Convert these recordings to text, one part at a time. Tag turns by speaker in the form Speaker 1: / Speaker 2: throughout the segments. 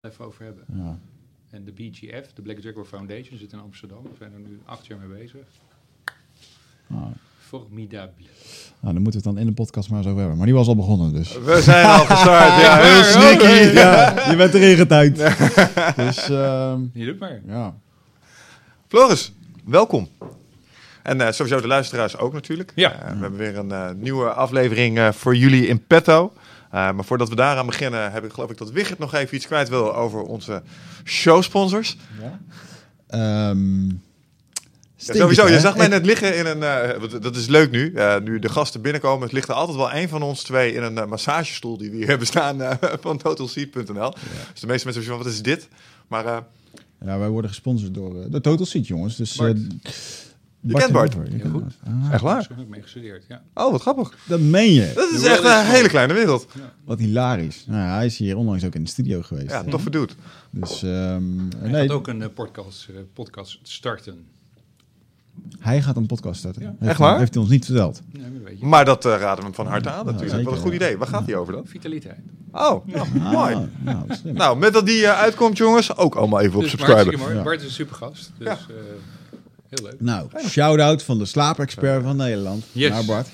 Speaker 1: even over hebben.
Speaker 2: Ja.
Speaker 1: En de BGF, de Black Jaguar Foundation, zit in Amsterdam. We zijn er nu acht jaar mee bezig.
Speaker 2: Nou,
Speaker 1: Formidable.
Speaker 2: nou, dan moeten we het dan in de podcast maar eens over hebben. Maar die was al begonnen, dus.
Speaker 3: We zijn al gestart. ja, heel sneaky.
Speaker 2: Ja, je bent erin getuind. Dus, ehm,
Speaker 1: Je doet maar.
Speaker 2: ja.
Speaker 3: Floris, welkom. En eh, sowieso de luisteraars ook natuurlijk.
Speaker 1: Ja.
Speaker 3: Eh, we hebben weer een eh, nieuwe aflevering eh, voor jullie in petto. Eh, maar voordat we daaraan beginnen, heb ik geloof ik dat Wigert nog even iets kwijt wil over onze showsponsors.
Speaker 2: Ehm,
Speaker 3: Ja,
Speaker 2: stinkend,
Speaker 3: sowieso, je zag mij net liggen in een. eh, dat is leuk nu. eh, nu de gasten binnenkomen, het ligt er altijd wel één van ons twee in een massagestoel die we hier hebben staan eh, van totalseat.nl. Dus de meeste mensen van wat is dit? Maar eh,
Speaker 2: Ja, wij worden gesponsord door eh, de Total Seat, jongens. Dus,
Speaker 1: Bart.
Speaker 3: Je kent Bart?
Speaker 1: Heel
Speaker 2: kent
Speaker 1: goed.
Speaker 2: Ah,
Speaker 3: echt waar?
Speaker 1: Daar heb ik mee gestudeerd, ja.
Speaker 3: Oh, wat grappig.
Speaker 2: dat meen je.
Speaker 3: Dat is
Speaker 1: De
Speaker 3: echt een hele kleine wereld.
Speaker 2: Wat hilarisch. Nou, hij is hier onlangs ook in de studio geweest.
Speaker 3: Ja, toffe dude.
Speaker 2: Dus ehm,
Speaker 1: Hij
Speaker 2: nee,
Speaker 1: gaat ook een eh, podcast, eh, podcast starten.
Speaker 2: hij gaat een podcast starten.
Speaker 1: Ja.
Speaker 2: Heeft
Speaker 3: Echt
Speaker 2: hij-
Speaker 3: waar?
Speaker 2: Heeft hij ons niet verteld.
Speaker 1: Nee, maar dat weet je.
Speaker 3: Maar dat eh, raden we hem van harte aan
Speaker 2: Ja,
Speaker 3: natuurlijk.
Speaker 2: zeker,
Speaker 3: Wat een goed
Speaker 2: ja.
Speaker 3: idee. Waar gaat hij over dan?
Speaker 1: Vitaliteit.
Speaker 3: Oh, nou, mooi.
Speaker 2: Ah, nou, slim.
Speaker 3: Nou, met dat die uitkomt, jongens, ook allemaal even op
Speaker 1: Dus
Speaker 3: subscriben.
Speaker 1: mooi.
Speaker 2: Ja.
Speaker 1: Bart is een super gast. Dus
Speaker 3: Ja.
Speaker 1: eh, heel leuk.
Speaker 2: Nou, shout-out van de slaapexpert van Nederland.
Speaker 1: Yes.
Speaker 2: Naar Bart.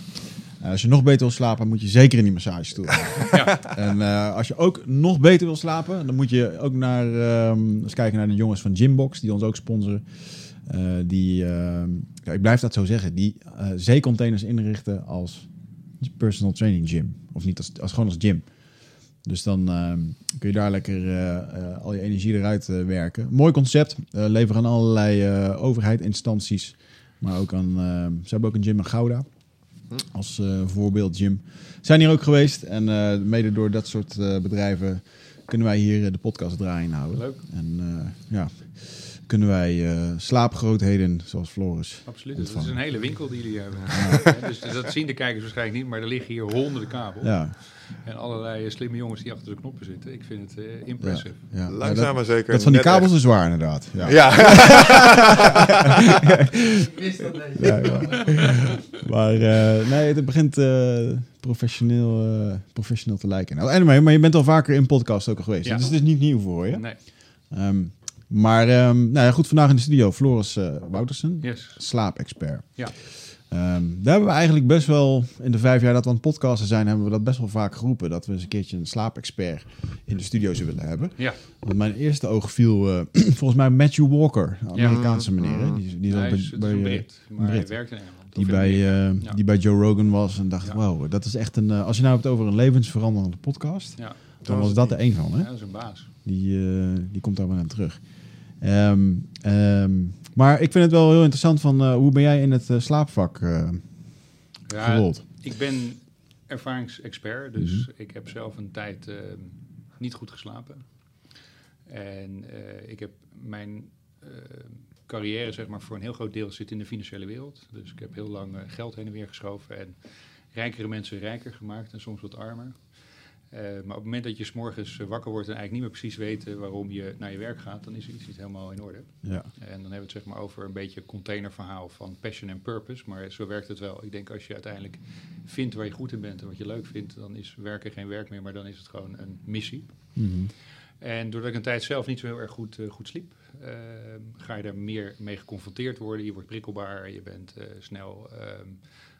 Speaker 2: Eh, als je nog beter wil slapen, moet je zeker in die massagestoel.
Speaker 1: Ja.
Speaker 2: en eh, als je ook nog beter wil slapen, dan moet je ook naar, ehm, eens kijken naar de jongens van Gymbox, die ons ook sponsoren. Eh, die, ehm, ja, ik blijf dat zo zeggen, die zeecontainers inrichten als personal training gym. Of niet als, als gewoon als gym. Dus dan ehm, kun je daar lekker eh, eh, al je energie eruit eh, werken. Mooi concept. Leveren aan allerlei eh overheid, instanties. Maar ook aan... ehm, ze hebben ook een gym in Gouda. Als voorbeeld gym. Zijn hier ook geweest. En mede door dat soort bedrijven kunnen wij hier de podcast draaien houden.
Speaker 1: Leuk.
Speaker 2: En ja, kunnen wij slaapgrootheden zoals Floris.
Speaker 1: Absoluut. Het is een hele winkel die jullie hebben. Ja, dus dat zien de kijkers waarschijnlijk niet, maar er liggen hier honderden kabels.
Speaker 2: Ja,
Speaker 1: En allerlei slimme jongens die achter de knoppen zitten. Ik vind het eh, impressive.
Speaker 2: ja. ja.
Speaker 3: Langzaam
Speaker 2: dat,
Speaker 3: maar zeker.
Speaker 2: dat van die kabels is waar inderdaad. Ja.
Speaker 3: Ja,
Speaker 2: Ja, ja. Maar eh, nee, het begint eh, professioneel, eh, professioneel te lijken. Nou, anyway, maar je bent al vaker in podcast ook al geweest.
Speaker 1: Ja.
Speaker 2: Dus het is niet nieuw voor je.
Speaker 1: Nee.
Speaker 2: Ehm, maar ehm, nou ja, goed, vandaag in de studio Floris eh, Woutersen,
Speaker 1: Yes.
Speaker 2: slaapexpert.
Speaker 1: Ja.
Speaker 2: Ehm, daar hebben we eigenlijk best wel, in de vijf jaar dat we aan het podcasten zijn, hebben we dat best wel vaak geroepen. Dat we eens een keertje een slaapexpert in de studio zouden willen hebben.
Speaker 1: Ja.
Speaker 2: Want mijn eerste oog viel eh, volgens mij Matthew Walker, een
Speaker 1: Ja.
Speaker 2: Amerikaanse meneer. hè. Die, die, bij,
Speaker 1: is,
Speaker 2: bij,
Speaker 1: een Brit, maar
Speaker 2: Brit.
Speaker 1: hij werkt in Engeland.
Speaker 2: die
Speaker 1: Of in
Speaker 2: bij, eh,
Speaker 1: Ja.
Speaker 2: die bij Joe Rogan was en dacht, wow, dat is echt een... eh, als je nou hebt over een levensveranderende podcast,
Speaker 1: Ja.
Speaker 2: dan was dat er één van, hè?
Speaker 1: ja, dat is een baas.
Speaker 2: Die, die komt daar wel aan terug. Ehm, ehm, maar ik vind het wel heel interessant van, eh, hoe ben jij in het eh, slaapvak eh,
Speaker 1: Ja,
Speaker 2: gerold?
Speaker 1: ik ben ervaringsexpert, dus
Speaker 2: Mhm.
Speaker 1: ik heb zelf een tijd niet goed geslapen. En ik heb mijn carrière, zeg maar, voor een heel groot deel zit in de financiële wereld. Dus ik heb heel lang geld heen en weer geschoven en rijkere mensen rijker gemaakt en soms wat armer. Eh, maar op het moment dat je s'morgens eh, wakker wordt en eigenlijk niet meer precies weet eh, waarom je naar je werk gaat, dan is er iets niet helemaal in orde.
Speaker 2: Ja.
Speaker 1: En dan hebben we het zeg maar over een beetje containerverhaal van passion en purpose. Maar zo werkt het wel. Ik denk als je uiteindelijk vindt waar je goed in bent en wat je leuk vindt, dan is werken geen werk meer, maar dan is het gewoon een missie.
Speaker 2: Mhm.
Speaker 1: En doordat ik een tijd zelf niet zo heel erg goed, goed sliep, ga je daar meer mee geconfronteerd worden. Je wordt prikkelbaar, je bent snel ehm,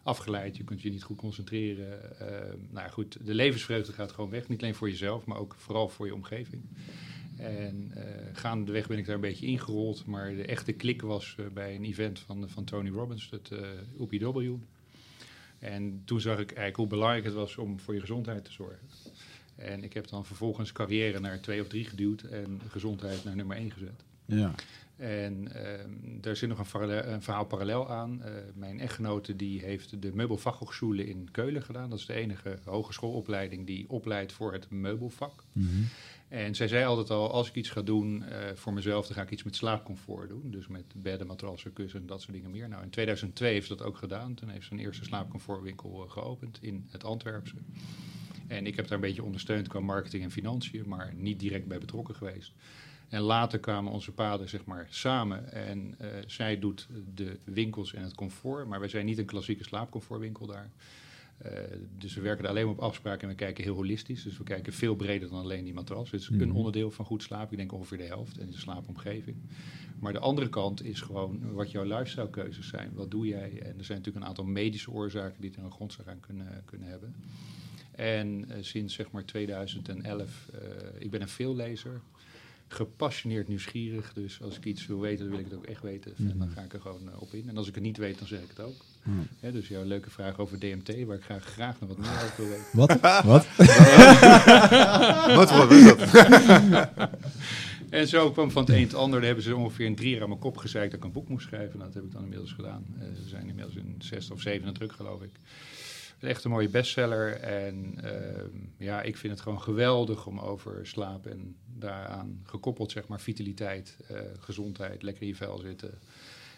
Speaker 1: afgeleid, je kunt je niet goed concentreren. Ehm, nou goed, de levensvreugde gaat gewoon weg. Niet alleen voor jezelf, maar ook vooral voor je omgeving. En eh gaandeweg ben ik daar een beetje ingerold. Maar de echte klik was eh, bij een event van, van Tony Robbins, het eh OPW. En toen zag ik eigenlijk hoe belangrijk het was om voor je gezondheid te zorgen. En ik heb dan vervolgens carrière naar twee of drie geduwd en gezondheid naar nummer één gezet.
Speaker 2: Ja.
Speaker 1: En ehm, daar zit nog een, een verhaal parallel aan. Eh, mijn echtgenote die heeft de Meubelfachhochschule in Keulen gedaan. Dat is de enige hogeschoolopleiding die opleidt voor het meubelvak.
Speaker 2: Mhm.
Speaker 1: En zij zei altijd al, als ik iets ga doen eh, voor mezelf, dan ga ik iets met slaapcomfort doen. Dus met bedden, matrassen, kussen, dat soort dingen meer. Nou, in 2002 heeft ze dat ook gedaan. Toen heeft ze een eerste slaapcomfortwinkel eh, geopend in het Antwerpse. En ik heb daar een beetje ondersteund qua marketing en financiën, maar niet direct bij betrokken geweest. En later kwamen onze paden zeg maar samen en eh, zij doet de winkels en het comfort, maar wij zijn niet een klassieke slaapcomfortwinkel daar. Eh, dus we werken er alleen maar op afspraken en we kijken heel holistisch. Dus we kijken veel breder dan alleen die matras. Het is
Speaker 2: Mhm.
Speaker 1: een onderdeel van goed slapen. Ik denk ongeveer de helft en de slaapomgeving. Maar de andere kant is gewoon wat jouw lifestylekeuzes zijn. Wat doe jij? En er zijn natuurlijk een aantal medische oorzaken die er een grondslag aan kunnen, kunnen hebben. En eh, sinds zeg maar 2011, eh, ik ben een veellezer, gepassioneerd nieuwsgierig. Dus als ik iets wil weten, dan wil ik het ook echt weten. En dan ga ik er gewoon eh, op in. En als ik het niet weet, dan zeg ik het ook.
Speaker 2: Ja.
Speaker 1: Hè, dus jouw leuke vraag over DMT, waar ik graag, graag nog wat meer over wil weten.
Speaker 2: Wat? Wat?
Speaker 3: Wat, wat is dat?
Speaker 1: En zo kwam van het een het ander. Daar hebben ze ongeveer in drie jaar aan mijn kop gezeikt dat ik een boek moest schrijven. Nou, dat heb ik dan inmiddels gedaan. Eh, ze zijn inmiddels in zes of zeven druk, geloof ik. Echt een mooie bestseller. En ehm, ja, ik vind het gewoon geweldig om over slaap en daaraan gekoppeld, zeg maar, vitaliteit, eh, gezondheid, lekker in je vel zitten.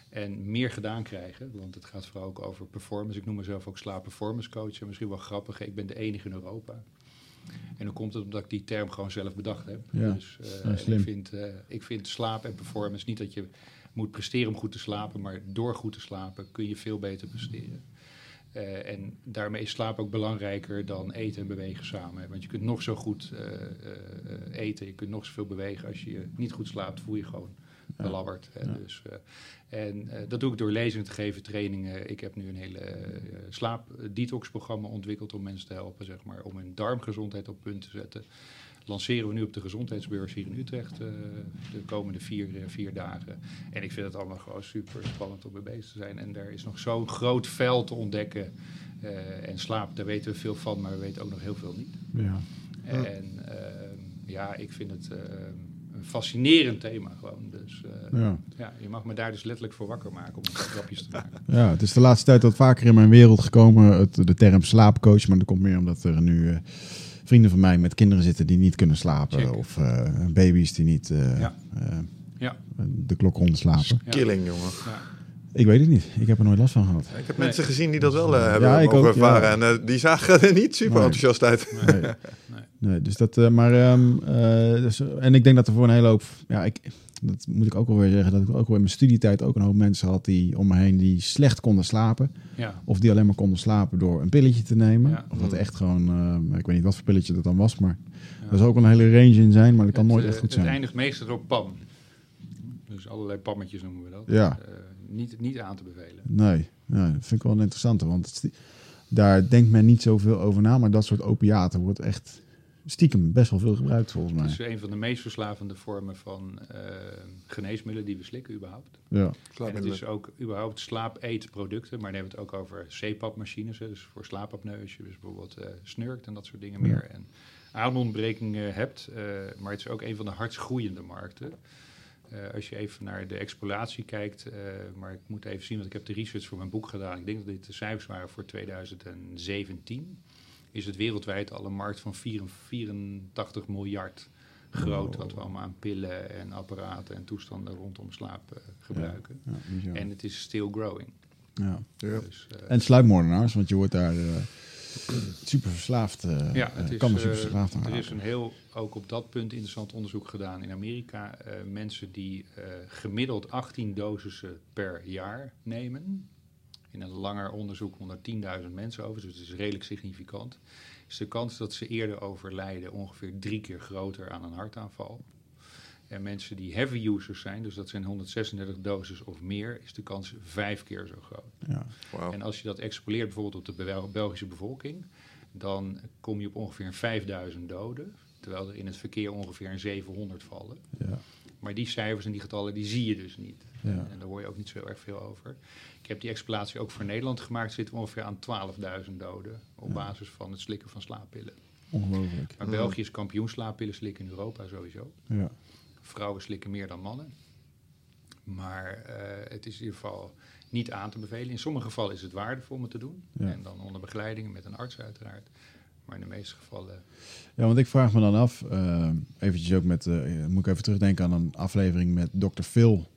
Speaker 1: En meer gedaan krijgen, want het gaat vooral ook over performance. Ik noem mezelf ook slaap performance coach. En misschien wel grappig, ik ben de enige in Europa. En dan komt het omdat ik die term gewoon zelf bedacht heb.
Speaker 2: Ja,
Speaker 1: dus, eh,
Speaker 2: ja,
Speaker 1: ik, vind, eh, ik vind slaap en performance niet dat je moet presteren om goed te slapen, maar door goed te slapen kun je veel beter presteren. Eh, en daarmee is slaap ook belangrijker dan eten en bewegen samen. Want je kunt nog zo goed eh, eh, eten, je kunt nog zoveel bewegen. Als je niet goed slaapt, voel je gewoon
Speaker 2: Ja.
Speaker 1: belabberd.
Speaker 2: Ja.
Speaker 1: Dus, en dat doe ik door lezingen te geven, trainingen. Ik heb nu een hele slaap-detox-programma ontwikkeld om mensen te helpen, zeg maar, om hun darmgezondheid op punt te zetten. Lanceren we nu op de gezondheidsbeurs hier in Utrecht eh, de komende vier, eh, vier dagen. En ik vind het allemaal gewoon super spannend om mee bezig te zijn. En er is nog zo'n groot veld te ontdekken. Eh, en slaap, daar weten we veel van, maar we weten ook nog heel veel niet.
Speaker 2: Ja.
Speaker 1: En ehm, ja, ik vind het ehm, een fascinerend thema gewoon. Dus
Speaker 2: Ja.
Speaker 1: ja, je mag me daar dus letterlijk voor wakker maken om grapjes te maken.
Speaker 2: ja, het is de laatste tijd wat vaker in mijn wereld gekomen, het, de term slaapcoach. Maar dat komt meer omdat er nu vrienden van mij met kinderen zitten die niet kunnen slapen.
Speaker 1: Check.
Speaker 2: Of eh, baby's die niet eh,
Speaker 1: Ja.
Speaker 2: eh,
Speaker 1: Ja.
Speaker 2: de klok rond slapen.
Speaker 1: Ja.
Speaker 3: Killing, jongen.
Speaker 1: Ja.
Speaker 2: Ik weet het niet. Ik heb er nooit last van gehad.
Speaker 3: Ik heb
Speaker 1: Nee.
Speaker 3: mensen gezien die dat wel eh, hebben
Speaker 2: Ja, ik ook, ja.
Speaker 3: ervaren. En die zagen er niet super
Speaker 2: Nee.
Speaker 3: enthousiast uit.
Speaker 2: Nee.
Speaker 1: Nee.
Speaker 2: Nee, dus dat, eh, maar, ehm, eh, dus, en ik denk dat er voor een hele hoop, ja, ik, dat moet ik ook wel weer zeggen, dat ik ook wel in mijn studietijd ook een hoop mensen had die om me heen die slecht konden slapen.
Speaker 1: Ja.
Speaker 2: Of die alleen maar konden slapen door een pilletje te nemen.
Speaker 1: Ja.
Speaker 2: Of dat echt gewoon, eh, ik weet niet wat voor pilletje dat dan was, maar
Speaker 1: Ja.
Speaker 2: er zou ook een hele range in zijn, maar dat kan
Speaker 1: Het,
Speaker 2: nooit
Speaker 1: eh,
Speaker 2: echt goed
Speaker 1: Het
Speaker 2: zijn.
Speaker 1: eindigt meestal op PAM. Dus allerlei pammetjes noemen we dat.
Speaker 2: Ja.
Speaker 1: Eh, niet, niet aan te bevelen.
Speaker 2: Nee, nee, dat vind ik wel een interessante, want het daar denkt men niet zoveel over na, maar dat soort opiaten wordt echt stiekem best wel veel gebruikt volgens mij.
Speaker 1: Het is een van de meest verslavende vormen van eh, geneesmiddelen die we slikken überhaupt.
Speaker 2: Ja,
Speaker 1: En het is ook überhaupt slaap-eetproducten, maar dan hebben we het ook over CPAP-machines, dus voor slaapapneu, als je dus bijvoorbeeld eh, snurkt en dat soort dingen
Speaker 2: Ja.
Speaker 1: meer. En ademontbrekingen hebt, eh, maar het is ook een van de hardst groeiende markten. Eh, als je even naar de exploratie kijkt, eh, maar ik moet even zien, want ik heb de research voor mijn boek gedaan. Ik denk dat dit de cijfers waren voor 2017. Is het wereldwijd al een markt van 84 miljard groot, wat we allemaal aan pillen en apparaten en toestanden rondom slaap eh, gebruiken.
Speaker 2: ja.
Speaker 1: En het is still growing.
Speaker 2: ja.
Speaker 1: Dus, eh,
Speaker 2: En sluipmoordenaars, want je wordt daar eh, super verslaafd.
Speaker 1: ja, het is,
Speaker 2: kan er super verslaafd aan
Speaker 1: er is een heel, ook op dat punt, interessant onderzoek gedaan in Amerika. Mensen die gemiddeld 18 dosissen per jaar nemen. In een langer onderzoek onder 10.000 mensen over, dus het is redelijk significant. Is de kans dat ze eerder overlijden ongeveer drie keer groter aan een hartaanval. En mensen die heavy users zijn, dus dat zijn 136 doses of meer, is de kans vijf keer zo groot.
Speaker 2: Ja.
Speaker 1: En als je dat expoleert bijvoorbeeld op de Bel- Belgische bevolking, dan kom je op ongeveer een 5000 doden. Terwijl er in het verkeer ongeveer een 700 vallen.
Speaker 2: Ja.
Speaker 1: Maar die cijfers en die getallen, die zie je dus niet.
Speaker 2: Ja.
Speaker 1: En daar hoor je ook niet zo heel erg veel over. Ik heb die exploratie ook voor Nederland gemaakt. Zitten we ongeveer aan 12.000 doden op
Speaker 2: Ja.
Speaker 1: basis van het slikken van slaappillen.
Speaker 2: Ongelooflijk.
Speaker 1: Maar. België is kampioen slaappillen slikken in Europa sowieso.
Speaker 2: Ja.
Speaker 1: Vrouwen slikken meer dan mannen. Maar eh, het is in ieder geval niet aan te bevelen. In sommige gevallen is het waardevol om het te doen.
Speaker 2: Ja.
Speaker 1: En dan onder begeleiding met een arts uiteraard. Maar in de meeste gevallen...
Speaker 2: ja, want ik vraag me dan af, eh, eventjes ook met, eh, moet ik even terugdenken aan een aflevering met Dr. Phil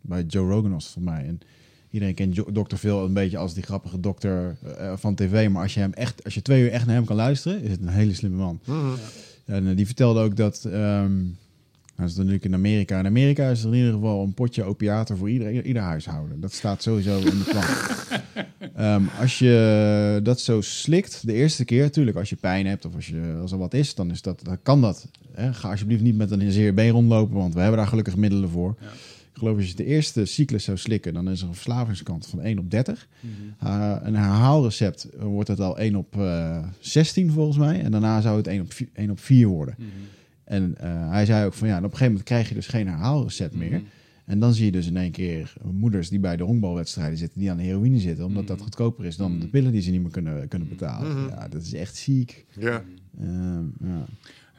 Speaker 2: bij Joe Rogan was het voor mij. En iedereen kent Dr. Phil een beetje als die grappige dokter eh, van tv, maar als je hem echt, als je twee uur echt naar hem kan luisteren, is het een hele slimme man.
Speaker 3: Mhm.
Speaker 2: En eh, die vertelde ook dat. ehm hij is natuurlijk in Amerika. In Amerika is er in ieder geval een potje opiaten voor ieder, ieder huishouden. Dat staat sowieso in de plan. Ehm, als je dat zo slikt, de eerste keer, natuurlijk, als je pijn hebt of als, je, als er wat is, dan, is dat, dan kan dat. Hè? Ga alsjeblieft niet met een zeer been rondlopen, want we hebben daar gelukkig middelen voor.
Speaker 1: Ja.
Speaker 2: Ik geloof als je de eerste cyclus zou slikken, dan is er een verslavingskant van 1 op 30.
Speaker 1: Mhm.
Speaker 2: Uh, een herhaalrecept eh, wordt het al 1 op eh 16 volgens mij. En daarna zou het 1 op 4, 1 op 4 worden.
Speaker 1: Mhm.
Speaker 2: En eh, hij zei ook van ja, en op een gegeven moment krijg je dus geen herhaalrecept meer.
Speaker 1: Mhm.
Speaker 2: En dan zie je dus in één keer moeders die bij de honkbalwedstrijden zitten, die aan de heroïne zitten, omdat dat goedkoper is dan de pillen die ze niet meer kunnen, kunnen betalen. Ja, dat is echt ziek.
Speaker 3: Ja.
Speaker 2: Ehm, ja.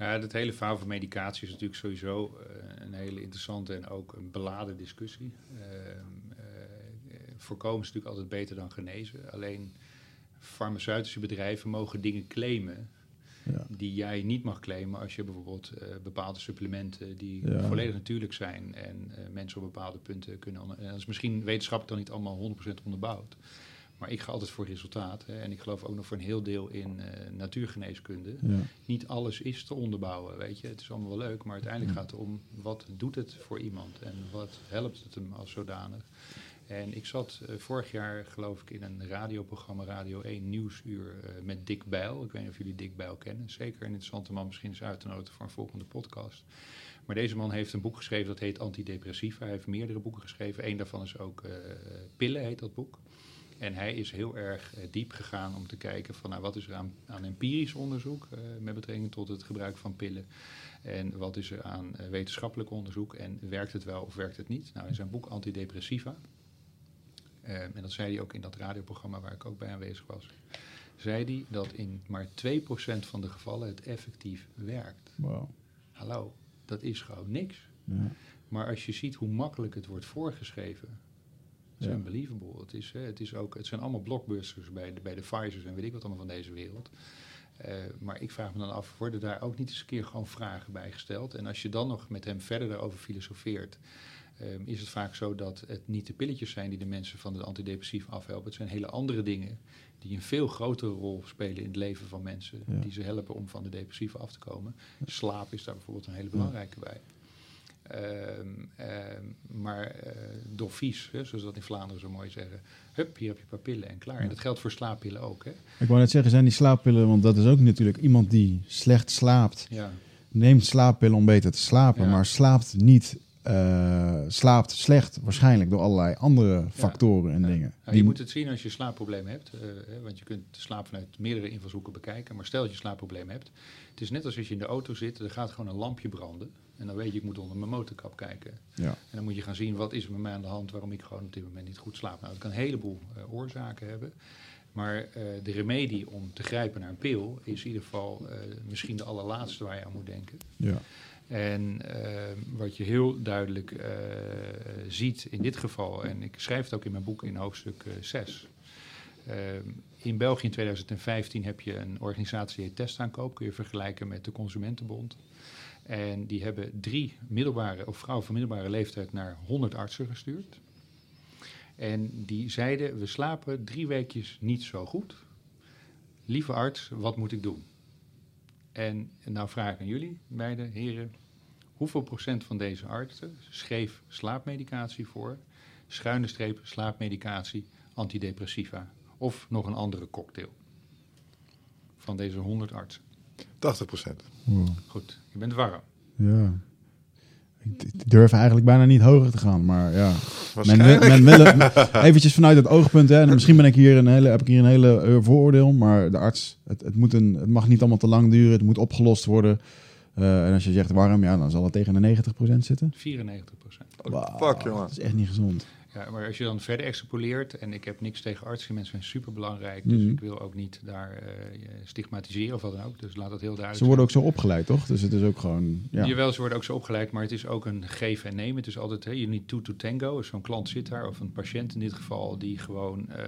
Speaker 1: Ja, dat hele verhaal van medicatie is natuurlijk sowieso eh, een hele interessante en ook een beladen discussie. Ehm, eh, voorkomen is natuurlijk altijd beter dan genezen. Alleen farmaceutische bedrijven mogen dingen claimen
Speaker 2: Ja.
Speaker 1: die jij niet mag claimen als je bijvoorbeeld eh, bepaalde supplementen die
Speaker 2: Ja.
Speaker 1: volledig natuurlijk zijn en mensen op bepaalde punten kunnen. En dat is misschien wetenschappelijk dan niet allemaal 100% onderbouwd. Maar ik ga altijd voor resultaat. Hè, en ik geloof ook nog voor een heel deel in eh, natuurgeneeskunde
Speaker 2: Ja.
Speaker 1: niet alles is te onderbouwen, weet je. Het is allemaal wel leuk, maar uiteindelijk gaat het om wat doet het voor iemand en wat helpt het hem als zodanig. En ik zat eh, vorig jaar, geloof ik, in een radioprogramma, Radio 1 Nieuwsuur, eh, met Dick Bijl. Ik weet niet of jullie Dick Bijl kennen. Zeker een interessante man, misschien is uit te nodigen voor een volgende podcast. Maar deze man heeft een boek geschreven dat heet Antidepressiva. Hij heeft meerdere boeken geschreven. Eén daarvan is ook eh, Pillen, heet dat boek. En hij is heel erg eh, diep gegaan om te kijken van nou, wat is er aan, aan empirisch onderzoek eh, met betrekking tot het gebruik van pillen. En wat is er aan eh, wetenschappelijk onderzoek en werkt het wel of werkt het niet? Nou, in zijn boek Antidepressiva, en dat zei hij ook in dat radioprogramma waar ik ook bij aanwezig was, zei hij dat in maar 2% van de gevallen het effectief werkt.
Speaker 2: Wow.
Speaker 1: Hallo, dat is gewoon niks.
Speaker 2: Ja.
Speaker 1: Maar als je ziet hoe makkelijk het wordt voorgeschreven, is
Speaker 2: Ja.
Speaker 1: unbelievable. Het, is, hè, het, is ook, het zijn allemaal blockbusters bij de, bij de Pfizer's en weet ik wat allemaal van deze wereld. Eh, maar ik vraag me dan af, worden daar ook niet eens een keer gewoon vragen bij gesteld? En als je dan nog met hem verder daarover filosofeert, ehm, is het vaak zo dat het niet de pilletjes zijn die de mensen van de antidepressief afhelpen. Het zijn hele andere dingen die een veel grotere rol spelen in het leven van mensen.
Speaker 2: Ja.
Speaker 1: Die ze helpen om van de depressieve af te komen. Slaap is daar bijvoorbeeld een hele belangrijke bij. Ehm, ehm, maar eh doffies, hè, zoals dat in Vlaanderen zo mooi zeggen. Hup, hier heb je een paar pillen en klaar. En dat geldt voor slaappillen ook. Hè?
Speaker 2: Ik wou net zeggen, zijn die slaappillen, want dat is ook natuurlijk iemand die slecht slaapt,
Speaker 1: Ja.
Speaker 2: neemt slaappillen om beter te slapen,
Speaker 1: Ja.
Speaker 2: maar slaapt niet, eh, slaapt slecht waarschijnlijk door allerlei andere factoren en dingen.
Speaker 1: Nou, je moet het zien als je slaapproblemen hebt. eh, want je kunt de slaap vanuit meerdere invalshoeken bekijken. Maar stel dat je slaapproblemen hebt. Het is net als als je in de auto zit. Er gaat gewoon een lampje branden. En dan weet je, ik moet onder mijn motorkap kijken.
Speaker 2: ja.
Speaker 1: En dan moet je gaan zien, wat is er met mij aan de hand... waarom ik gewoon op dit moment niet goed slaap. Nou, dat kan een heleboel eh, oorzaken hebben. Maar eh, de remedie om te grijpen naar een pil... is in ieder geval eh, misschien de allerlaatste waar je aan moet denken.
Speaker 2: Ja.
Speaker 1: En wat je heel duidelijk ziet in dit geval, en ik schrijf het ook in mijn boek in hoofdstuk 6. in België in 2015 heb je een organisatie die heet Testaankoop, kun je vergelijken met de Consumentenbond. En die hebben drie middelbare, of vrouwen van middelbare leeftijd naar 100 artsen gestuurd. En die zeiden, we slapen drie weekjes niet zo goed. Lieve arts, wat moet ik doen? En nou vraag ik aan jullie, beide heren, hoeveel procent van deze artsen schreef slaapmedicatie voor, schuine streep slaapmedicatie, antidepressiva of nog een andere cocktail? Van deze 100 artsen.
Speaker 3: 80 procent.
Speaker 2: Wow.
Speaker 1: Goed, je bent warm.
Speaker 2: ja. Ik durf eigenlijk bijna niet hoger te gaan, maar ja. Men, men wil, eventjes vanuit het oogpunt, hè, en misschien ben ik hier een hele, heb ik hier een hele eh, vooroordeel, maar de arts, het, het, moet een, het mag niet allemaal te lang duren, het moet opgelost worden. Eh, en als je zegt warm, ja, dan zal het tegen de 90% zitten.
Speaker 1: 94 procent.
Speaker 3: What the fuck, jongen.
Speaker 2: Dat is echt niet gezond.
Speaker 1: Ja, maar als je dan verder extrapoleert, en ik heb niks tegen artsen, mensen zijn super belangrijk, dus
Speaker 2: Mhm.
Speaker 1: ik wil ook niet daar eh, stigmatiseren of wat dan ook. Dus laat dat heel duidelijk
Speaker 2: Ze worden
Speaker 1: zijn.
Speaker 2: ook zo opgeleid, toch? Dus het is ook gewoon... Ja.
Speaker 1: Jawel, ze worden ook zo opgeleid, maar het is ook een geven en nemen. Het is altijd, hè, you need two to tango. Zo'n klant zit daar, of een patiënt in dit geval, die gewoon eh,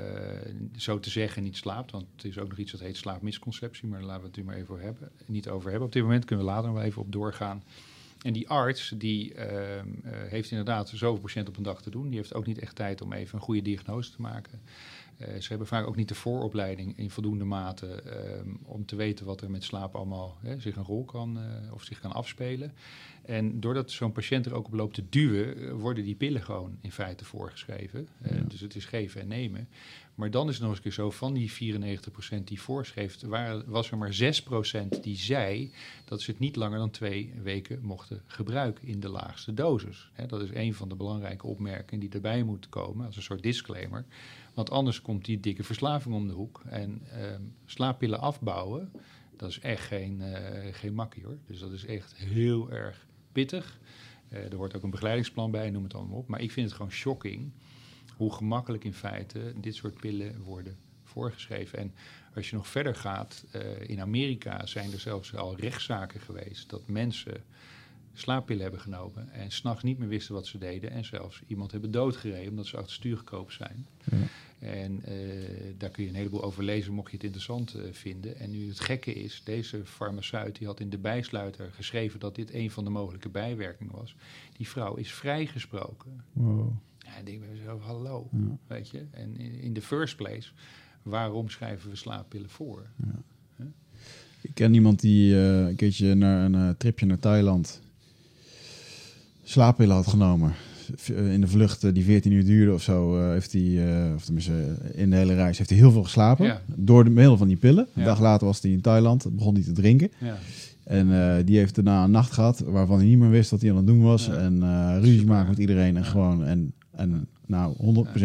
Speaker 1: zo te zeggen niet slaapt. Want het is ook nog iets dat heet slaapmisconceptie, maar daar laten we het nu maar even over hebben. niet over hebben. Op dit moment kunnen we later nog wel even op doorgaan. En die arts, die ehm, eh, heeft inderdaad zoveel patiënten op een dag te doen. Die heeft ook niet echt tijd om even een goede diagnose te maken. Eh, ze hebben vaak ook niet de vooropleiding in voldoende mate ehm, om te weten wat er met slaap allemaal hè, zich een rol kan eh, of zich kan afspelen. En doordat zo'n patiënt er ook op loopt te duwen, worden die pillen gewoon in feite voorgeschreven.
Speaker 2: Ja.
Speaker 1: Dus het is geven en nemen. Maar dan is het nog eens een keer zo, van die 94% die voorschreef, was er maar 6% die zei dat ze het niet langer dan twee weken mochten gebruiken in de laagste dosis. Dat is een van de belangrijke opmerkingen die erbij moet komen, als een soort disclaimer. Want anders komt die dikke verslaving om de hoek. En ehm, slaappillen afbouwen, dat is echt geen, eh, geen makkie hoor. Dus dat is echt heel erg pittig. Eh, er hoort ook een begeleidingsplan bij, noem het allemaal op. Maar ik vind het gewoon shocking hoe gemakkelijk in feite dit soort pillen worden voorgeschreven. En als je nog verder gaat, eh, in Amerika zijn er zelfs al rechtszaken geweest dat mensen slaappillen hebben genomen en s'nachts niet meer wisten wat ze deden en zelfs iemand hebben doodgereden omdat ze achter stuur gekoopt zijn.
Speaker 2: Ja.
Speaker 1: En eh, daar kun je een heleboel over lezen mocht je het interessant eh, vinden. En nu het gekke is, deze farmaceut die had in de bijsluiter geschreven dat dit een van de mogelijke bijwerkingen was. Die vrouw is vrijgesproken.
Speaker 2: Wow.
Speaker 1: Ja, ik denk bij mezelf, hallo,
Speaker 2: Ja.
Speaker 1: weet je. En in, the first place, waarom schrijven we slaappillen voor?
Speaker 2: Ik ken iemand die eh, een keertje naar een eh, tripje naar Thailand slaappillen had genomen. Eh, In de vlucht die 14 uur duurde of zo, heeft hij, of tenminste in de hele reis, heeft hij heel veel geslapen.
Speaker 1: Ja.
Speaker 2: Door de middel van die pillen. Een
Speaker 1: Ja.
Speaker 2: dag later was hij in Thailand, begon hij te drinken.
Speaker 1: Ja,
Speaker 2: En die heeft daarna een nacht gehad waarvan hij niet meer wist wat hij aan het doen was.
Speaker 1: Ja.
Speaker 2: En eh, ruzie maken met iedereen. En
Speaker 1: Ja.
Speaker 2: gewoon, en, en nou,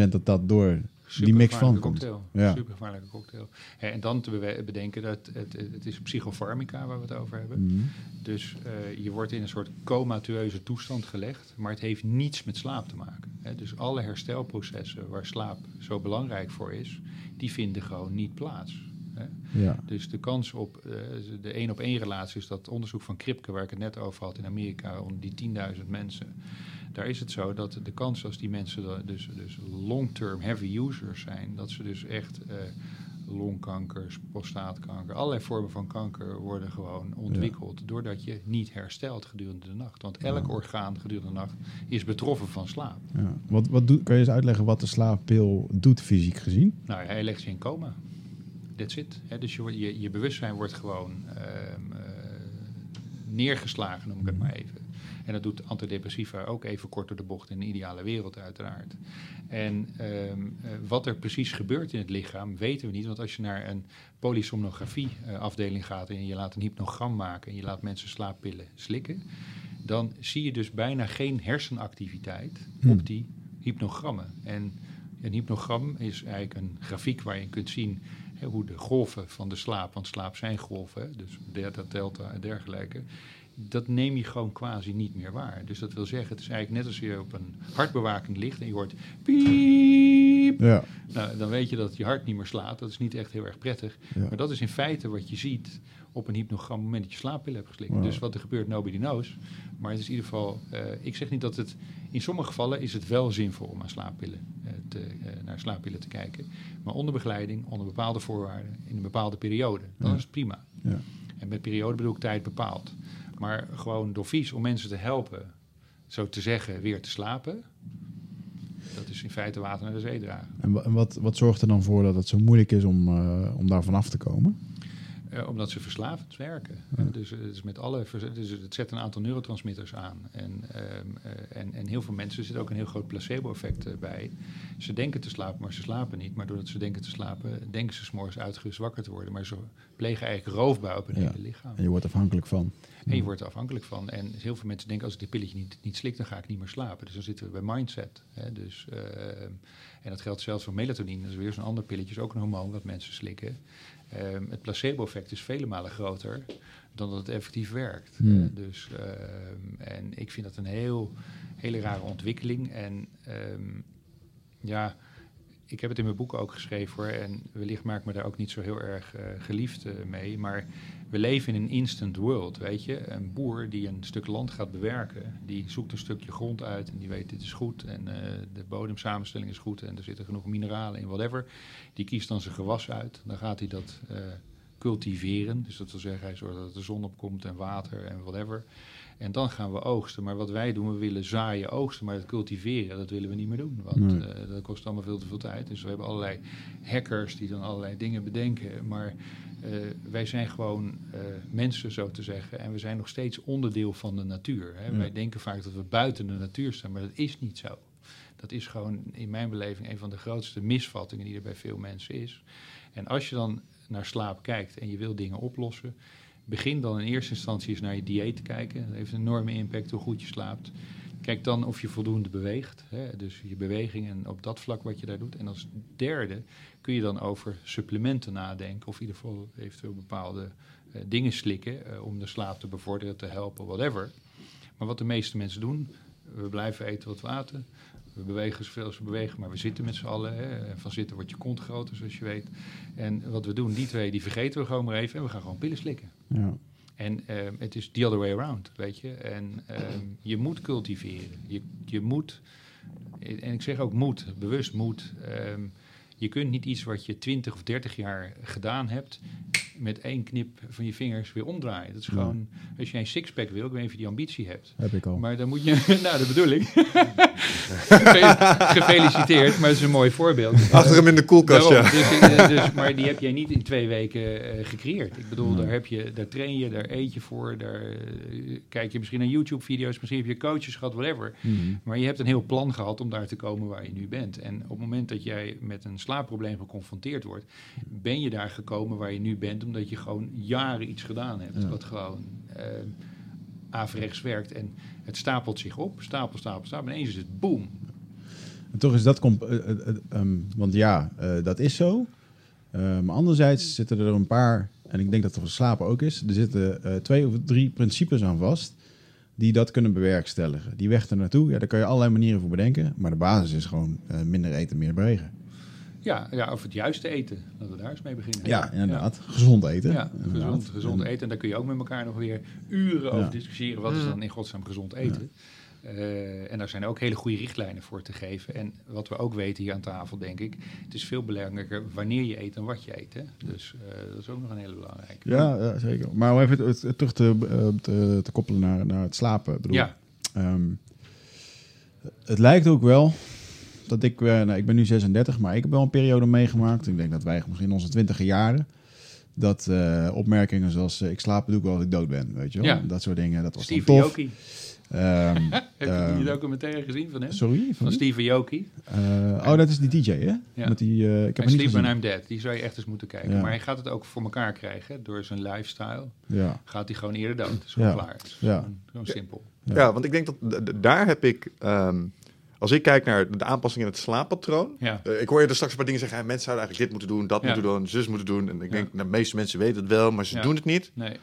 Speaker 2: 100% dat dat door die mix van komt.
Speaker 1: cocktail.
Speaker 2: Ja.
Speaker 1: Supergevaarlijke cocktail. Hè, En dan te bedenken dat het, het, is psychofarmica waar we het over hebben.
Speaker 2: Mhm.
Speaker 1: Dus eh, je wordt in een soort comatueuze toestand gelegd, maar het heeft niets met slaap te maken. Hè. Dus alle herstelprocessen waar slaap zo belangrijk voor is, die vinden gewoon niet plaats.
Speaker 2: Ja.
Speaker 1: Dus de kans op eh, de één op één relatie is dat onderzoek van Kripke, waar ik het net over had in Amerika, onder die 10.000 mensen. Daar is het zo dat de kans als die mensen dus, dus long-term heavy users zijn, dat ze dus echt eh, longkanker, prostaatkanker, allerlei vormen van kanker worden gewoon ontwikkeld doordat je niet herstelt gedurende de nacht. Want elk
Speaker 2: Ja.
Speaker 1: orgaan gedurende de nacht is betroffen van slaap.
Speaker 2: Ja. Wat, wat doet, kan je eens uitleggen wat de slaappil doet fysiek gezien?
Speaker 1: Nou, hij legt je in coma. That's it. Dus je, je, je bewustzijn wordt gewoon ehm, eh, neergeslagen, noem ik het maar even. En dat doet antidepressiva ook even kort door de bocht in een ideale wereld uiteraard. En ehm, eh, wat er precies gebeurt in het lichaam weten we niet. Want als je naar een polysomnografie afdeling gaat en je laat een hypnogram maken en je laat mensen slaappillen slikken, dan zie je dus bijna geen hersenactiviteit
Speaker 2: Hmm.
Speaker 1: op die hypnogrammen. En een hypnogram is eigenlijk een grafiek waar je kunt zien hoe de golven van de slaap, want slaap zijn golven, dus delta, delta en dergelijke, dat neem je gewoon quasi niet meer waar. Dus dat wil zeggen, het is eigenlijk net als je op een hartbewaking ligt en je hoort piep.
Speaker 2: Ja.
Speaker 1: Nou, dan weet je dat je hart niet meer slaat. Dat is niet echt heel erg prettig.
Speaker 2: Ja.
Speaker 1: Maar dat is in feite wat je ziet op een hypnogram moment dat je slaappillen hebt geslikt.
Speaker 2: Wow.
Speaker 1: Dus wat er gebeurt, nobody knows. Maar het is in ieder geval, eh, ik zeg niet dat het, in sommige gevallen is het wel zinvol om aan slaappillen eh, te, eh, naar slaappillen te kijken. Maar onder begeleiding, onder bepaalde voorwaarden, in een bepaalde periode, dan
Speaker 2: Ja.
Speaker 1: is het prima.
Speaker 2: Ja.
Speaker 1: En met periode bedoel ik tijd bepaald. Maar gewoon door vies om mensen te helpen, zo te zeggen, weer te slapen. Dat is in feite water naar de zee dragen.
Speaker 2: En, wa- en wat, wat zorgt er dan voor dat het zo moeilijk is om, eh, om daar vanaf te komen?
Speaker 1: Eh, omdat ze verslavend werken.
Speaker 2: Ja.
Speaker 1: Eh, dus, eh, het is met alle, dus het zet een aantal neurotransmitters aan. En, ehm, eh, en, en heel veel mensen zit ook een heel groot placebo-effect bij. Ze denken te slapen, maar ze slapen niet. Maar doordat ze denken te slapen, denken ze s'morgens uitgerust wakker te worden. Maar ze plegen eigenlijk roofbouw op hun
Speaker 2: Ja.
Speaker 1: hele lichaam.
Speaker 2: En je wordt afhankelijk van.
Speaker 1: En je wordt er afhankelijk van. En heel veel mensen denken, als ik dit pilletje niet, niet slik, dan ga ik niet meer slapen. Dus dan zitten we bij mindset. Hè. Dus, ehm, en dat geldt zelfs voor melatonine. Dat is weer zo'n ander pilletje, is ook een hormoon wat mensen slikken. Ehm, het placebo-effect is vele malen groter dan dat het effectief werkt.
Speaker 2: Hmm.
Speaker 1: Eh, dus, ehm, en ik vind dat een heel, hele rare ontwikkeling. En ehm, ja, ik heb het in mijn boek ook geschreven hoor. En wellicht maak ik me daar ook niet zo heel erg eh, geliefd eh, mee. Maar we leven in een instant world, weet je. Een boer die een stuk land gaat bewerken, die zoekt een stukje grond uit en die weet dit is goed en eh, de bodemsamenstelling is goed en er zitten genoeg mineralen in, whatever. Die kiest dan zijn gewas uit, dan gaat hij dat eh, cultiveren. Dus dat wil zeggen, hij zorgt dat er zon opkomt en water en whatever. En dan gaan we oogsten. Maar wat wij doen, we willen zaaien, oogsten. Maar het cultiveren, dat willen we niet meer doen. Want
Speaker 2: Nee.
Speaker 1: eh, dat kost allemaal veel te veel tijd. Dus we hebben allerlei hackers die dan allerlei dingen bedenken. Maar eh, wij zijn gewoon eh, mensen, zo te zeggen. En we zijn nog steeds onderdeel van de natuur. Hè.
Speaker 2: Ja.
Speaker 1: Wij denken vaak dat we buiten de natuur staan, maar dat is niet zo. Dat is gewoon in mijn beleving een van de grootste misvattingen die er bij veel mensen is. En als je dan naar slaap kijkt en je wil dingen oplossen, begin dan in eerste instantie eens naar je dieet te kijken. Dat heeft een enorme impact hoe goed je slaapt. Kijk dan of je voldoende beweegt. Hè? Dus je beweging en op dat vlak wat je daar doet. En als derde kun je dan over supplementen nadenken. Of in ieder geval eventueel bepaalde eh, dingen slikken eh, om de slaap te bevorderen, te helpen, whatever. Maar wat de meeste mensen doen, we blijven eten wat we aten. We bewegen zoveel als we bewegen, maar we zitten met z'n allen. Hè. En van zitten wordt je kont groter, zoals je weet. En wat we doen, die twee, die vergeten we gewoon maar even. En we gaan gewoon pillen slikken.
Speaker 2: Ja.
Speaker 1: En ehm, het is the other way around, weet je. En ehm, je moet cultiveren. Je, je moet, en ik zeg ook moet, bewust moet. ehm, je kunt niet iets wat je 20 of 30 jaar gedaan hebt, met één knip van je vingers weer omdraaien. Dat is
Speaker 2: Ja.
Speaker 1: gewoon, als jij een sixpack wil, ik weet niet of je die ambitie hebt.
Speaker 2: Heb ik al.
Speaker 1: Maar dan moet je, nou, dat bedoel ik. Ge- Gefeliciteerd, maar het is een mooi voorbeeld.
Speaker 3: Achter hem in de koelkast,
Speaker 1: Daarom.
Speaker 3: ja.
Speaker 1: Dus, eh, dus, maar die heb jij niet in twee weken eh, gecreëerd. Ik bedoel, daar, heb je, daar train je, daar eet je voor, daar eh, kijk je misschien naar YouTube-video's, misschien heb je coaches gehad, whatever.
Speaker 2: Mhm.
Speaker 1: Maar je hebt een heel plan gehad om daar te komen waar je nu bent. En op het moment dat jij met een slaapprobleem geconfronteerd wordt, ben je daar gekomen waar je nu bent, omdat je gewoon jaren iets gedaan hebt.
Speaker 2: Ja.
Speaker 1: Wat gewoon eh averechts werkt. En het stapelt zich op, stapel, stapel, stapel. En ineens is het boom.
Speaker 2: En toch is dat... comp- eh, eh, eh, ehm, want ja, dat is zo. Maar anderzijds zitten er een paar... En ik denk dat het voor slapen ook is. Er zitten twee of drie principes aan vast... die dat kunnen bewerkstelligen. Die weg er naartoe, ja, daar kan je allerlei manieren voor bedenken. Maar de basis is gewoon minder eten, meer bewegen.
Speaker 1: Ja, ja, of het juiste eten. Laten we daar eens mee beginnen.
Speaker 2: Ja, inderdaad. Gezond eten.
Speaker 1: Ja,
Speaker 2: inderdaad.
Speaker 1: gezond, gezond
Speaker 2: En-
Speaker 1: eten. En daar kun je ook met elkaar nog weer uren over discussiëren. Wat is dan in godsnaam gezond eten? Eh, en daar zijn ook hele goede richtlijnen voor te geven. En wat we ook weten hier aan tafel, denk ik... het is veel belangrijker wanneer je eet en wat je eet. Hè? Dus eh, dat is ook nog een hele belangrijke.
Speaker 2: Ja, ja, zeker. Maar om even het, het terug te, eh, te, te koppelen naar, naar het slapen. Bedoel,
Speaker 1: Ja,
Speaker 2: ehm, het lijkt ook wel dat ik, eh, nou, ik ben nu 36, maar ik heb wel een periode meegemaakt. Ik denk dat wij misschien in onze twintige jaren, dat eh, opmerkingen zoals eh, ik slaap doe ik wel als ik dood ben, weet je wel.
Speaker 1: Ja.
Speaker 2: Dat soort dingen, dat was dan
Speaker 1: Steven
Speaker 2: tof.
Speaker 1: Joki.
Speaker 2: Ehm,
Speaker 1: Heb je
Speaker 2: Ehm,
Speaker 1: die documentaire gezien van hem?
Speaker 2: sorry? Van?
Speaker 1: Steven Joki.
Speaker 2: Eh, oh, dat is die DJ, hè?
Speaker 1: Ja.
Speaker 2: Met die, eh, ik heb
Speaker 1: En
Speaker 2: niet
Speaker 1: Sleep When. I'm Dead. Die zou je echt eens moeten kijken.
Speaker 2: Ja.
Speaker 1: Maar hij gaat het ook voor elkaar krijgen. Door zijn lifestyle
Speaker 2: Ja,
Speaker 1: gaat hij gewoon eerder dood. Zo
Speaker 2: Ja.
Speaker 1: klaar.
Speaker 2: Ja.
Speaker 1: Gewoon, gewoon simpel.
Speaker 2: Ja.
Speaker 3: Ja, want ik denk dat daar heb ik, ehm, als ik kijk naar de aanpassing in het slaappatroon.
Speaker 1: Ja.
Speaker 3: eh, ik hoor je er straks een paar dingen zeggen, hè, mensen zouden eigenlijk dit moeten doen, dat
Speaker 1: Ja.
Speaker 3: moeten doen, zus moeten doen. En ik denk, nou, de meeste mensen weten het wel, maar ze doen het niet.
Speaker 1: Nee.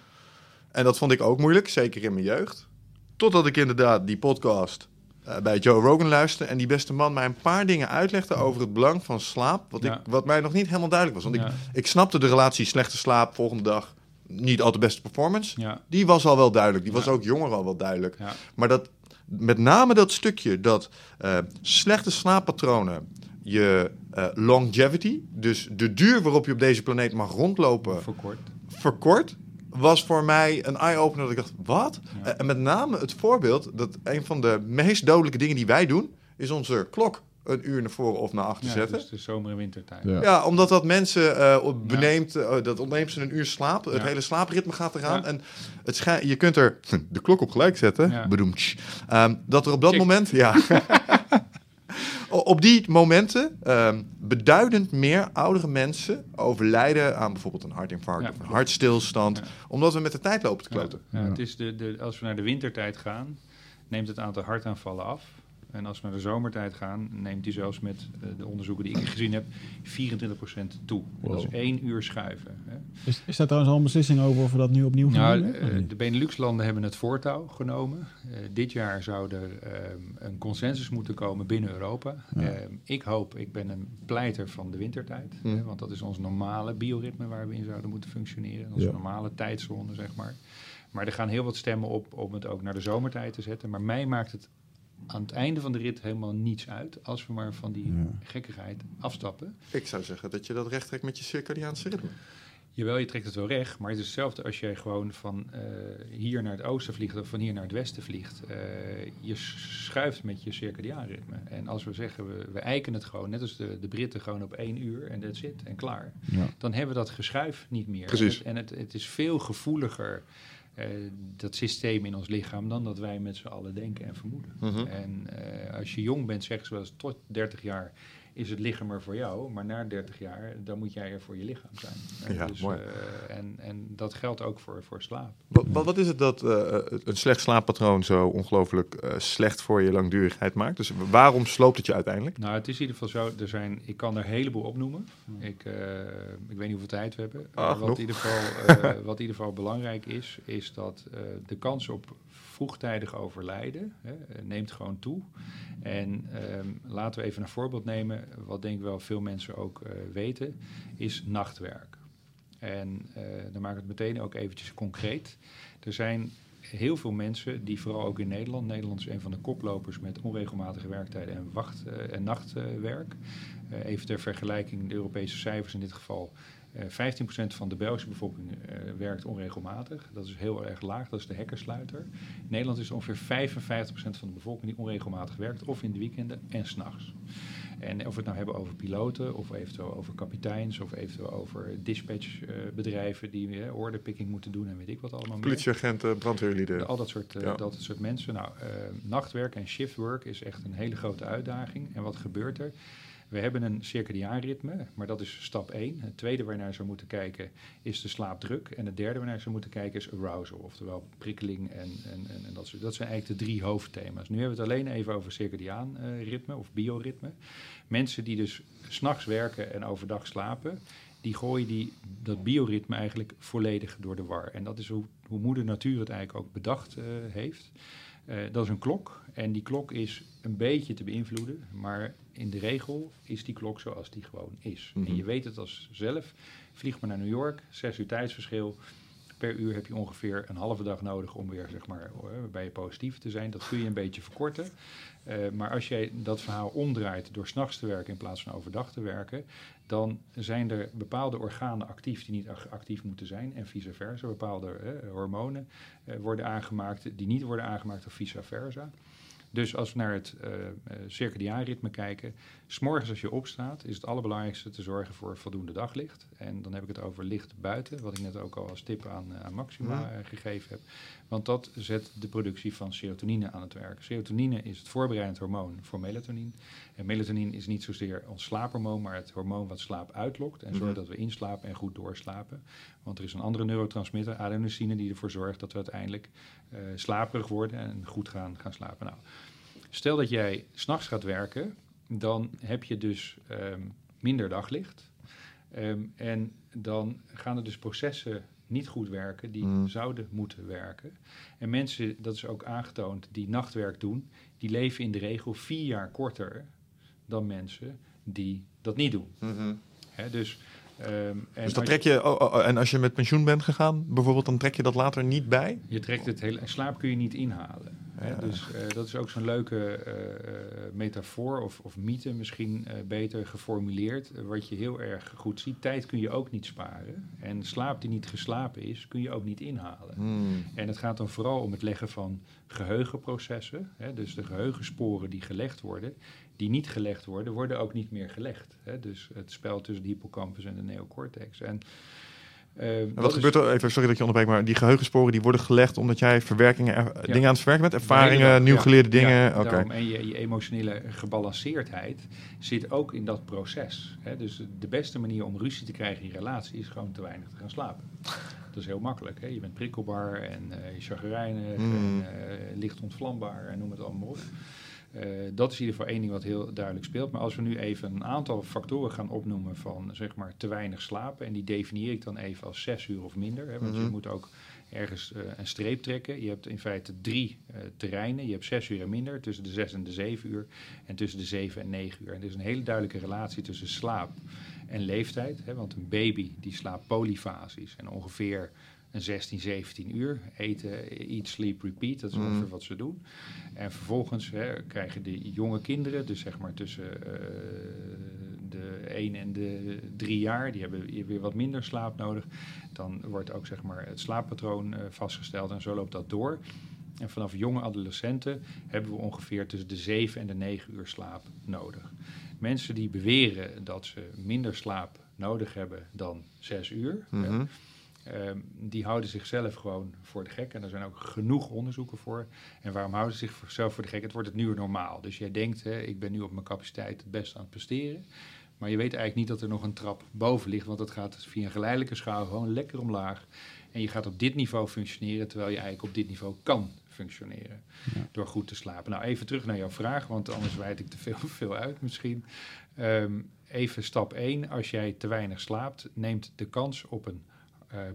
Speaker 3: En dat vond ik ook moeilijk, zeker in mijn jeugd. Totdat ik inderdaad die podcast eh, bij Joe Rogan luisterde en die beste man mij een paar dingen uitlegde over het belang van slaap, wat, ik, wat mij nog niet helemaal duidelijk was. Want ik, ik snapte de relatie slechte slaap, volgende dag niet al de beste performance.
Speaker 1: Ja.
Speaker 3: Die was al wel duidelijk, die was ook jonger al wel duidelijk.
Speaker 1: Ja.
Speaker 3: Maar dat, met name dat stukje dat eh, slechte slaappatronen je eh, longevity, dus de duur waarop je op deze planeet mag rondlopen,
Speaker 1: Voor kort.
Speaker 3: verkort, was voor mij een eye-opener dat ik dacht, wat?
Speaker 1: Ja.
Speaker 3: En met name het voorbeeld dat een van de meest dodelijke dingen die wij doen, is onze klok een uur naar voren of naar achter
Speaker 1: Ja,
Speaker 3: zetten.
Speaker 1: dus de zomer- en wintertijd.
Speaker 2: Ja.
Speaker 3: Ja, omdat dat mensen eh, op- beneemt, eh, dat ontneemt ze een uur slaap. Het hele slaapritme gaat eraan.
Speaker 1: Ja.
Speaker 3: En het schij- je kunt er de klok op gelijk zetten.
Speaker 1: Ja.
Speaker 3: Bedoemd. Ehm, dat er op dat
Speaker 1: Check.
Speaker 3: moment, ja. Op die momenten ehm, beduidend meer oudere mensen overlijden aan bijvoorbeeld een hartinfarct
Speaker 1: Ja,
Speaker 3: of een
Speaker 1: klopt.
Speaker 3: hartstilstand.
Speaker 1: Ja.
Speaker 3: Omdat we met de tijd lopen te
Speaker 1: Ja,
Speaker 3: kloten.
Speaker 1: ja,
Speaker 2: Ja.
Speaker 1: Het is de, de, als we naar de wintertijd gaan, neemt het aantal hartaanvallen af. En als we naar de zomertijd gaan, neemt die zelfs met eh, de onderzoeken die ik gezien heb, 24% toe. Dat is één uur schuiven. Hè.
Speaker 2: Is, is daar trouwens al een beslissing over of we dat nu opnieuw gaan
Speaker 1: Nou,
Speaker 2: doen?
Speaker 1: eh, de Benelux-landen hebben het voortouw genomen. Eh, dit jaar zou er ehm, een consensus moeten komen binnen Europa.
Speaker 2: Ja.
Speaker 1: Ehm, ik hoop, ik ben een pleiter van de wintertijd. Hè, want dat is ons normale bioritme waar we in zouden moeten functioneren. Onze
Speaker 2: Ja.
Speaker 1: normale tijdzone, zeg maar. Maar er gaan heel wat stemmen op om het ook naar de zomertijd te zetten. Maar mij maakt het aan het einde van de rit helemaal niets uit. Als we maar van die
Speaker 2: Ja.
Speaker 1: gekkigheid afstappen.
Speaker 3: Ik zou zeggen dat je dat recht trekt met je circadiaanse ritme.
Speaker 1: Jawel, je trekt het wel recht, maar het is hetzelfde als jij gewoon van eh, hier naar het oosten vliegt of van hier naar het westen vliegt. Eh, je schuift met je circadiaanritme. En als we zeggen, we, we eiken het gewoon, net als de, de Britten, gewoon op één uur en dat zit en klaar.
Speaker 2: Ja.
Speaker 1: Dan hebben we dat geschuif niet meer.
Speaker 3: Precies.
Speaker 1: En, het, en het, het is veel gevoeliger, eh, dat systeem in ons lichaam, dan dat wij met z'n allen denken en vermoeden.
Speaker 3: Mhm.
Speaker 1: En eh, als je jong bent, zeggen ze wel eens, tot 30 jaar is het lichaam er voor jou. Maar na 30 jaar, dan moet jij er voor je lichaam zijn. Eh,
Speaker 3: Ja,
Speaker 1: dus,
Speaker 3: mooi.
Speaker 1: eh, en, en dat geldt ook voor, voor slaap.
Speaker 3: Wat, wat, wat is het dat eh, een slecht slaappatroon zo ongelooflijk eh, slecht voor je langdurigheid maakt? Dus waarom sloopt het je uiteindelijk?
Speaker 1: Nou, het is in ieder geval zo, er zijn, ik kan er een heleboel opnoemen. Ik, eh, ik weet niet hoeveel tijd we hebben. Wat, in ieder geval, eh, wat in ieder geval belangrijk is, is dat eh, de kans op vroegtijdig overlijden hè, neemt gewoon toe. En ehm, laten we even een voorbeeld nemen, wat denk ik wel veel mensen ook eh, weten, is nachtwerk. En eh, dan maak ik het meteen ook eventjes concreet. Er zijn heel veel mensen die vooral ook in Nederland, Nederland is een van de koplopers met onregelmatige werktijden en, wacht, eh, en nachtwerk. Even ter vergelijking, de Europese cijfers in dit geval. Eh 15% van de Belgische bevolking eh, werkt onregelmatig. Dat is heel erg laag, dat is de hekkersluiter. In Nederland is ongeveer 55% van de bevolking die onregelmatig werkt, of in de weekenden en s'nachts. En of we het nou hebben over piloten, of eventueel over kapiteins, of eventueel over dispatchbedrijven die eh, orderpicking moeten doen en weet ik wat allemaal.
Speaker 3: Politieagenten, brandweerlieden.
Speaker 1: De- Al dat soort, eh,
Speaker 3: Ja.
Speaker 1: dat soort mensen. Nou, eh, nachtwerk en shiftwork is echt een hele grote uitdaging. En wat gebeurt er? We hebben een circadiaanritme, maar dat is stap 1. Het tweede waar je naar zou moeten kijken is de slaapdruk. En het derde waar je naar zou moeten kijken is arousal, oftewel prikkeling. En, en, en, dat, soort, dat zijn eigenlijk de drie hoofdthema's. Nu hebben we het alleen even over circadiaanritme of bioritme. Mensen die dus s'nachts werken en overdag slapen, die gooien die, dat bioritme eigenlijk volledig door de war. En dat is hoe, hoe moeder natuur het eigenlijk ook bedacht eh, heeft. Eh, dat is een klok en die klok is een beetje te beïnvloeden, maar in de regel is die klok zoals die gewoon is.
Speaker 3: Mhm.
Speaker 1: En je weet het als zelf, vlieg maar naar New York, zes uur tijdsverschil. Per uur heb je ongeveer een halve dag nodig om weer zeg maar, eh, bij je positief te zijn. Dat kun je een beetje verkorten. Eh, maar als jij dat verhaal omdraait door s'nachts te werken in plaats van overdag te werken, dan zijn er bepaalde organen actief die niet actief moeten zijn en vice versa. Bepaalde eh, hormonen worden aangemaakt die niet worden aangemaakt of vice versa. Dus als we naar het eh eh, circadiaanritme kijken, s'morgens als je opstaat, is het allerbelangrijkste te zorgen voor voldoende daglicht. En dan heb ik het over licht buiten, wat ik net ook al als tip aan, eh, aan Maxima
Speaker 3: Ja.
Speaker 1: eh, gegeven heb. Want dat zet de productie van serotonine aan het werk. Serotonine is het voorbereidend hormoon voor melatonine. En melatonine is niet zozeer ons slaaphormoon, maar het hormoon wat slaap uitlokt en zorgt
Speaker 3: Mhm.
Speaker 1: dat we inslapen en goed doorslapen. Want er is een andere neurotransmitter, adenosine, die ervoor zorgt dat we uiteindelijk eh, slaperig worden en goed gaan, gaan slapen. Nou, stel dat jij s'nachts gaat werken, dan heb je dus ehm, minder daglicht. Ehm, en dan gaan er dus processen niet goed werken die
Speaker 3: Mm.
Speaker 1: zouden moeten werken. En mensen, dat is ook aangetoond, die nachtwerk doen, die leven in de regel vier jaar korter dan mensen die dat niet doen.
Speaker 3: Mhm.
Speaker 1: Hè, dus, ehm, en
Speaker 3: Dus dat trek je, oh, oh, oh, en als je met pensioen bent gegaan, bijvoorbeeld, dan trek je dat later niet bij?
Speaker 1: Je trekt het hele. Slaap kun je niet inhalen. Hè? Dus eh, dat is ook zo'n leuke eh, eh, metafoor of, of mythe, misschien beter geformuleerd. wat je heel erg goed ziet. Tijd kun je ook niet sparen. En slaap die niet geslapen is, kun je ook niet inhalen.
Speaker 3: Hmm.
Speaker 1: En het gaat dan vooral om het leggen van geheugenprocessen. Hè? Dus de geheugensporen die gelegd worden, die niet gelegd worden, worden ook niet meer gelegd. Hè? Dus het spel tussen de hippocampus en de neocortex. En, eh,
Speaker 3: En wat gebeurt er, even, sorry dat je onderbreekt, maar die geheugensporen die worden gelegd omdat jij verwerkingen, er- dingen aan het verwerken bent?
Speaker 1: Hele
Speaker 3: Ervaringen,
Speaker 1: dag,
Speaker 3: nieuw
Speaker 1: ja.
Speaker 3: geleerde dingen?
Speaker 1: Ja. En je, je emotionele gebalanceerdheid zit ook in dat proces. Hè? Dus de beste manier om ruzie te krijgen in je relatie is gewoon te weinig te gaan slapen. Dat is heel makkelijk. Hè? Je bent prikkelbaar en je chagrijnig
Speaker 3: Mm.
Speaker 1: en eh, licht ontvlambaar en noem het allemaal op. Eh, dat is in ieder geval één ding wat heel duidelijk speelt. Maar als we nu even een aantal factoren gaan opnoemen van zeg maar te weinig slapen. En die definieer ik dan even als zes uur of minder. Hè, want
Speaker 3: Mhm.
Speaker 1: je moet ook ergens eh, een streep trekken. Je hebt in feite drie eh, terreinen. Je hebt zes uur en minder, tussen de zes en de zeven uur. En tussen de zeven en negen uur. En er is een hele duidelijke relatie tussen slaap en leeftijd. Hè, want een baby die slaapt polyfasisch en ongeveer 16, 17 uur. Eten, eat, sleep, repeat. Dat is
Speaker 3: Mhm.
Speaker 1: ongeveer wat ze doen. En vervolgens hè, krijgen de jonge kinderen, dus zeg maar tussen eh, de 1 en de 3 jaar, die hebben weer wat minder slaap nodig. Dan wordt ook zeg maar, het slaappatroon eh, vastgesteld en zo loopt dat door. En vanaf jonge adolescenten hebben we ongeveer tussen de 7 en de 9 uur slaap nodig. Mensen die beweren dat ze minder slaap nodig hebben dan 6 uur,
Speaker 3: Mhm.
Speaker 1: eh, Ehm, die houden zichzelf gewoon voor de gek. En er zijn ook genoeg onderzoeken voor. En waarom houden ze zichzelf voor de gek? Het wordt het nieuwe normaal. Dus jij denkt, hè, ik ben nu op mijn capaciteit het best aan het presteren. Maar je weet eigenlijk niet dat er nog een trap boven ligt. Want het gaat via een geleidelijke schaal gewoon lekker omlaag. En je gaat op dit niveau functioneren, terwijl je eigenlijk op dit niveau kan functioneren.
Speaker 2: Ja.
Speaker 1: Door goed te slapen. Nou, even terug naar jouw vraag, want anders wijd ik te veel, veel uit misschien. Ehm, even stap 1. Als jij te weinig slaapt, neemt de kans op een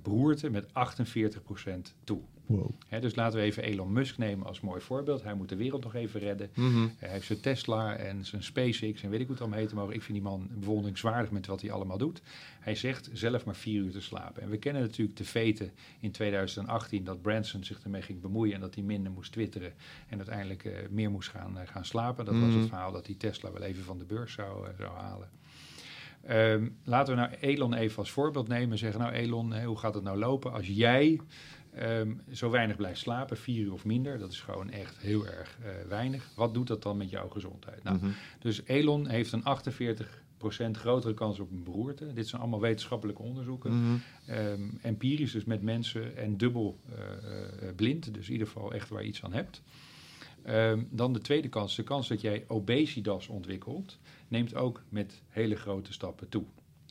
Speaker 1: beroerte met 48% toe.
Speaker 2: Wow.
Speaker 1: Dus laten we even Elon Musk nemen als mooi voorbeeld. Hij moet de wereld nog even redden.
Speaker 3: Mhm.
Speaker 1: Hij heeft zijn Tesla en zijn SpaceX en weet ik hoe het allemaal heet te mogen. Ik vind die man bewonderingswaardig met wat hij allemaal doet. Hij zegt zelf maar vier uur te slapen. En we kennen natuurlijk de veten in 2018 dat Branson zich ermee ging bemoeien en dat hij minder moest twitteren en uiteindelijk eh, meer moest gaan, eh, gaan slapen. Dat was
Speaker 3: Mhm.
Speaker 1: het verhaal dat hij Tesla wel even van de beurs zou, eh, zou halen. Ehm, laten we nou Elon even als voorbeeld nemen en zeggen, nou Elon, hè, hoe gaat het nou lopen als jij ehm, zo weinig blijft slapen, vier uur of minder, dat is gewoon echt heel erg eh, weinig. Wat doet dat dan met jouw gezondheid? Nou,
Speaker 3: Mhm.
Speaker 1: dus Elon heeft een 48% grotere kans op een beroerte. Dit zijn allemaal wetenschappelijke onderzoeken.
Speaker 3: Mhm.
Speaker 1: Ehm, empirisch dus met mensen en dubbel eh, eh, blind. Dus in ieder geval echt waar je iets aan hebt. Dan de tweede kans. De kans dat jij obesitas ontwikkelt, neemt ook met hele grote stappen toe.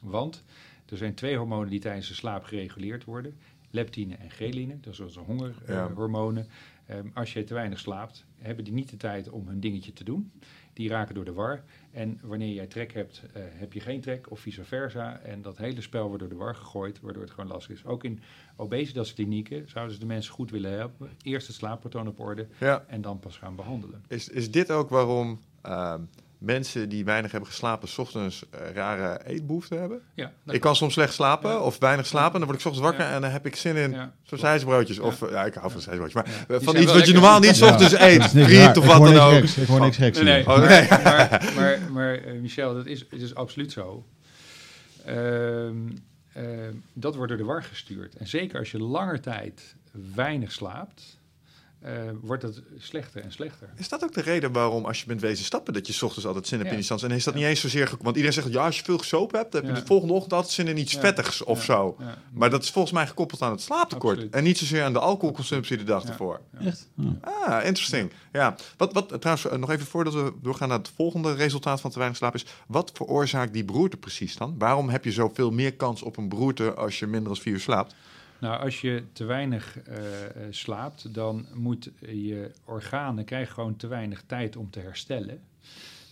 Speaker 1: Want er zijn twee hormonen die tijdens de slaap gereguleerd worden. Leptine en ghreline, dat is onze
Speaker 3: Ja.
Speaker 1: hongerhormonen. Ehm, als je te weinig slaapt, hebben die niet de tijd om hun dingetje te doen. Die raken door de war. En wanneer jij trek hebt, eh, heb je geen trek of vice versa. En dat hele spel wordt door de war gegooid, waardoor het gewoon lastig is. Ook in obesitasklinieken zouden ze de mensen goed willen helpen. Eerst het slaappatroon op orde
Speaker 3: Ja.
Speaker 1: en dan pas gaan behandelen.
Speaker 3: Is, is dit ook waarom ehm, mensen die weinig hebben geslapen, 's ochtends eh, rare eetbehoeften hebben?
Speaker 1: Ja,
Speaker 3: Ik kan soms slecht slapen
Speaker 1: Ja.
Speaker 3: of weinig slapen. Dan word ik 's ochtends wakker
Speaker 1: Ja.
Speaker 3: en dan heb ik zin in
Speaker 1: Ja,
Speaker 3: zo'n
Speaker 1: klopt.
Speaker 3: zijsbroodjes. Of, ja, ik hou van zijsbroodjes. Maar van iets wat je normaal niet 's
Speaker 2: Ja.
Speaker 3: ochtends eet. Friet of wat dan ook.
Speaker 2: geks. Ik hoor niks geks.
Speaker 1: Nee.
Speaker 3: Oh,
Speaker 1: maar,
Speaker 3: nee.
Speaker 1: maar, maar, maar, eh, Michel, dat is, het is absoluut zo. Ehm, ehm, dat wordt door de war gestuurd. En zeker als je langer tijd weinig slaapt, eh, wordt het slechter en slechter.
Speaker 3: Is dat ook de reden waarom als je bent wezen stappen, dat je 's ochtends altijd zin hebt
Speaker 1: Ja.
Speaker 3: in iets anders? En is dat
Speaker 1: Ja.
Speaker 3: niet eens zozeer... Want iedereen zegt, ja, als je veel gesopen hebt, dan heb je de volgende ochtend altijd zin in iets
Speaker 1: Ja.
Speaker 3: vettigs of
Speaker 1: Ja,
Speaker 3: zo.
Speaker 1: ja.
Speaker 3: Maar dat is volgens mij gekoppeld aan het slaaptekort.
Speaker 1: Absoluut.
Speaker 3: En niet zozeer aan de alcoholconsumptie de dag
Speaker 1: Ja.
Speaker 3: ervoor.
Speaker 2: Echt?
Speaker 3: Ah, interesting. Ja. Wat, wat, trouwens, eh, nog even voordat we doorgaan naar het volgende resultaat van te weinig slaap is. Wat veroorzaakt die beroerte precies dan? Waarom heb je zoveel meer kans op een beroerte als je minder dan vier uur slaapt?
Speaker 1: Nou, als je te weinig eh, eh, slaapt, dan moet je organen krijgen gewoon te weinig tijd om te herstellen.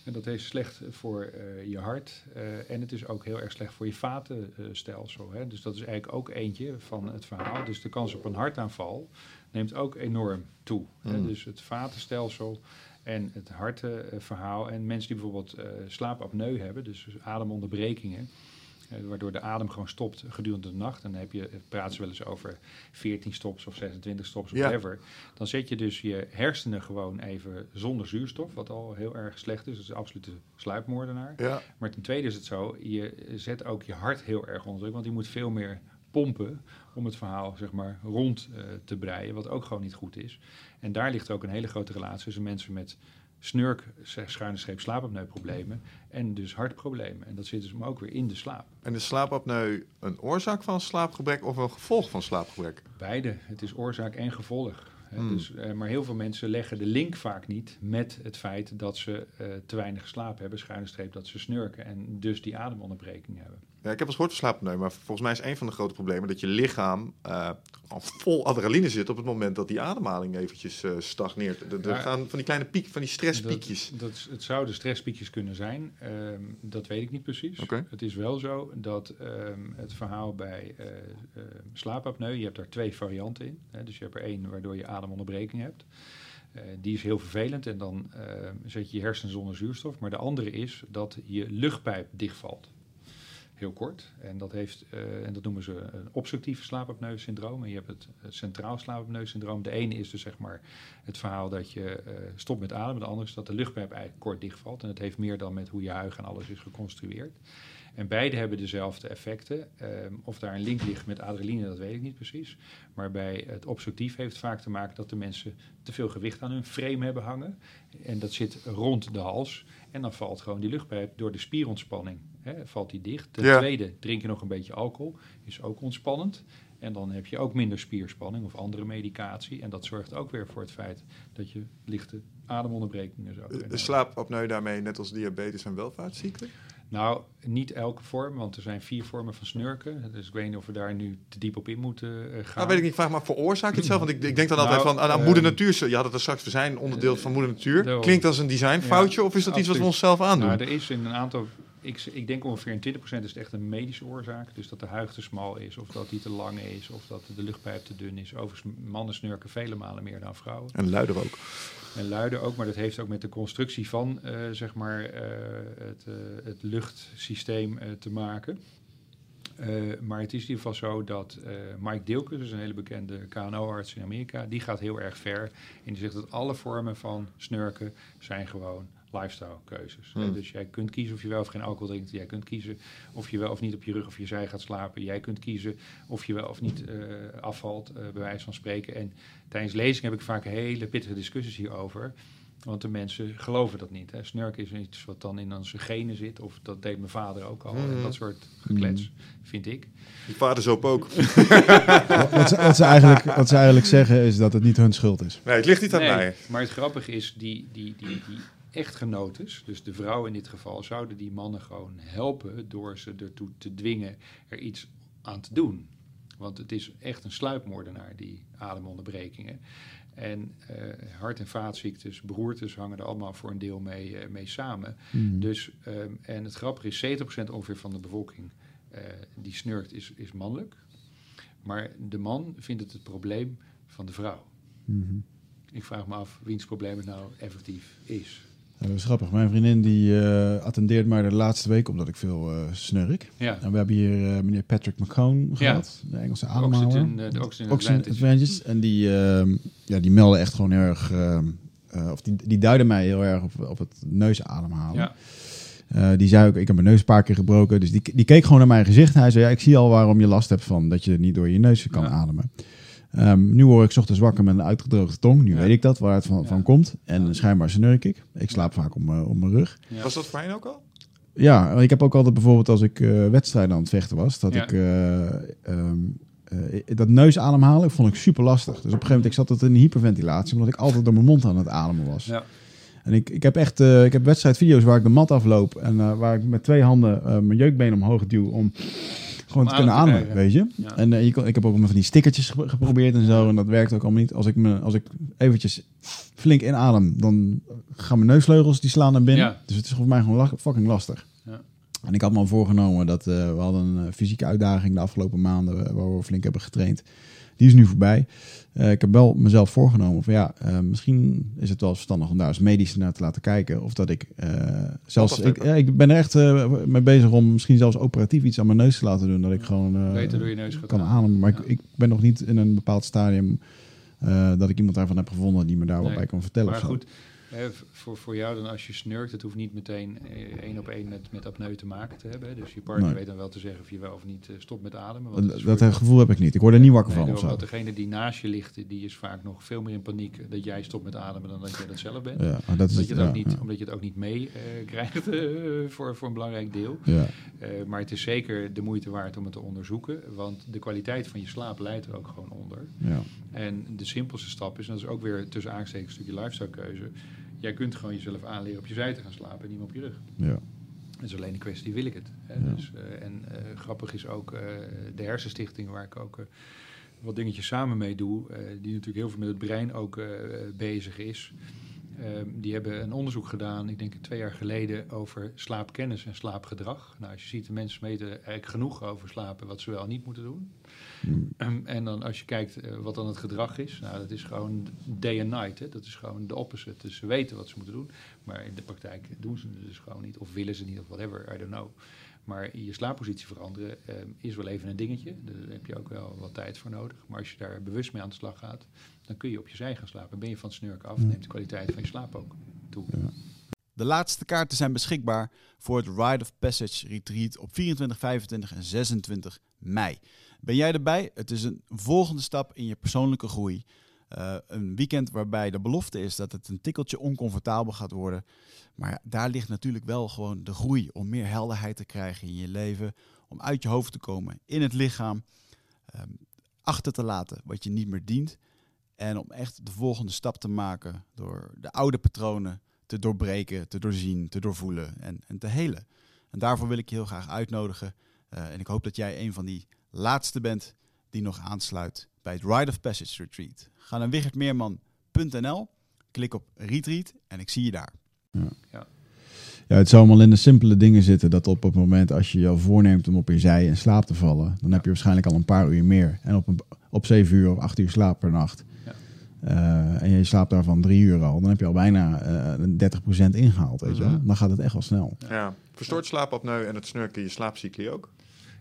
Speaker 1: En dat is slecht voor eh, je hart. en het is ook heel erg slecht voor je vatenstelsel. Hè? Dus dat is eigenlijk ook eentje van het verhaal. Dus de kans op een hartaanval neemt ook enorm toe. Hè?
Speaker 3: Mm.
Speaker 1: Dus het vatenstelsel en het hartverhaal. en mensen die bijvoorbeeld slaapapneu hebben, dus ademonderbrekingen. Eh, waardoor de adem gewoon stopt gedurende de nacht. En dan heb je, praten ze wel eens over 14 stops of 26 stops of
Speaker 3: Ja.
Speaker 1: whatever. Dan zet je dus je hersenen gewoon even zonder zuurstof, wat al heel erg slecht is. Dat is een absolute sluipmoordenaar.
Speaker 3: Ja.
Speaker 1: Maar ten tweede is het zo, je zet ook je hart heel erg onder druk, want die moet veel meer pompen om het verhaal zeg maar rond eh, te breien, wat ook gewoon niet goed is. En daar ligt ook een hele grote relatie tussen mensen met snurk, schuine streep, slaapapneuproblemen en dus hartproblemen. En dat zit dus hem ook weer in de slaap.
Speaker 3: En is slaapapneu een oorzaak van slaapgebrek of een gevolg van slaapgebrek?
Speaker 1: Beide, het is oorzaak en gevolg.
Speaker 3: Hmm.
Speaker 1: Dus, eh, maar heel veel mensen leggen de link vaak niet met het feit dat ze eh, te weinig geslapen hebben, schuine streep dat ze snurken en dus die ademonderbreking hebben.
Speaker 3: Ja, ik heb als gehoord van slaapapneu, maar volgens mij is een van de grote problemen dat je lichaam eh, al vol adrenaline zit op het moment dat die ademhaling eventjes eh, stagneert. Er, er
Speaker 1: Ja.
Speaker 3: gaan van die kleine piek, van die stresspiekjes.
Speaker 1: Dat, het zouden stresspiekjes kunnen zijn. Ehm, dat weet ik niet precies. Het is wel zo dat ehm, het verhaal bij eh, slaapapneu, je hebt daar twee varianten in. Hè, dus je hebt er één waardoor je ademonderbreking hebt. Eh, die is heel vervelend en dan zet je je hersenen zonder zuurstof. Maar de andere is dat je luchtpijp dichtvalt. Heel kort. En dat, heeft, eh, en dat noemen ze een obstructief slaapapneu-syndroom. En je hebt het, centraal slaapapneu-syndroom. De ene is dus zeg maar het verhaal dat je eh, stopt met ademen. De andere is dat de luchtpijp eigenlijk kort dichtvalt. En het heeft meer dan met hoe je huig en alles is geconstrueerd. En beide hebben dezelfde effecten. Ehm, of daar een link ligt met adrenaline, dat weet ik niet precies. Maar bij het obstructief heeft het vaak te maken dat de mensen te veel gewicht aan hun frame hebben hangen. En dat zit rond de hals. En dan valt gewoon die luchtpijp door de spierontspanning. Hè, valt die dicht. Ten
Speaker 3: Ja.
Speaker 1: tweede, drink je nog een beetje alcohol. Is ook ontspannend. En dan heb je ook minder spierspanning of andere medicatie. En dat zorgt ook weer voor het feit dat je lichte ademonderbrekingen zou kunnen
Speaker 3: De
Speaker 1: hebben.
Speaker 3: slaapapneu daarmee net als diabetes en welvaartsziekte?
Speaker 1: Nou, niet elke vorm, want er zijn vier vormen van snurken. Dus ik weet niet of we daar nu te diep op in moeten eh, gaan.
Speaker 3: Nou, weet ik niet, vraag maar, veroorzaakt het zelf? Want ik, ik denk dan
Speaker 1: Nou,
Speaker 3: altijd van, aan, aan
Speaker 1: ehm,
Speaker 3: moeder natuur, je had het er straks, we zijn onderdeel van moeder natuur.
Speaker 1: daarom.
Speaker 3: Klinkt als een designfoutje of is dat iets wat we onszelf aandoen?
Speaker 1: Nou, er is in een aantal, ik, ik denk ongeveer in 20% is het echt een medische oorzaak. Dus dat de huig te smal is, of dat die te lang is, of dat de luchtpijp te dun is. Overigens, mannen snurken vele malen meer dan vrouwen.
Speaker 3: En luider ook.
Speaker 1: En luiden ook, maar dat heeft ook met de constructie van eh, zeg maar, eh, het, eh, het luchtsysteem te maken. Maar het is in ieder geval zo dat Mike Dilkes, dus een hele bekende KNO-arts in Amerika, die gaat heel erg ver. En die zegt dat alle vormen van snurken zijn gewoon lifestyle keuzes.
Speaker 3: Hmm.
Speaker 1: Dus jij kunt kiezen of je wel of geen alcohol drinkt. Jij kunt kiezen of je wel of niet op je rug of je zij gaat slapen. Jij kunt kiezen of je wel of niet afvalt, eh, bij wijze van spreken. En tijdens lezing heb ik vaak hele pittige discussies hierover. Want de mensen geloven dat niet. Hè. Snurken is iets wat dan in onze genen zit. Of dat deed mijn vader ook al. En dat soort geklets, vind ik.
Speaker 3: Je vader zoop ook.
Speaker 2: Wat, wat ze, wat, ze eigenlijk, wat ze eigenlijk zeggen is dat het niet hun schuld is.
Speaker 3: Nee, het ligt niet aan
Speaker 1: Nee,
Speaker 3: mij.
Speaker 1: maar het grappige is, die, die, die, die echtgenotes, dus de vrouw in dit geval, zouden die mannen gewoon helpen door ze ertoe te dwingen er iets aan te doen. Want het is echt een sluipmoordenaar, die ademonderbrekingen. En eh, hart- en vaatziektes, beroertes hangen er allemaal voor een deel mee, eh, mee samen.
Speaker 2: Mhm.
Speaker 1: Dus, ehm, en het grappige is, 70% ongeveer van de bevolking eh, die snurkt is, is mannelijk. Maar de man vindt het het probleem van de vrouw.
Speaker 2: Mhm.
Speaker 1: Ik vraag me af wiens probleem het nou effectief is.
Speaker 2: Dat is grappig. Mijn vriendin die eh, attendeert mij de laatste week omdat ik veel eh, snurk.
Speaker 1: Ja,
Speaker 2: En we hebben hier eh, meneer Patrick McCone gehad, de Engelse ademhaler.
Speaker 1: Oxygen, de Oxygen
Speaker 2: Oxygen. En die, ehm, ja, die melden echt gewoon heel erg... ehm, eh, of die, die duiden mij heel erg op, op het neusademhalen.
Speaker 1: Ja,
Speaker 2: die zei ook, ik heb mijn neus een paar keer gebroken. Dus die, die keek gewoon naar mijn gezicht. Hij zei, ja, ik zie al waarom je last hebt van dat je niet door je neus kan
Speaker 1: Ja.
Speaker 2: ademen. Ehm, nu hoor ik 's ochtends wakker met een uitgedroogde tong. Nu
Speaker 1: Ja.
Speaker 2: weet ik dat, waar het van,
Speaker 1: Ja.
Speaker 2: van komt. En
Speaker 1: Ja.
Speaker 2: schijnbaar snurk ik. Ik slaap vaak op mijn, op mijn rug.
Speaker 1: ja.
Speaker 3: Was dat voorheen ook al?
Speaker 2: Ja, ik heb ook altijd bijvoorbeeld als ik eh, wedstrijden aan het vechten was, dat
Speaker 1: Ja.
Speaker 2: ik eh, ehm, eh, dat neus ademhalen vond ik super lastig. Dus op een gegeven moment ik zat het in hyperventilatie, omdat ik altijd door mijn mond aan het ademen was.
Speaker 1: Ja.
Speaker 2: En ik, ik heb echt eh, ik heb wedstrijdvideo's waar ik de mat afloop en eh, waar ik met twee handen mijn jeukbeen omhoog duw om gewoon te kunnen ademen,
Speaker 1: krijgen.
Speaker 2: weet je.
Speaker 1: Ja.
Speaker 2: En eh, je kon, ik heb ook met van die stickertjes ge- geprobeerd en zo en dat werkt ook allemaal niet. Als ik, me, als ik eventjes flink inadem, dan gaan mijn neusvleugels die slaan naar binnen.
Speaker 1: Ja.
Speaker 2: Dus het is voor mij gewoon fucking lastig.
Speaker 1: Ja.
Speaker 2: En ik had me al voorgenomen dat eh, we hadden een eh, fysieke uitdaging de afgelopen maanden waar we flink hebben getraind. Die is nu voorbij. Eh, ik heb wel mezelf voorgenomen van ja, eh, misschien is het wel verstandig om daar eens medisch naar te laten kijken. Of dat ik eh, zelfs, ik, ja, ik ben er echt mee bezig om misschien zelfs operatief iets aan mijn neus te laten doen. Dat ik gewoon
Speaker 1: Beter door je neus
Speaker 2: kan
Speaker 1: ademen.
Speaker 2: Maar
Speaker 1: Ja.
Speaker 2: ik, ik ben nog niet in een bepaald stadium dat ik iemand daarvan heb gevonden die me daar wat bij kan vertellen.
Speaker 1: Maar goed, voor, voor jou dan als je snurkt, het hoeft niet meteen eh, één op één met, met apneu te maken te hebben. hè. Dus je partner
Speaker 2: Nee.
Speaker 1: weet dan wel te zeggen of je wel of niet eh, stopt met ademen. want
Speaker 2: Dat, dat gevoel heb ik niet. Ik word er niet wakker
Speaker 1: Nee,
Speaker 2: van of zo.
Speaker 1: degene die naast je ligt, die is vaak nog veel meer in paniek dat jij stopt met ademen dan dat jij dat zelf bent.
Speaker 2: Ja, maar dat is
Speaker 1: Omdat je, het
Speaker 2: ja,
Speaker 1: ook niet,
Speaker 2: ja.
Speaker 1: omdat je het ook niet mee eh, krijgt voor, voor een belangrijk deel.
Speaker 2: Ja.
Speaker 1: Maar het is zeker de moeite waard om het te onderzoeken. Want de kwaliteit van je slaap leidt er ook gewoon onder.
Speaker 2: Ja.
Speaker 1: En de simpelste stap is, en dat is ook weer tussen aanstekens een stukje lifestyle keuze. Jij kunt gewoon jezelf aanleren op je zij te gaan slapen en niet meer op je rug.
Speaker 2: Ja.
Speaker 1: Het is alleen een kwestie, wil ik het? Hè?
Speaker 2: Ja.
Speaker 1: Dus, eh, en eh, grappig is ook eh, de hersenstichting, waar ik ook wat dingetjes samen mee doe, die natuurlijk heel veel met het brein ook bezig is. Ehm, die hebben een onderzoek gedaan, ik denk twee jaar geleden, over slaapkennis en slaapgedrag. Nou, als je ziet, de mensen weten eigenlijk genoeg over slapen, wat ze wel en niet moeten doen.
Speaker 2: Mm.
Speaker 1: Ehm, en dan als je kijkt eh, wat dan het gedrag is, nou, dat is gewoon day and night. Hè? Dat is gewoon de opposite. Dus ze weten wat ze moeten doen, maar in de praktijk doen ze het dus gewoon niet. Of willen ze niet, of whatever, I don't know. Maar je slaappositie veranderen ehm, is wel even een dingetje. Daar heb je ook wel wat tijd voor nodig. Maar als je daar bewust mee aan de slag gaat, dan kun je op je zij gaan slapen. Ben je van het snurken af, neemt de kwaliteit van je slaap ook toe.
Speaker 4: De laatste kaarten zijn beschikbaar voor het Ride of Passage Retreat op 24, 25 en 26 mei. Ben jij erbij? Het is een volgende stap in je persoonlijke groei. Uh, een weekend waarbij de belofte is dat het een tikkeltje oncomfortabel gaat worden. Maar daar ligt natuurlijk wel gewoon de groei om meer helderheid te krijgen in je leven. Om uit je hoofd te komen, in het lichaam. Um, achter te laten wat je niet meer dient. En om echt de volgende stap te maken door de oude patronen te doorbreken, te doorzien, te doorvoelen en, en te helen. En daarvoor wil ik je heel graag uitnodigen. Uh, en ik hoop dat jij een van die laatste bent die nog aansluit bij het Ride of Passage Retreat. Ga naar wichertmeerman.nl, klik op Retreat en ik zie je daar.
Speaker 2: Ja. ja. Ja, het zou allemaal in de simpele dingen zitten. Dat op het moment als je je voorneemt om op je zij in slaap te vallen, dan heb je waarschijnlijk al een paar uur meer. En op, een, op zeven uur of acht uur slaap per nacht. Ja. Uh, en je slaapt daarvan drie uur al, dan heb je al bijna uh, 30% ingehaald. Weet je wel? Dan gaat het echt wel snel.
Speaker 3: Ja. Verstoort slaapapneu en het snurken je slaapcycli ook?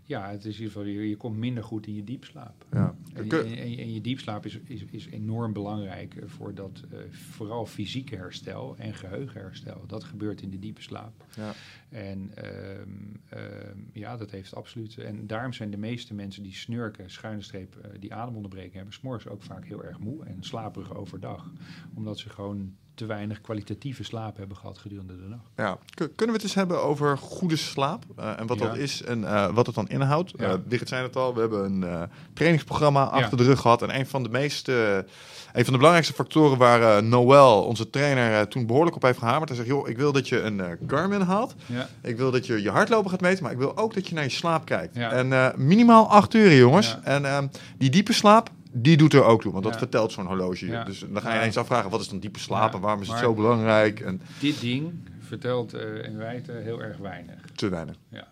Speaker 1: Ja, het is in ieder geval, je, je komt minder goed in je diepslaap. Ja. En, en, en, je diepslaap is, is, is enorm belangrijk voor dat uh, vooral fysieke herstel en geheugenherstel. Dat gebeurt in de diepe slaap. Ja. En um, um, ja, dat heeft absoluut. En daarom zijn de meeste mensen die snurken, schuine streep, uh, die ademonderbreking hebben, s'morgens ook vaak heel erg moe en slaperig overdag. Omdat ze gewoon te weinig kwalitatieve slaap hebben gehad gedurende de nacht.
Speaker 3: Ja, kunnen we het eens hebben over goede slaap uh, en wat dat is en uh, wat het dan inhoudt? Ja. Uh, Digit zei het al, we hebben een trainingsprogramma achter de rug gehad en een van de meest, een van de belangrijkste factoren waar Noël, onze trainer, toen behoorlijk op heeft gehamerd. Hij zegt, joh, ik wil dat je een Garmin haalt, ja. ik wil dat je je hartlopen gaat meten, maar ik wil ook dat je naar je slaap kijkt. En minimaal acht uur, jongens. En ehm, die diepe slaap, die doet er ook toe, want dat vertelt zo'n horloge. Dus dan ga je eens afvragen, wat is dan diepe slapen? Waarom is het zo belangrijk? En...
Speaker 1: Dit ding vertelt uh, in wijte heel erg weinig.
Speaker 3: Te weinig.
Speaker 1: Ja.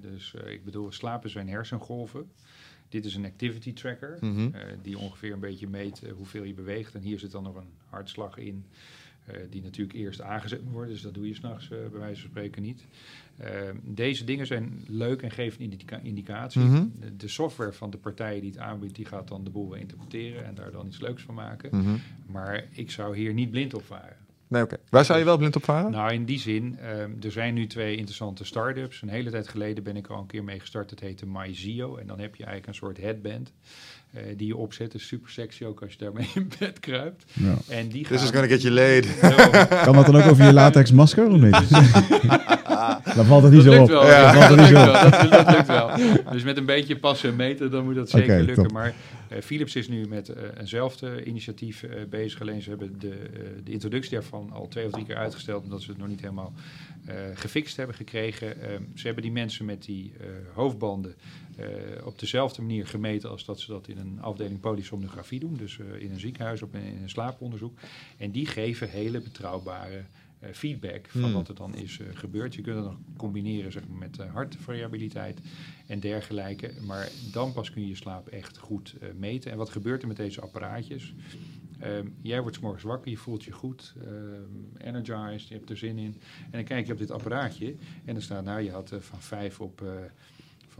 Speaker 1: dus uh, ik bedoel, slapen zijn hersengolven. Dit is een activity tracker, mm -hmm. uh, die ongeveer een beetje meet hoeveel je beweegt. En hier zit dan nog een hartslag in, die natuurlijk eerst aangezet moet worden. Dus dat doe je s'nachts bij wijze van spreken niet. Uh, deze dingen zijn leuk en geven indica indicatie. Mm -hmm. de, de, software van de partijen die het aanbiedt, die gaat dan de boel interpreteren en daar dan iets leuks van maken. Mm -hmm. Maar ik zou hier niet blind op varen.
Speaker 3: Nee, oké. Okay. Waar zou je wel blind op varen?
Speaker 1: Nou, in die zin, um, er zijn nu twee interessante start-ups. Een hele tijd geleden ben ik al een keer mee gestart. Het heette MyZio. En dan heb je eigenlijk een soort headband uh, die je opzet. is super sexy ook als je daarmee in bed kruipt. Ja. En die
Speaker 3: This is gonna get you laid.
Speaker 2: kan dat dan ook over je latex masker of niet? dan valt het niet
Speaker 1: dat
Speaker 2: zo op.
Speaker 1: Wel, ja. dat, lukt wel, dat, dat, lukt wel. Dus met een beetje passen en meten, dan moet dat zeker okay, lukken. Top. Maar uh, Philips is nu met uh, eenzelfde initiatief uh, bezig. Alleen ze hebben de, de introductie daarvan al twee of drie keer uitgesteld, omdat ze het nog niet helemaal gefixt hebben gekregen. ze hebben die mensen met die hoofdbanden op dezelfde manier gemeten als dat ze dat in een afdeling polysomnografie doen. Dus in een ziekenhuis of in, een slaaponderzoek. En die geven hele betrouwbare uh, feedback van hmm. wat er dan is uh, gebeurd. Je kunt het nog combineren zeg maar, met uh, hartvariabiliteit en dergelijke. Maar dan pas kun je je slaap echt goed meten. En wat gebeurt er met deze apparaatjes? Um, jij wordt morgens wakker, je voelt je goed, um, energized, je hebt er zin in. En dan kijk je op dit apparaatje en dan staat, nou je had van 5 op...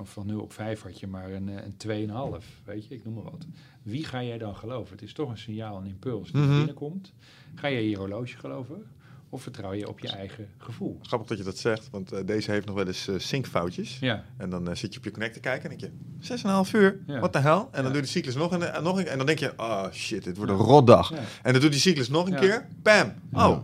Speaker 1: van, van 0 op 5 had je maar een, een 2,5, weet je, ik noem maar wat. Wie ga jij dan geloven? Het is toch een signaal, een impuls die mm -hmm. binnenkomt. Ga je je horloge geloven? Of vertrouw je op je eigen gevoel?
Speaker 3: Grappig dat je dat zegt, want uh, deze heeft nog wel eens uh, syncfoutjes. Ja. En dan uh, zit je op je connector te kijken en denk je, 6,5 uur, ja. wat de hel? En dan ja. doe je de cyclus nog en, nog een En dan denk je, oh shit, dit wordt een rotdag. En dan doet die cyclus nog een keer, bam, oh,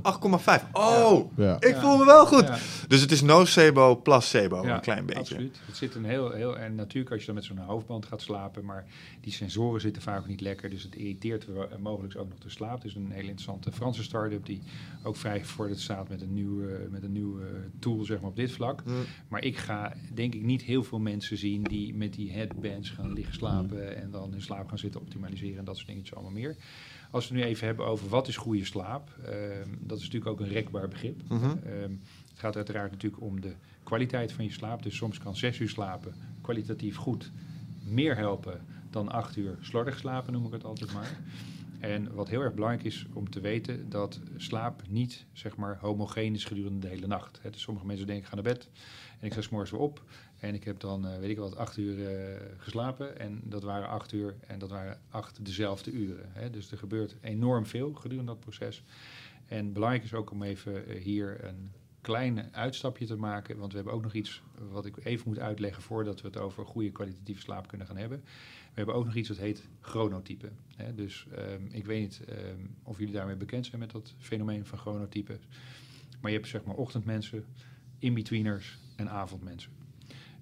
Speaker 3: 8,5. Oh, ik voel me wel goed. Dus het is nocebo, placebo, een klein beetje.
Speaker 1: absoluut. Het zit een heel, heel, en natuurlijk als je dan met zo'n hoofdband gaat slapen, maar die sensoren zitten vaak ook niet lekker, dus het irriteert mogelijk ook nog de slaap. Het is een hele interessante Franse start-up die ook vrij voor het staat met een nieuwe, met een nieuwe tool zeg maar, op dit vlak. Mm. Maar ik ga denk ik niet heel veel mensen zien die met die headbands gaan liggen slapen mm. en dan hun slaap gaan zitten optimaliseren en dat soort dingetjes allemaal meer. Als we nu even hebben over wat is goede slaap, um, dat is natuurlijk ook een rekbaar begrip. Mm -hmm. um, het gaat uiteraard natuurlijk om de kwaliteit van je slaap. Dus soms kan zes uur slapen kwalitatief goed meer helpen dan acht uur slordig slapen, noem ik het altijd maar. En wat heel erg belangrijk is om te weten, dat slaap niet zeg maar homogeen is gedurende de hele nacht. Hè. Dus sommige mensen denken, ik ga naar bed en ik sta morgens weer op. En ik heb dan, uh, weet ik wat, acht uur uh, geslapen. En dat waren acht uur en dat waren acht dezelfde uren. Dus er gebeurt enorm veel gedurende dat proces. En belangrijk is ook om even uh, hier een klein uitstapje te maken. Want we hebben ook nog iets wat ik even moet uitleggen voordat we het over goede kwalitatieve slaap kunnen gaan hebben. We hebben ook nog iets dat heet chronotype. Hè. Dus um, ik weet niet um, of jullie daarmee bekend zijn met dat fenomeen van chronotype. Maar je hebt zeg maar ochtendmensen, in-betweeners en avondmensen.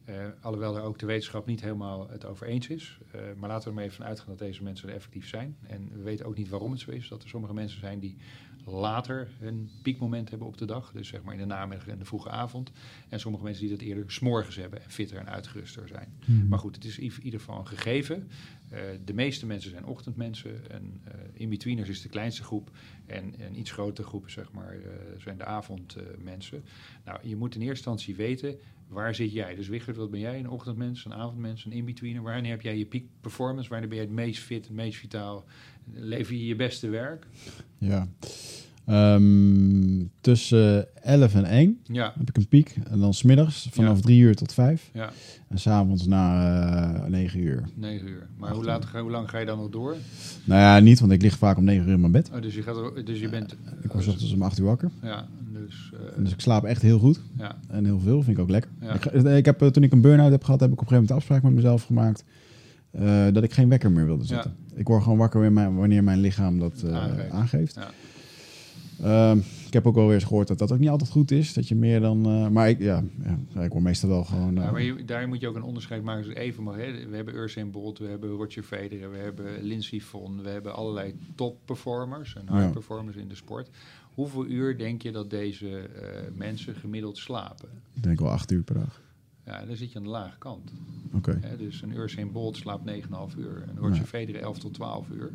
Speaker 1: Uh, alhoewel er ook de wetenschap niet helemaal het over eens is. Uh, maar laten we er maar even van uitgaan dat deze mensen er effectief zijn. En we weten ook niet waarom het zo is. Dat er sommige mensen zijn die later een piekmoment hebben op de dag. Dus zeg maar in de namiddag en de vroege avond. En sommige mensen die dat eerder s'morgens hebben en fitter en uitgeruster zijn.
Speaker 2: Hmm.
Speaker 1: Maar goed, het is in ieder geval een gegeven. Uh, de meeste mensen zijn ochtendmensen. En in-betweeners is de kleinste groep. En een iets grotere groep zeg maar, zijn de avondmensen. nou, je moet in eerste instantie weten waar zit jij? Dus Wichert, wat ben jij? Een ochtendmens, een avondmens, een in-betweener? Wanneer heb jij je peak performance? Wanneer ben je het meest fit, het meest vitaal? Lever je je beste werk?
Speaker 2: Ja. Um, tussen 11 en 1
Speaker 1: ja.
Speaker 2: heb ik een piek. En dan smiddags vanaf ja. 3 uur tot 5.
Speaker 1: Ja.
Speaker 2: En s'avonds na uh, 9 uur.
Speaker 1: 9 uur. Maar hoe, laat, hoe lang ga je dan nog door?
Speaker 2: Nou ja, niet, want ik lig vaak om 9 uur in mijn bed.
Speaker 1: Oh, dus, je gaat, dus je bent...
Speaker 2: Uh, ik word ochtends om 8 uur wakker.
Speaker 1: Ja, dus... Uh,
Speaker 2: dus ik slaap echt heel goed.
Speaker 1: Ja.
Speaker 2: En heel veel, vind ik ook lekker.
Speaker 1: Ja.
Speaker 2: Ik, ik heb, toen ik een burn-out heb gehad, heb ik op een gegeven moment de afspraak met mezelf gemaakt. Uh, dat ik geen wekker meer wilde zetten. Ja. Ik word gewoon wakker wanneer mijn lichaam dat uh,
Speaker 1: aangeeft.
Speaker 2: aangeeft.
Speaker 1: Ja.
Speaker 2: Uh, ik heb ook wel weer eens gehoord dat dat ook niet altijd goed is. Dat je meer dan. Uh, maar ik, ja, ja, ik word meestal wel gewoon.
Speaker 1: Ja, maar je, daar moet je ook een onderscheid maken. Dus even maar, hè, we hebben Usain Bolt, we hebben Roger Federer, we hebben Lindsey Vonn, we hebben allerlei top performers en high performers in de sport. Hoeveel uur denk je dat deze mensen gemiddeld slapen?
Speaker 2: Ik denk wel acht uur per dag.
Speaker 1: Ja, dan zit je aan de lage kant.
Speaker 2: Oké.
Speaker 1: Okay. dus een Usain Bolt slaapt 9,5 uur en Roger Federer 11 tot 12 uur.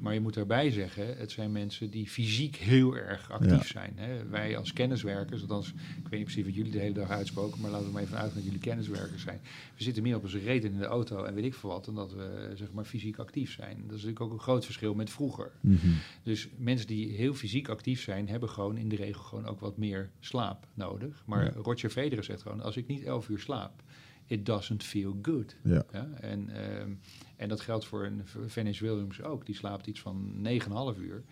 Speaker 1: Maar je moet daarbij zeggen, het zijn mensen die fysiek heel erg actief
Speaker 2: Ja.
Speaker 1: zijn. Hè. Wij als kenniswerkers, althans, ik weet niet precies wat jullie de hele dag uitspoken, maar laten we maar even uitgaan dat jullie kenniswerkers zijn. We zitten meer op onze reden in de auto en weet ik veel wat, dan dat we zeg maar fysiek actief zijn. Dat is natuurlijk ook een groot verschil met vroeger.
Speaker 2: Mhm.
Speaker 1: Dus mensen die heel fysiek actief zijn, hebben gewoon in de regel gewoon ook wat meer slaap nodig. Maar
Speaker 2: Ja.
Speaker 1: Roger Federer zegt gewoon, als ik niet 11 uur slaap, it doesn't feel good.
Speaker 2: Ja.
Speaker 1: Ja, en, ehm, en dat geldt voor een Venus Williams ook. Die slaapt iets van 9,5 uur.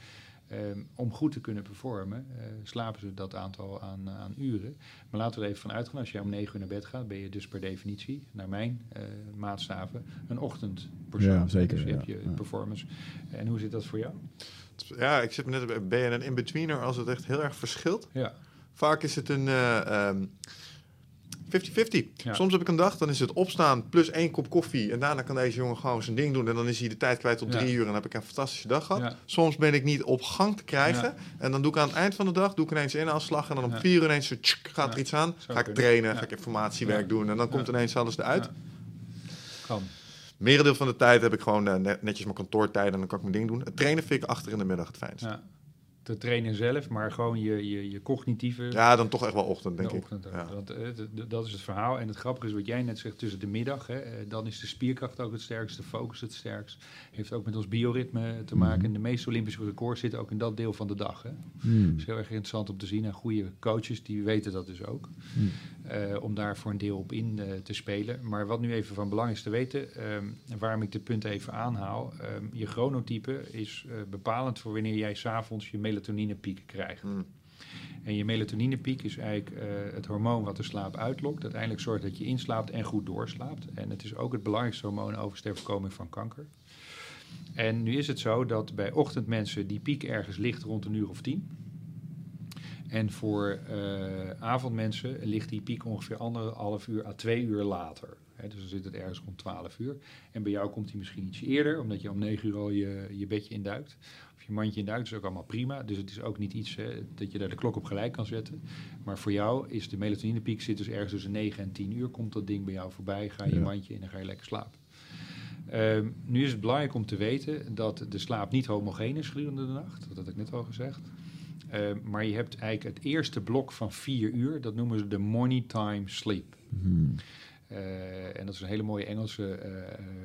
Speaker 1: Ehm, om goed te kunnen performen, eh, slapen ze dat aantal aan, aan uren. Maar laten we er even van uitgaan, als jij om 9 uur naar bed gaat, ben je dus per definitie, naar mijn eh, maatstaven, een ochtendpersoon.
Speaker 2: Ja, zeker,
Speaker 1: Dus je
Speaker 2: ja,
Speaker 1: hebt je
Speaker 2: ja.
Speaker 1: performance. En hoe zit dat voor jou?
Speaker 3: Ja, ik zit net bij, ben je een in-betweener als het echt heel erg verschilt?
Speaker 1: Ja,
Speaker 3: Vaak is het een eh, ehm, 50-50.
Speaker 1: Ja.
Speaker 3: Soms heb ik een dag, dan is het opstaan plus één kop koffie. En daarna kan deze jongen gewoon zijn ding doen. En dan is hij de tijd kwijt tot
Speaker 1: Ja.
Speaker 3: drie uur. En dan heb ik een fantastische dag gehad.
Speaker 1: Ja.
Speaker 3: Soms ben ik niet op gang te krijgen. En dan doe ik aan het eind van de dag doe ik ineens een inhaalslag. En dan om vier uur ineens zo, tsk, gaat er iets aan. Ga ik trainen, ga ik informatiewerk doen. En dan komt ineens alles eruit.
Speaker 1: Kan.
Speaker 3: Merendeel van de tijd heb ik gewoon eh, net- netjes mijn kantoortijden. En dan kan ik mijn ding doen. Het trainen vind ik achter in de middag het fijnst. Ja,
Speaker 1: Ja. Te trainen zelf, maar gewoon je, je, je cognitieve
Speaker 3: dan toch echt wel ochtend, denk
Speaker 1: de
Speaker 3: ik. Ja.
Speaker 1: Dat, eh, dat is het verhaal. En het grappige is wat jij net zegt tussen de middag. Hè, eh, dan is de spierkracht ook het sterkst, de focus het sterkst. Heeft ook met ons bioritme te maken. En de meeste Olympische records zitten ook in dat deel van de dag. Hè. Dat is heel erg interessant om te zien. En goede coaches die weten dat dus ook.
Speaker 2: Hmm.
Speaker 1: Eh, om daar voor een deel op in eh, te spelen. Maar wat nu even van belang is te weten, ehm, en waarom ik dit punt even aanhaal. ehm, je chronotype is eh, bepalend voor wanneer jij s'avonds je melatoninepiek krijgt.
Speaker 3: Mm.
Speaker 1: En je melatoninepiek is eigenlijk het hormoon wat de slaap uitlokt. Uiteindelijk zorgt dat je inslaapt en goed doorslaapt. En het is ook het belangrijkste hormoon over ter voorkoming van kanker. En nu is het zo dat bij ochtendmensen die piek ergens ligt rond een uur of tien. En voor eh, avondmensen ligt die piek ongeveer anderhalf uur à twee uur later. Dus dan zit het ergens rond 12 uur. En bij jou komt die misschien iets eerder, omdat je om 9 uur al je, je bedje induikt. Of je mandje induikt, is ook allemaal prima. Dus het is ook niet iets dat je daar de klok op gelijk kan zetten. Maar voor jou is de melatoninepiek zit dus ergens tussen 9 en 10 uur. Komt dat ding bij jou voorbij, ga je
Speaker 2: Ja.
Speaker 1: mandje in en ga je lekker slapen. Ehm, nu is het belangrijk om te weten dat de slaap niet homogeen is gedurende de nacht. Dat had ik net al gezegd. Ehm, maar je hebt eigenlijk het eerste blok van vier uur, dat noemen ze de morning time sleep.
Speaker 2: Hmm.
Speaker 1: en dat is een hele mooie Engelse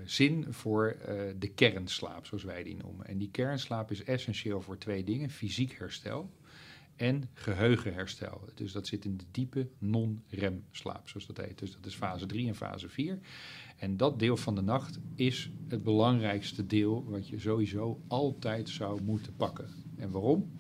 Speaker 1: zin voor de kernslaap, zoals wij die noemen. En die kernslaap is essentieel voor twee dingen: fysiek herstel en geheugenherstel. Dus dat zit in de diepe non-rem slaap, zoals dat heet. Dus dat is fase 3 en fase 4. En dat deel van de nacht is het belangrijkste deel wat je sowieso altijd zou moeten pakken. En waarom?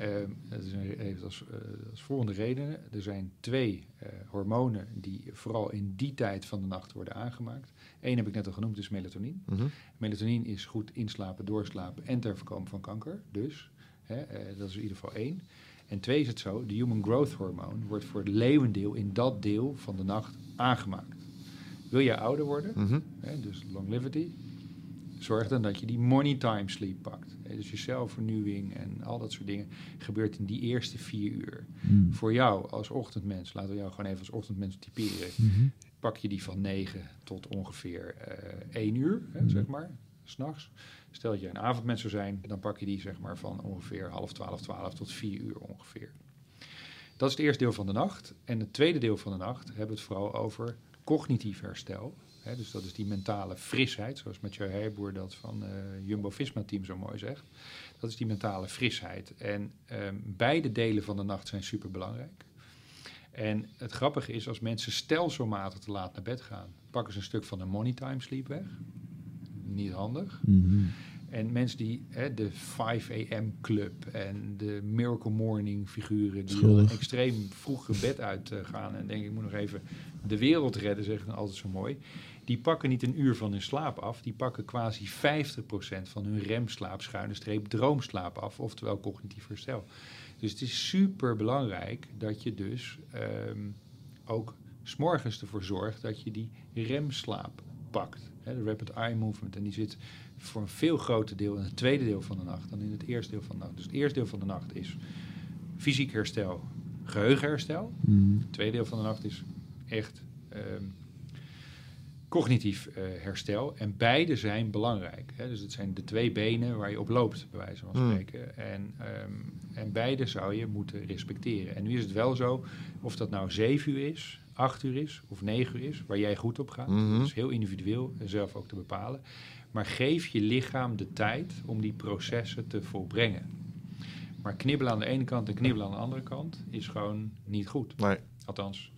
Speaker 1: Uh, dat is een, als, uh, als, volgende redenen. Er zijn twee uh, hormonen die vooral in die tijd van de nacht worden aangemaakt. Eén heb ik net al genoemd, is melatonine. Mm Melatonine is goed inslapen, doorslapen en ter voorkomen van kanker. Dus hè, eh, dat is in ieder geval één. En twee is het zo, de human growth hormoon wordt voor het leeuwendeel in dat deel van de nacht aangemaakt. Wil je ouder worden, mm -hmm. hè, dus longevity, zorg dan dat je die money time sleep pakt. Dus je zelfvernieuwing en al dat soort dingen gebeurt in die eerste vier uur. Mm. Voor jou als ochtendmens, laten we jou gewoon even als ochtendmens typeren, mm -hmm. pak je die van 9 tot ongeveer uh, 1 uur, hè, zeg maar, s'nachts. Stel dat je een avondmens zou zijn, dan pak je die zeg maar van ongeveer half twaalf, twaalf tot vier uur ongeveer. Dat is het eerste deel van de nacht. En het tweede deel van de nacht hebben we het vooral over cognitief herstel. Dus dat is die mentale frisheid, zoals Mathieu Heijboer dat van uh, Jumbo-Visma-team zo mooi zegt. Dat is die mentale frisheid. En um, beide delen van de nacht zijn superbelangrijk. En het grappige is, als mensen stelselmatig te laat naar bed gaan, pakken ze een stuk van de money time sleep weg. Niet handig. Mm -hmm. En mensen die hè, de 5 a.m. club en de Miracle Morning figuren, die extreem vroeg gebed bed uitgaan en denken ik moet nog even de wereld redden, zeggen dan altijd zo mooi. Die pakken niet een uur van hun slaap af, die pakken quasi 50% van hun remslaap, schuine streep, droomslaap af, oftewel cognitief herstel. Dus het is super belangrijk dat je dus um, ook s'morgens ervoor zorgt dat je die remslaap pakt. Hè, de rapid eye movement. En die zit voor een veel groter deel in het tweede deel van de nacht dan in het eerste deel van de nacht. Dus het eerste deel van de nacht is fysiek herstel, geheugenherstel. Mm. Het tweede deel van de nacht is echt um, cognitief uh, herstel. En beide zijn belangrijk. Hè? Dus het zijn de twee benen waar je op loopt, bij wijze van spreken. Mm. En, um, en beide zou je moeten respecteren. En nu is het wel zo, of dat nou zeven uur is, acht uur is of negen uur is, waar jij goed op gaat. Mm -hmm. Dat is heel individueel en zelf ook te bepalen. Maar geef je lichaam de tijd om die processen te volbrengen. Maar knibbelen aan de ene kant en knibbelen aan de andere kant is gewoon niet goed.
Speaker 3: Nee.
Speaker 1: Althans,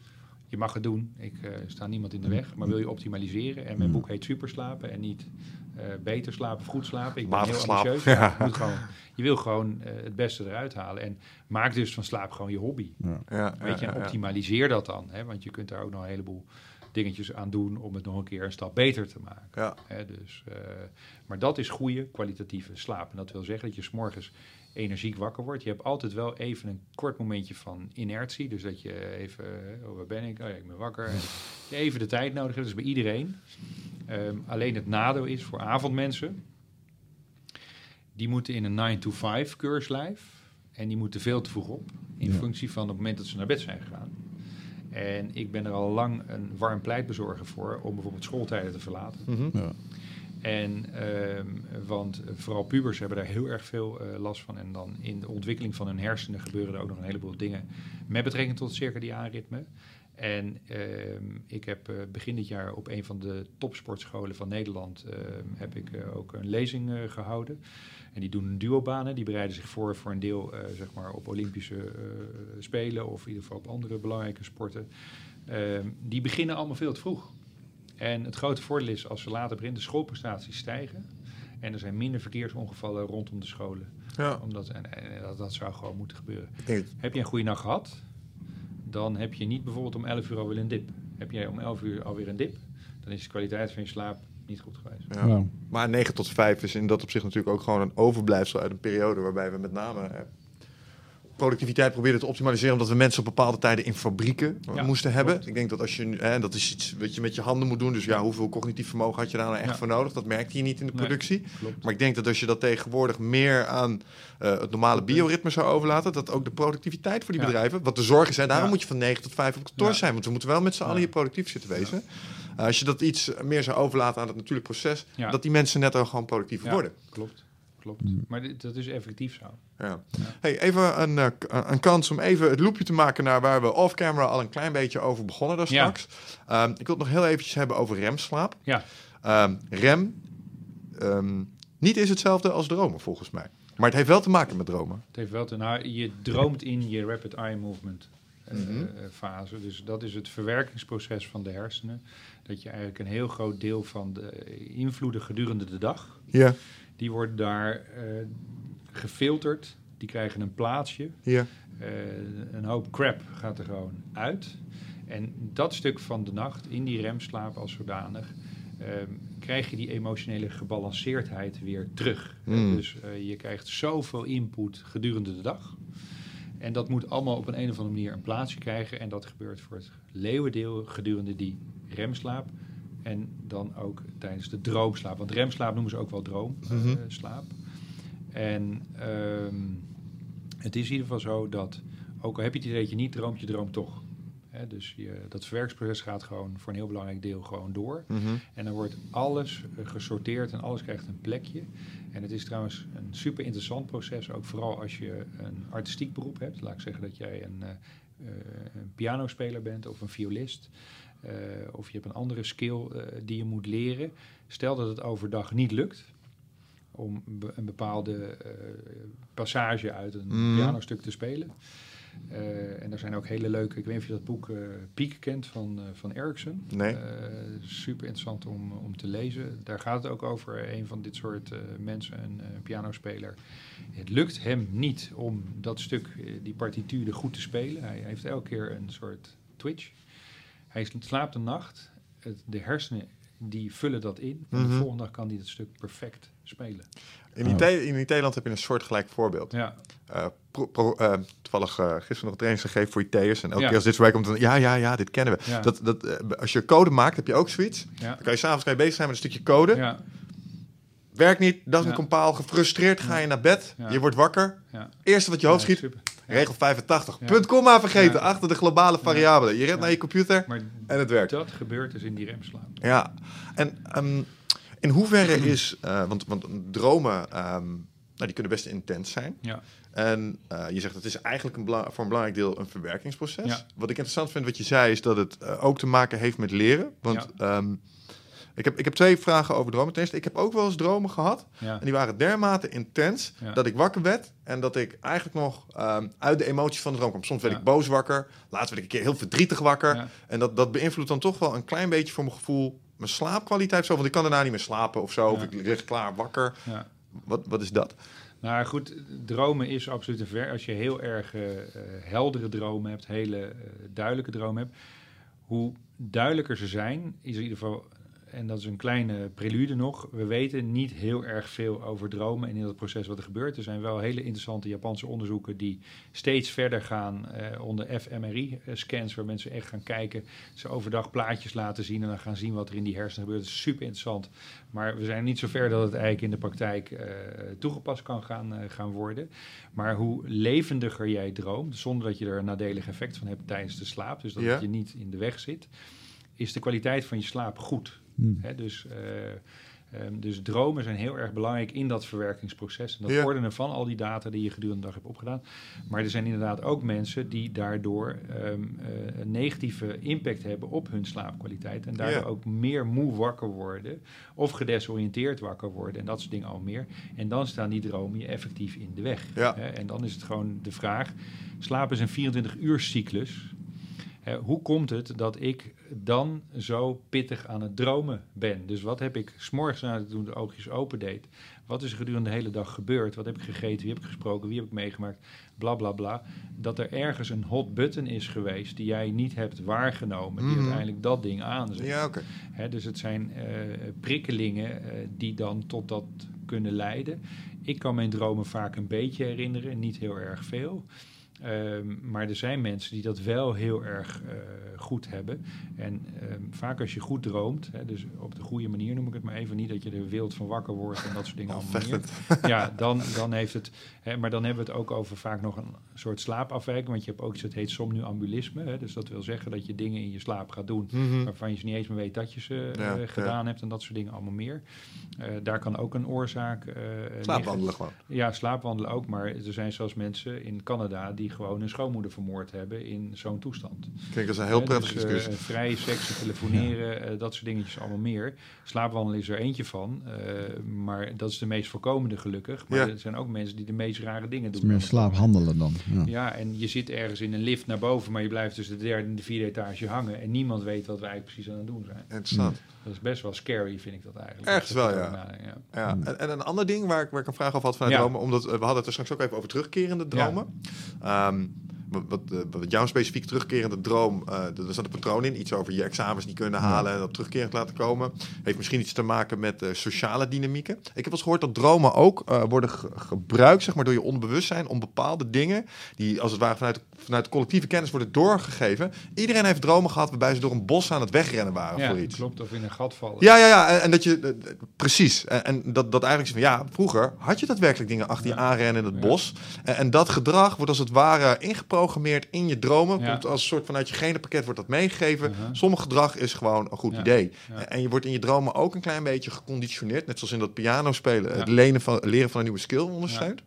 Speaker 1: je mag het doen. Ik uh, sta niemand in de weg. Maar wil je optimaliseren? En mijn boek heet Superslapen en niet uh, beter slapen of goed slapen. Ik ben
Speaker 3: Matig
Speaker 1: heel
Speaker 3: slaap.
Speaker 1: ambitieus. Ja. Je, moet gewoon, je wil gewoon uh, het beste eruit halen. En maak dus van slaap gewoon je hobby.
Speaker 3: Ja. Ja,
Speaker 1: Weet je, en optimaliseer dat dan. Hè? Want je kunt daar ook nog een heleboel dingetjes aan doen om het nog een keer een stap beter te maken.
Speaker 3: Ja.
Speaker 1: Hè, dus, uh, maar dat is goede kwalitatieve slaap. En dat wil zeggen dat je s'morgens energiek wakker wordt. Je hebt altijd wel even een kort momentje van inertie. Dus dat je even, oh, waar ben ik? Oh ja, ik ben wakker. En je even de tijd nodig hebt. Dat is bij iedereen. Um, alleen het nadeel is voor avondmensen. Die moeten in een 9-to-5 keurslijf. En die moeten veel te vroeg op. In ja. functie van het moment dat ze naar bed zijn gegaan. En ik ben er al lang een warm pleitbezorger voor om bijvoorbeeld schooltijden te verlaten.
Speaker 3: Mm -hmm. ja.
Speaker 1: En, um, want vooral pubers hebben daar heel erg veel uh, last van. En dan in de ontwikkeling van hun hersenen gebeuren er ook nog een heleboel dingen met betrekking tot het circadiaanritme. En um, ik heb uh, begin dit jaar op een van de topsportscholen van Nederland uh, heb ik uh, ook een lezing gehouden. En die doen duobanen, die bereiden zich voor voor een deel zeg maar op Olympische Spelen of in ieder geval op andere belangrijke sporten. Die beginnen allemaal veel te vroeg. En het grote voordeel is als ze later beginnen, de schoolprestaties stijgen. En er zijn minder verkeersongevallen rondom de scholen.
Speaker 3: Ja.
Speaker 1: Omdat, en, en dat, dat zou gewoon moeten gebeuren. Heb je een goede nacht gehad? dan heb je niet bijvoorbeeld om 11 uur alweer een dip. Heb jij om 11 uur alweer een dip, dan is de kwaliteit van je slaap niet goed geweest.
Speaker 3: Ja. Ja. Maar 9 tot 5 is in dat opzicht natuurlijk ook gewoon een overblijfsel uit een periode waarbij we met name productiviteit probeerden te optimaliseren, omdat we mensen op bepaalde tijden in fabrieken ja, moesten hebben. Klopt. Ik denk dat als je, hè, dat is iets wat je met je handen moet doen. Dus ja, hoeveel cognitief vermogen had je daar nou echt ja. voor nodig? Dat merkte je niet in de productie. Nee, maar ik denk dat als je dat tegenwoordig meer aan uh, het normale bioritme zou overlaten, dat ook de productiviteit voor die bedrijven, wat de zorgen zijn, daarom moet je van 9 tot 5 op kantoor zijn. Want we moeten wel met z'n allen hier productief zitten wezen. Uh, als je dat iets meer zou overlaten aan het natuurlijk proces, dat die mensen net al gewoon productiever worden.
Speaker 1: Klopt. Klopt.
Speaker 2: Mm.
Speaker 1: Maar dit, dat is effectief zo.
Speaker 3: Ja. Hey, even een, eh, k- een kans om even het loopje te maken naar waar we off-camera al een klein beetje over begonnen daar
Speaker 1: Ja.
Speaker 3: straks. Ehm, ik wil het nog heel eventjes hebben over remslaap.
Speaker 1: Ja.
Speaker 3: Ehm, rem ehm, niet is hetzelfde als dromen volgens mij. Maar het heeft wel te maken met dromen.
Speaker 1: Het heeft wel te, nou, je droomt in je rapid eye movement eh,
Speaker 3: Mhm.
Speaker 1: eh, fase. Dus dat is het verwerkingsproces van de hersenen. Dat je eigenlijk een heel groot deel van de invloeden gedurende de dag,
Speaker 3: Ja,
Speaker 1: die worden daar eh, gefilterd. Die krijgen een plaatsje.
Speaker 3: ja.
Speaker 1: Eh, een hoop crap gaat er gewoon uit. En dat stuk van de nacht, in die remslaap als zodanig, ehm, krijg je die emotionele gebalanceerdheid weer terug. Eh,
Speaker 3: Mm.
Speaker 1: dus eh, je krijgt zoveel input gedurende de dag. En dat moet allemaal op een, een of andere manier een plaatsje krijgen. En dat gebeurt voor het leeuwendeel gedurende die remslaap. En dan ook tijdens de droomslaap. Want remslaap noemen ze ook wel
Speaker 3: Mhm.
Speaker 1: droomslaap. en ehm, het is in ieder geval zo dat, ook al heb je het idee dat je niet droomt, je droomt toch. Dus je, dat verwerkingsproces gaat gewoon voor een heel belangrijk deel gewoon door.
Speaker 3: Mhm.
Speaker 1: En dan wordt alles eh, gesorteerd en alles krijgt een plekje. En het is trouwens een super interessant proces, ook vooral als je een artistiek beroep hebt. Laat ik zeggen dat jij een, eh, eh, een pianospeler bent of een violist. Eh, of je hebt een andere skill eh, die je moet leren. Stel dat het overdag niet lukt om be- een bepaalde eh, passage uit een
Speaker 3: Mhm.
Speaker 1: pianostuk te spelen. En er zijn ook hele leuke, ik weet niet of je dat boek Piek kent van, van Erickson.
Speaker 3: Nee.
Speaker 1: Super interessant om, om te lezen. Daar gaat het ook over een van dit soort mensen, een pianospeler. Het lukt hem niet om dat stuk, die partituur goed te spelen. Hij heeft elke keer een soort twitch. Hij slaapt een nacht. Het, de hersenen die vullen dat in. En
Speaker 3: Mhm.
Speaker 1: de volgende dag kan hij dat stuk perfect spelen.
Speaker 3: In,
Speaker 2: Oh.
Speaker 3: In Nederland heb je een soortgelijk voorbeeld.
Speaker 1: Ja,
Speaker 3: Eh, pro- pro- eh, toevallig eh, gisteren nog een training gegeven voor IT'ers. En elke
Speaker 1: Ja.
Speaker 3: keer als dit voorbij komt, dan ja, ja, ja, dit kennen we.
Speaker 1: Ja.
Speaker 3: Dat, dat, als je code maakt, heb je ook zoiets.
Speaker 1: ja,
Speaker 3: Dan kan je s'avonds bezig zijn met een stukje code. Werkt niet, dat is een compiel. Gefrustreerd ga je naar bed. Je wordt wakker. Eerste wat je hoofd schiet,
Speaker 1: super.
Speaker 3: regel 85.
Speaker 1: Ja.
Speaker 3: Punt komma vergeten, achter de globale variabelen. Je rent
Speaker 1: Ja.
Speaker 3: naar je computer
Speaker 1: Maar
Speaker 3: en het werkt.
Speaker 1: dat gebeurt dus in die remslaap.
Speaker 3: Ja, en ehm, in hoeverre is, eh, want, want dromen, ehm, nou, die kunnen best intens zijn.
Speaker 1: Ja.
Speaker 3: En eh, je zegt het is eigenlijk een voor een belangrijk deel een verwerkingsproces.
Speaker 1: Ja.
Speaker 3: Wat ik interessant vind wat je zei is dat het eh, ook te maken heeft met leren. Want ehm, ik, heb, ik heb twee vragen over dromen. Ten eerste, ik heb ook wel eens dromen gehad.
Speaker 1: Ja.
Speaker 3: En die waren dermate intens
Speaker 1: Ja.
Speaker 3: dat ik wakker werd. En dat ik eigenlijk nog ehm, uit de emoties van de droom kwam. Soms werd
Speaker 1: Ja.
Speaker 3: ik boos wakker. Laatst werd ik een keer heel verdrietig wakker. En dat, dat beïnvloedt dan toch wel een klein beetje voor mijn gevoel mijn slaapkwaliteit. Zo, want ik kan daarna niet meer slapen of zo. Of ik lig klaar wakker.
Speaker 1: Ja.
Speaker 3: Wat, wat is dat?
Speaker 1: Nou goed, dromen is absoluut een ver. Als je heel erg eh, eh, heldere dromen hebt, hele eh, duidelijke dromen hebt, hoe duidelijker ze zijn, is in ieder geval, en dat is een kleine prelude nog, we weten niet heel erg veel over dromen en in dat proces wat er gebeurt. Er zijn wel hele interessante Japanse onderzoeken die steeds verder gaan eh, onder fMRI-scans, waar mensen echt gaan kijken, ze overdag plaatjes laten zien en dan gaan zien wat er in die hersenen gebeurt. Dat is super interessant. Maar we zijn niet zo ver dat het eigenlijk in de praktijk eh, toegepast kan gaan, eh, gaan worden. Maar hoe levendiger jij droomt, zonder dat je er een nadelig effect van hebt tijdens de slaap, dus dat
Speaker 3: Ja.
Speaker 1: het je niet in de weg zit, is de kwaliteit van je slaap goed.
Speaker 2: Hmm.
Speaker 1: Hè, dus, eh, ehm, dus dromen zijn heel erg belangrijk in dat verwerkingsproces. En dat
Speaker 3: Ja.
Speaker 1: ordenen van al die data die je gedurende de dag hebt opgedaan. Maar er zijn inderdaad ook mensen die daardoor ehm, eh, een negatieve impact hebben op hun slaapkwaliteit. En daardoor
Speaker 3: Ja.
Speaker 1: ook meer moe wakker worden. Of gedesoriënteerd wakker worden. En dat soort dingen al meer. En dan staan die dromen je effectief in de weg.
Speaker 3: Ja.
Speaker 1: Hè, en dan is het gewoon de vraag. Slaap is een 24 uur cyclus. Hè, hoe komt het dat ik dan zo pittig aan het dromen ben? Dus wat heb ik s'morgens na toen de oogjes open deed? Wat is er gedurende de hele dag gebeurd? Wat heb ik gegeten? Wie heb ik gesproken? Wie heb ik meegemaakt? Bla bla bla. Dat er ergens een hot button is geweest die jij niet hebt waargenomen. Die
Speaker 3: Mhm.
Speaker 1: uiteindelijk dat ding aanzet.
Speaker 3: Ja, oké.
Speaker 1: Dus het zijn eh, prikkelingen eh, die dan tot dat kunnen leiden. Ik kan mijn dromen vaak een beetje herinneren, niet heel erg veel. Ehm, maar er zijn mensen die dat wel heel erg uh, goed hebben. En ehm, vaak als je goed droomt, hè, dus op de goede manier noem ik het maar even, niet dat je er wild van wakker wordt en dat soort dingen allemaal meer. Ja, dan, dan heeft het, hè, maar dan hebben we het ook over vaak nog een soort slaapafwijking, want je hebt ook iets dat heet somnambulisme. Hè, dus dat wil zeggen dat je dingen in je slaap gaat doen
Speaker 3: Mhm.
Speaker 1: waarvan je niet eens meer weet dat je ze eh, gedaan hebt en dat soort dingen allemaal meer. Eh, daar kan ook een oorzaak eh, liggen.
Speaker 3: Slaapwandelen gewoon.
Speaker 1: Ja, slaapwandelen ook, maar er zijn zelfs mensen in Canada die gewoon een schoonmoeder vermoord hebben in zo'n toestand.
Speaker 3: Kijk, dat is een heel prettig
Speaker 1: dus, eh, vrije seks, telefoneren, eh, dat soort dingetjes allemaal meer. Slaapwandelen is er eentje van, eh, maar dat is de meest voorkomende gelukkig. Maar
Speaker 3: Ja.
Speaker 1: er zijn ook mensen die de meest rare dingen
Speaker 2: Het
Speaker 1: doen.
Speaker 2: is meer slaaphandelen dan. Ja.
Speaker 1: Ja, en je zit ergens in een lift naar boven, maar je blijft tussen de derde en de vierde etage hangen. En niemand weet wat we eigenlijk precies aan het doen zijn.
Speaker 3: Interessant.
Speaker 1: Dat is best wel scary, vind ik dat eigenlijk.
Speaker 3: Ergens wel, ja.
Speaker 1: ja.
Speaker 3: Ja. En, en een ander ding waar ik, waar ik een vraag over had vanuit
Speaker 1: Ja.
Speaker 3: dromen, omdat we hadden het er straks ook even over terugkerende dromen. Ehm, wat, wat, eh, wat jouw specifiek terugkerende droom, eh er staat een patroon in, iets over je examens niet kunnen halen en dat terugkerend laten komen. Heeft misschien iets te maken met eh, sociale dynamieken. Ik heb wel eens gehoord dat dromen ook worden ge- gebruikt zeg maar, door je onbewustzijn om bepaalde dingen, die als het ware vanuit, vanuit collectieve kennis worden doorgegeven. Iedereen heeft dromen gehad waarbij ze door een bos aan het wegrennen waren
Speaker 1: Ja,
Speaker 3: voor iets.
Speaker 1: klopt. Of in een gat vallen.
Speaker 3: Ja, ja, ja. En, en dat je, precies. En, en dat, dat eigenlijk is van, ja, vroeger had je daadwerkelijk dingen achter je
Speaker 1: Ja.
Speaker 3: aanrennen in het
Speaker 1: Ja.
Speaker 3: bos. En, en dat gedrag wordt als het ware ingeprogrammeerd in je dromen.
Speaker 1: Ja.
Speaker 3: Komt als een soort vanuit je genenpakket wordt dat meegegeven.
Speaker 1: Uh-huh.
Speaker 3: Sommig gedrag is gewoon een goed
Speaker 1: Ja.
Speaker 3: idee.
Speaker 1: Ja.
Speaker 3: En, je wordt in je dromen ook een klein beetje geconditioneerd. Net zoals in dat piano spelen. Het lenen van, leren van een nieuwe skill ondersteunt.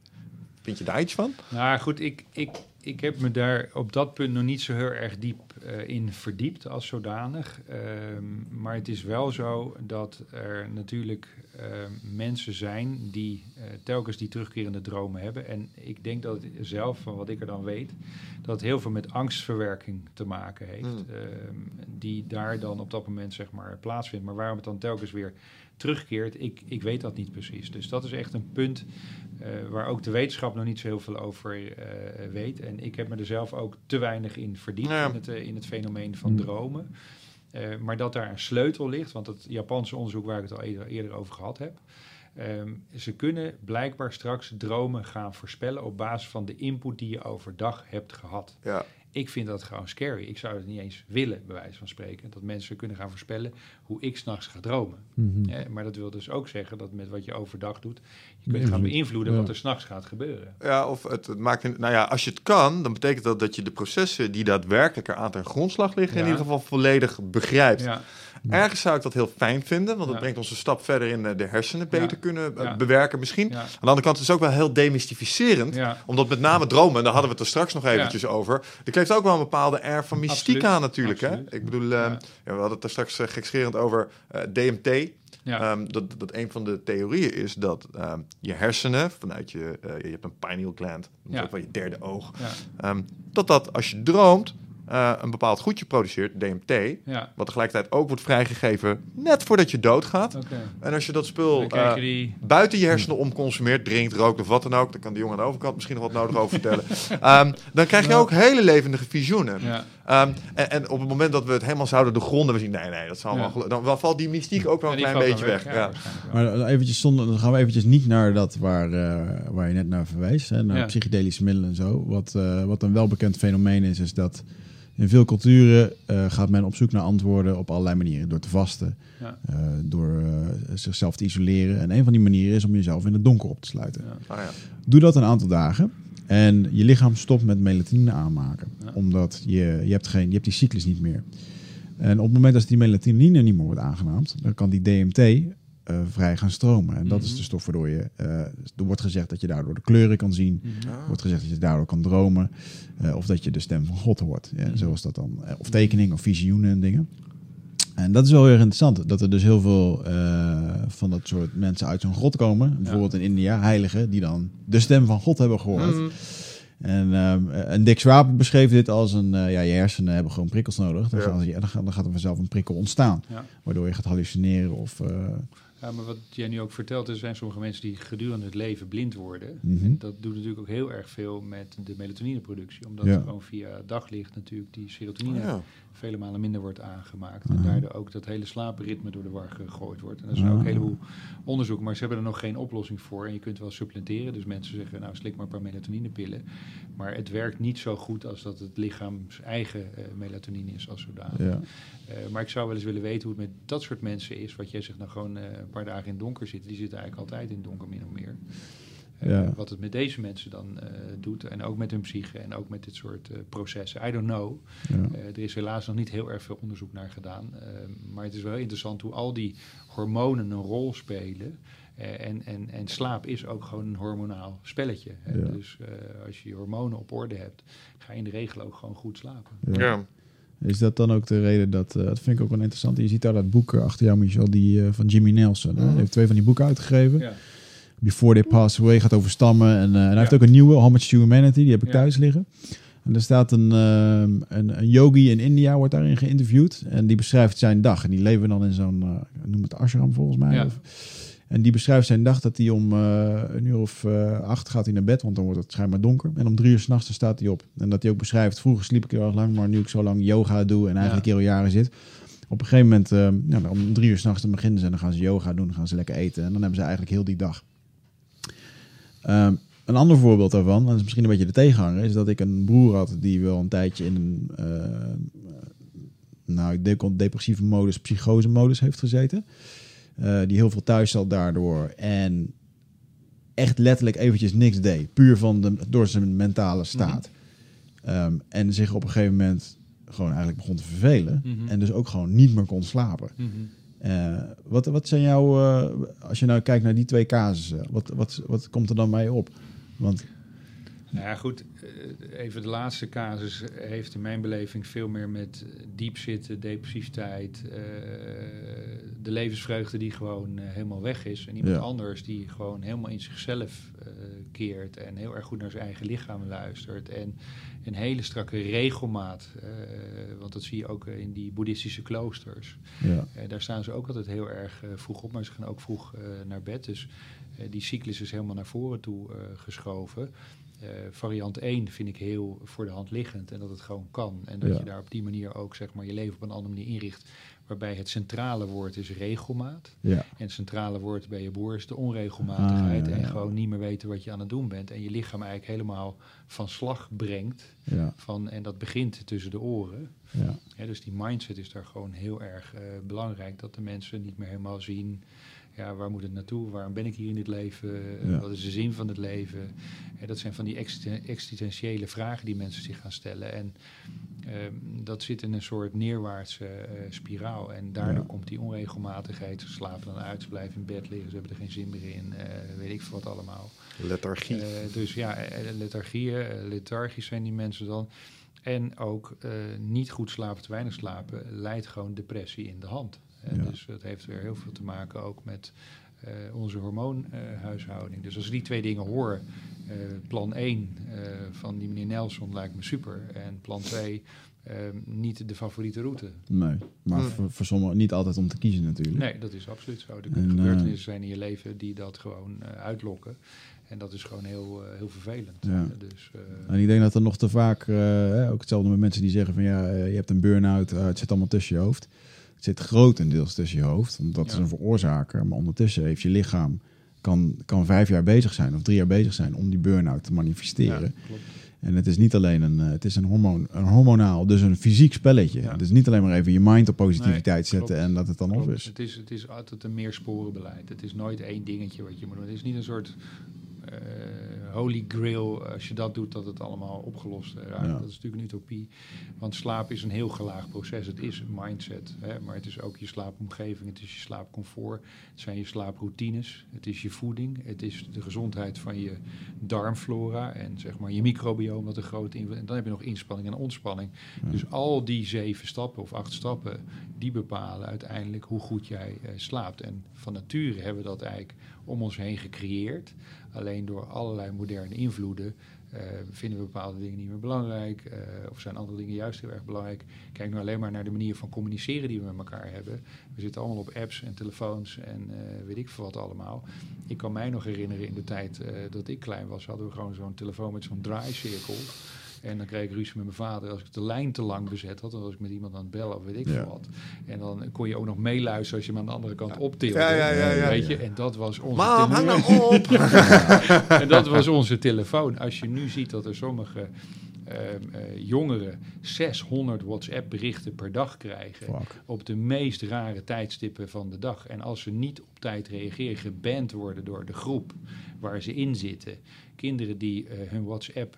Speaker 3: Vind je daar iets van?
Speaker 1: Nou goed, ik, ik, ik heb me daar op dat punt nog niet zo heel erg diep eh, in verdiept als zodanig. Ehm, maar het is wel zo dat er natuurlijk ehm, mensen zijn die eh, telkens die terugkerende dromen hebben. En ik denk dat het zelf, van wat ik er dan weet, dat het heel veel met angstverwerking te maken heeft.
Speaker 3: Hmm.
Speaker 1: ehm, die daar dan op dat moment zeg maar plaatsvindt. Maar waarom het dan telkens weer terugkeert, ik, ik weet dat niet precies. Dus dat is echt een punt eh, waar ook de wetenschap nog niet zo heel veel over eh, weet. En ik heb me er zelf ook te weinig in verdiept
Speaker 3: Ja.
Speaker 1: in, het, eh, in het fenomeen van
Speaker 2: Mm.
Speaker 1: dromen. Eh, maar dat daar een sleutel ligt, want het Japanse onderzoek waar ik het al eerder, eerder over gehad heb. ehm, ze kunnen blijkbaar straks dromen gaan voorspellen op basis van de input die je overdag hebt gehad.
Speaker 3: Ja.
Speaker 1: Ik vind dat gewoon scary. Ik zou het niet eens willen, bij wijze van spreken. Dat mensen kunnen gaan voorspellen hoe ik s'nachts ga dromen.
Speaker 2: Mhm.
Speaker 1: Hè, maar dat wil dus ook zeggen dat met wat je overdag doet, je kunt gaan beïnvloeden
Speaker 2: Ja.
Speaker 1: wat er s'nachts gaat gebeuren.
Speaker 3: Ja, of het, het maakt... Een, nou ja, als je het kan, dan betekent dat dat je de processen die daadwerkelijk eraan ten grondslag liggen... in ieder geval volledig begrijpt. Ergens zou ik dat heel fijn vinden, want dat brengt ons een stap verder in eh, de hersenen beter kunnen eh, bewerken misschien. Aan de andere kant is het ook wel heel demystificerend, omdat met name dromen, en daar hadden we het er straks nog eventjes over, er kleeft ook wel een bepaalde air van mystiek
Speaker 1: Absoluut.
Speaker 3: aan natuurlijk.
Speaker 1: Absoluut.
Speaker 3: Hè? Ik bedoel, eh, we hadden het er straks uh, gekscherend over DMT.
Speaker 1: ja.
Speaker 3: Ehm, dat, dat een van de theorieën is dat ehm, je hersenen, vanuit je, je hebt een pineal gland,
Speaker 1: Ja.
Speaker 3: ook wel je derde oog,
Speaker 1: ja,
Speaker 3: ehm, dat dat als je droomt eh, een bepaald goedje produceert, DMT,
Speaker 1: ja.
Speaker 3: wat tegelijkertijd ook wordt vrijgegeven net voordat je doodgaat.
Speaker 1: Oké.
Speaker 3: En als je dat spul
Speaker 1: je
Speaker 3: eh,
Speaker 1: die...
Speaker 3: buiten je hersenen om consumeert, drinkt, rookt of wat dan ook, dan kan de jongen aan de overkant misschien nog wat nodig over vertellen. Ehm, dan krijg je ook hele levendige visioenen.
Speaker 1: Ja,
Speaker 3: Ehm, en, en op het moment dat we het helemaal zouden doorgronden, we zien, nee, nee, dat zal
Speaker 1: Ja.
Speaker 3: allemaal dan, dan valt die mystiek ook wel een klein beetje weg.
Speaker 2: Maar eventjes zonder, dan gaan we eventjes niet naar dat waar, eh, waar je net naar verwees, hè, naar
Speaker 1: Ja.
Speaker 2: psychedelische middelen en zo. Wat, eh, wat een welbekend fenomeen is, is dat in veel culturen eh, gaat men op zoek naar antwoorden op allerlei manieren. Door te vasten,
Speaker 1: Ja.
Speaker 2: eh, door eh, zichzelf te isoleren. En een van die manieren is om jezelf in het donker op te sluiten.
Speaker 1: Ja.
Speaker 3: Ah, ja.
Speaker 2: Doe dat een aantal dagen. En je lichaam stopt met melatonine aanmaken. Omdat je, je, hebt geen, je hebt die cyclus niet meer. En op het moment dat die melatonine niet meer wordt aangemaakt, dan kan die DMT eh, vrij gaan stromen. En dat is
Speaker 1: Mhm.
Speaker 2: de stof waardoor je... eh, er wordt gezegd dat je daardoor de kleuren kan zien.
Speaker 1: Mhm.
Speaker 2: Er wordt gezegd dat je daardoor kan dromen. eh, of dat je de stem van God hoort. Ja,
Speaker 1: Mhm.
Speaker 2: Zoals dat dan. Of tekeningen of visioenen en dingen. En dat is wel heel erg interessant. Dat er dus heel veel eh, van dat soort mensen uit zo'n grot komen. Bijvoorbeeld in India, heiligen, die dan de stem van God hebben gehoord.
Speaker 3: Mm.
Speaker 2: En, ehm, en Dick Swaap beschreef dit als een... eh, ja, je hersenen hebben gewoon prikkels nodig. Dan,
Speaker 3: Ja.
Speaker 2: gaan ze- dan, gaat, dan gaat er vanzelf een prikkel ontstaan.
Speaker 1: Ja.
Speaker 2: Waardoor je gaat hallucineren of... eh,
Speaker 1: Ja, maar wat jij nu ook vertelt, er zijn sommige mensen die gedurende het leven blind worden. En dat doet natuurlijk ook heel erg veel met de melatonineproductie. Omdat
Speaker 2: Ja.
Speaker 1: gewoon via daglicht natuurlijk die serotonine
Speaker 3: Ja.
Speaker 1: Vele malen minder wordt aangemaakt. En daardoor ook dat hele slaapritme door de war gegooid wordt. En er zijn
Speaker 2: Ah.
Speaker 1: ook een heleboel onderzoek, maar ze hebben er nog geen oplossing voor. En je kunt wel supplementeren. Dus mensen zeggen, nou slik maar een paar melatonine-pillen. Maar het werkt niet zo goed als dat het lichaams eigen eh, melatonine is als zodanig.
Speaker 2: Ja.
Speaker 1: Eh, maar ik zou wel eens willen weten hoe het met dat soort mensen is. Wat jij zegt, nou gewoon eh, een paar dagen in donker zitten. Die zitten eigenlijk altijd in donker, min of meer. Eh,
Speaker 2: Ja.
Speaker 1: Wat het met deze mensen dan eh, doet. En ook met hun psyche en ook met dit soort eh, processen. I don't know.
Speaker 2: Ja.
Speaker 1: Eh, er is helaas nog niet heel erg veel onderzoek naar gedaan. Eh, maar het is wel interessant hoe al die hormonen een rol spelen. Eh, en, en, en slaap is ook gewoon een hormonaal spelletje. hè.
Speaker 2: Ja.
Speaker 1: Dus eh, als je je hormonen op orde hebt, ga je in de regel ook gewoon goed slapen.
Speaker 2: Ja.
Speaker 3: Ja.
Speaker 2: Is dat dan ook de reden dat, eh, dat vind ik ook wel interessant. Je ziet daar dat boek achter jou, Michel, die eh, van Jimmy Nelson. hè?
Speaker 3: Mhm.
Speaker 2: Hij heeft twee van die boeken uitgegeven.
Speaker 1: Ja.
Speaker 2: Before They Pass Away gaat over stammen. En, eh, en hij heeft ook een nieuwe, How Much to Humanity, die heb ik
Speaker 1: Ja.
Speaker 2: thuis liggen. En er staat een, ehm, een, een yogi in India, wordt daarin geïnterviewd. En die beschrijft zijn dag. En die leven dan in zo'n, eh, noem het ashram volgens mij.
Speaker 1: Ja.
Speaker 2: Of- en die beschrijft zijn dag dat hij om eh, een uur of acht gaat hij naar bed, want dan wordt het schijnbaar donker. En om drie uur s'nachts staat hij op. En dat hij ook beschrijft, vroeger sliep ik heel erg lang, maar nu ik zo lang yoga doe en eigenlijk heel jaren zit. Op een gegeven moment, eh, nou, om drie uur s'nachts dan beginnen ze en dan gaan ze yoga doen, gaan ze lekker eten. En dan hebben ze eigenlijk heel die dag. Ehm, een ander voorbeeld daarvan, en dat is misschien een beetje de tegenhanger, is dat ik een broer had die wel een tijdje in een eh, nou, depressieve modus, psychose modus heeft gezeten. Eh, die heel veel thuis zat daardoor en echt letterlijk eventjes niks deed. Puur van de, door zijn mentale staat. Ehm, en zich op een gegeven moment gewoon eigenlijk begon te vervelen.
Speaker 1: Mhm.
Speaker 2: En dus ook gewoon niet meer kon slapen.
Speaker 1: Mhm.
Speaker 2: Eh, wat, wat zijn jouw, eh, als je nou kijkt naar die twee casussen, wat, wat, wat komt er dan bij op? Want
Speaker 1: Nou ja, goed. eh, Even de laatste casus heeft in mijn beleving veel meer met diep zitten, depressiviteit, eh, de levensvreugde die gewoon eh, helemaal weg is. En iemand
Speaker 2: Ja.
Speaker 1: anders die gewoon helemaal in zichzelf keert en heel erg goed naar zijn eigen lichaam luistert. En een hele strakke regelmaat, want dat zie je ook in die boeddhistische kloosters.
Speaker 2: ja,
Speaker 1: daar staan ze ook altijd heel erg vroeg op, maar ze gaan ook vroeg naar bed. Dus die cyclus is helemaal naar voren toe geschoven. Eh, variant 1 vind ik heel voor de hand liggend en dat het gewoon kan. En dat
Speaker 2: Ja.
Speaker 1: je daar op die manier ook zeg maar, je leven op een andere manier inricht. Waarbij het centrale woord is regelmaat.
Speaker 2: ja,
Speaker 1: En het centrale woord bij je broer is de onregelmatigheid.
Speaker 2: Ah, ja.
Speaker 1: En gewoon niet meer weten wat je aan het doen bent. En je lichaam eigenlijk helemaal van slag brengt.
Speaker 2: ja,
Speaker 1: Van, en dat begint tussen de oren. dus die mindset is daar gewoon heel erg eh, belangrijk. Dat de mensen niet meer helemaal zien. Ja, waar moet het naartoe? Waarom ben ik hier in dit leven?
Speaker 2: Ja.
Speaker 1: Wat is de zin van het leven? Dat zijn van die existen- existentiële vragen die mensen zich gaan stellen. En ehm, dat zit in een soort neerwaartse eh, spiraal. En daardoor
Speaker 2: Ja.
Speaker 1: komt die onregelmatigheid. Ze slapen dan uit, ze blijven in bed liggen, ze hebben er geen zin meer in. eh, weet ik veel wat allemaal.
Speaker 3: Lethargie.
Speaker 1: Eh, dus ja, lethargieën, lethargisch zijn die mensen dan. En ook niet goed slapen, te weinig slapen, leidt gewoon depressie in de hand.
Speaker 2: Ja.
Speaker 1: Dus dat heeft weer heel veel te maken ook met eh, onze hormoonhuishouding. dus als ik die twee dingen hoor, eh, plan 1 eh, van die meneer Nelson lijkt me super. En plan 2 eh, niet de favoriete route.
Speaker 2: nee. Maar
Speaker 3: Hmm.
Speaker 2: voor, voor sommigen niet altijd om te kiezen natuurlijk.
Speaker 1: Nee, dat is absoluut zo. Er
Speaker 2: En,
Speaker 1: kunnen gebeurtenissen zijn in je leven die dat gewoon eh, uitlokken. En dat is gewoon heel, eh, heel vervelend.
Speaker 2: Ja.
Speaker 1: Dus, eh,
Speaker 2: En ik denk dat er nog te vaak, eh, hè, ook hetzelfde met mensen die zeggen van ja, je hebt een burn-out, het zit allemaal tussen je hoofd. Het zit grotendeels tussen je hoofd, want dat is een veroorzaker. Maar ondertussen heeft je lichaam, kan, kan vijf jaar bezig zijn of drie jaar bezig zijn om die burn-out te manifesteren.
Speaker 1: ja, klopt.
Speaker 2: En het is niet alleen een, eh, het is een, hormoon, een hormonaal, dus een fysiek spelletje.
Speaker 1: Ja.
Speaker 2: Het is niet alleen maar even je mind op positiviteit
Speaker 1: Nee,
Speaker 2: zetten
Speaker 1: klopt.
Speaker 2: en dat het dan op is.
Speaker 1: Het is. Het is altijd een meersporenbeleid. Het is nooit één dingetje wat je moet doen. Het is niet een soort holy grail. Als je dat doet, dat het allemaal opgelost eh, raakt.
Speaker 2: Ja.
Speaker 1: Dat is natuurlijk een utopie. Want slaap is een heel gelaagd proces. Het is een mindset. Hè? Maar het is ook je slaapomgeving. Het is je slaapcomfort. Het zijn je slaaproutines. Het is je voeding. Het is de gezondheid van je darmflora. En zeg maar je microbioom. Dat een grote invloed. En dan heb je nog inspanning en ontspanning.
Speaker 2: Ja.
Speaker 1: Dus al die zeven stappen of acht stappen, die bepalen uiteindelijk hoe goed jij eh, slaapt. En van nature hebben we dat eigenlijk om ons heen gecreëerd. Alleen door allerlei moderne invloeden Uh, vinden we bepaalde dingen niet meer belangrijk? Uh, of zijn andere dingen juist heel erg belangrijk? Kijk nu alleen maar naar de manier van communiceren die we met elkaar hebben. We zitten allemaal op apps en telefoons en uh, weet ik veel wat allemaal. Ik kan mij nog herinneren in de tijd dat ik klein was, hadden we gewoon zo'n telefoon met zo'n draaicirkel. En dan kreeg ik ruzie met mijn vader als ik de lijn te lang bezet had. Dan was ik met iemand aan het bellen of weet ik veel wat. En dan kon je ook nog meeluisteren als je hem aan de andere kant ja. optilde.
Speaker 3: Ja, ja, ja, ja,
Speaker 1: weet je? En dat was onze
Speaker 3: Mam, hang nou op!
Speaker 1: en dat was onze telefoon. Als je nu ziet dat er sommige uh, uh, jongeren 600 WhatsApp-berichten per dag krijgen.
Speaker 2: Fuck.
Speaker 1: Op de meest rare tijdstippen van de dag. En als ze niet op tijd reageren, geband worden door de groep waar ze in zitten. Kinderen die uh, hun WhatsApp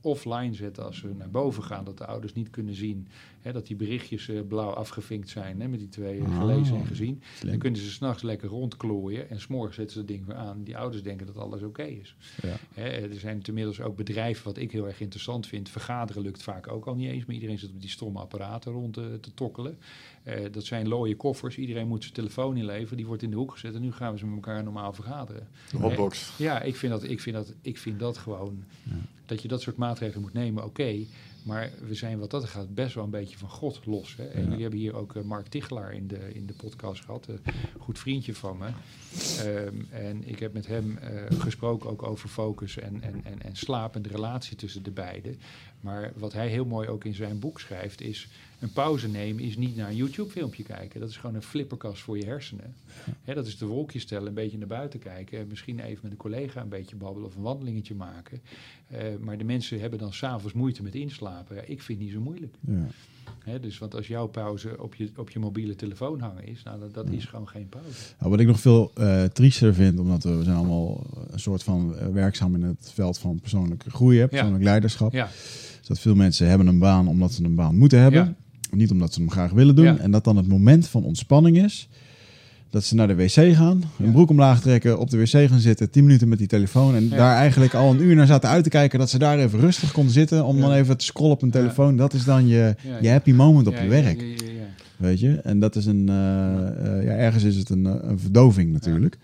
Speaker 1: offline zetten als ze naar boven gaan, dat de ouders niet kunnen zien. Hè, dat die berichtjes blauw afgevinkt zijn hè, met die twee
Speaker 2: Oh,
Speaker 1: gelezen en gezien.
Speaker 2: slim.
Speaker 1: Dan kunnen ze s'nachts lekker rondklooien en s'morgens zetten ze het ding weer aan. Die ouders denken dat alles oké is.
Speaker 2: Ja.
Speaker 1: Hè, er zijn inmiddels ook bedrijven, wat ik heel erg interessant vind. Vergaderen lukt vaak ook al niet eens, maar iedereen zit op die stomme apparaten rond te tokkelen. Eh, dat zijn looie koffers. Iedereen moet zijn telefoon inleveren. Die wordt in de hoek gezet en nu gaan we ze met elkaar normaal vergaderen.
Speaker 3: De hotbox.
Speaker 1: Ja, ik vind dat, ik vind dat, ik vind dat gewoon. Dat je dat soort maatregelen moet nemen, oké. maar we zijn wat dat gaat best wel een beetje van God los. Hè? En
Speaker 2: Ja.
Speaker 1: jullie hebben hier ook eh, Mark Tichelaar in de, in de podcast gehad. Een goed vriendje van me. Ehm, en ik heb met hem eh, gesproken ook over focus en, en, en, en slaap en de relatie tussen de beiden. Maar wat hij heel mooi ook in zijn boek schrijft is... een pauze nemen is niet naar een YouTube-filmpje kijken. Dat is gewoon een flipperkast voor je hersenen. Dat is de wolkjes stellen, een beetje naar buiten kijken... en misschien even met een collega een beetje babbelen of een wandelingetje maken. Eh, maar de mensen hebben dan s'avonds moeite met inslapen. Ja, ik vind het niet zo moeilijk.
Speaker 2: Ja.
Speaker 1: Dus want als jouw pauze op je, op je mobiele telefoon hangen is... nou, dat, dat is gewoon geen pauze.
Speaker 2: Nou, wat ik nog veel eh triester vind, omdat we, zijn allemaal een soort van eh, werkzaam in het veld van persoonlijke groei, hè, persoonlijk leiderschap.
Speaker 1: Ja,
Speaker 2: Dus dat veel mensen hebben een baan omdat ze een baan moeten hebben.
Speaker 1: Ja.
Speaker 2: Niet omdat ze hem graag willen doen. En dat dan het moment van ontspanning is. Dat ze naar de wc gaan, hun broek omlaag trekken, op de wc gaan zitten, 10 minuten met die telefoon. En
Speaker 1: Ja.
Speaker 2: daar eigenlijk al een uur naar zaten uit te kijken. Dat ze daar even rustig konden zitten om
Speaker 1: Ja.
Speaker 2: dan even te scrollen op een telefoon. Dat is dan je, je happy moment op je werk. Weet je? En dat is een, eh, eh, ja, ergens is het een, eh, een verdoving natuurlijk.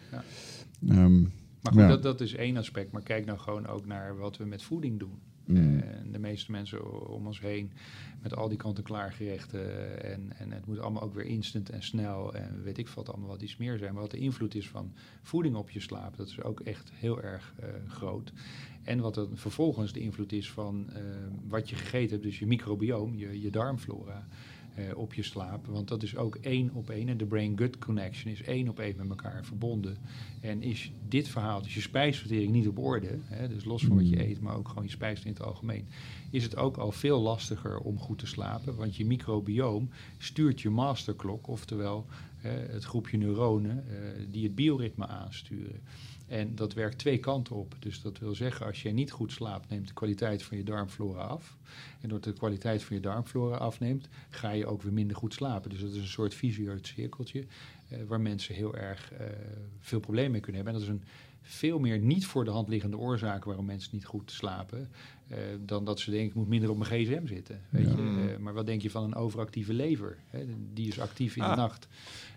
Speaker 2: Ehm,
Speaker 1: Maar goed, dat, dat is één aspect. Maar kijk nou gewoon ook naar wat we met voeding doen.
Speaker 2: Mm.
Speaker 1: En de meeste mensen om ons heen met al die kant-en-klaar gerechten. En, en het moet allemaal ook weer instant en snel. En weet ik wat allemaal wat iets meer zijn. Maar wat de invloed is van voeding op je slaap, dat is ook echt heel erg eh, groot. En wat dan vervolgens de invloed is van eh, wat je gegeten hebt, dus je microbioom, je, je darmflora. Eh, op je slaap. Want dat is ook één op één. En de brain-gut connection is één op één met elkaar verbonden. En is dit verhaal, dus je spijsvertering niet op orde, hè, dus los van wat je eet, maar ook gewoon je spijs in het algemeen, is het ook al veel lastiger om goed te slapen. Want je microbioom stuurt je masterklok, oftewel hè, het groepje neuronen eh, die het bioritme aansturen. En dat werkt twee kanten op. Dus dat wil zeggen, als jij niet goed slaapt, neemt de kwaliteit van je darmflora af. En doordat de kwaliteit van je darmflora afneemt, ga je ook weer minder goed slapen. Dus dat is een soort visueus cirkeltje eh, waar mensen heel erg eh, veel problemen mee kunnen hebben. En dat is een veel meer niet voor de hand liggende oorzaak waarom mensen niet goed slapen. Eh, dan dat ze denken, ik moet minder op mijn gsm zitten. Weet
Speaker 2: Ja.
Speaker 1: je? Eh, maar wat denk je van een overactieve lever? Hè? Die is actief in
Speaker 3: Ah.
Speaker 1: de nacht.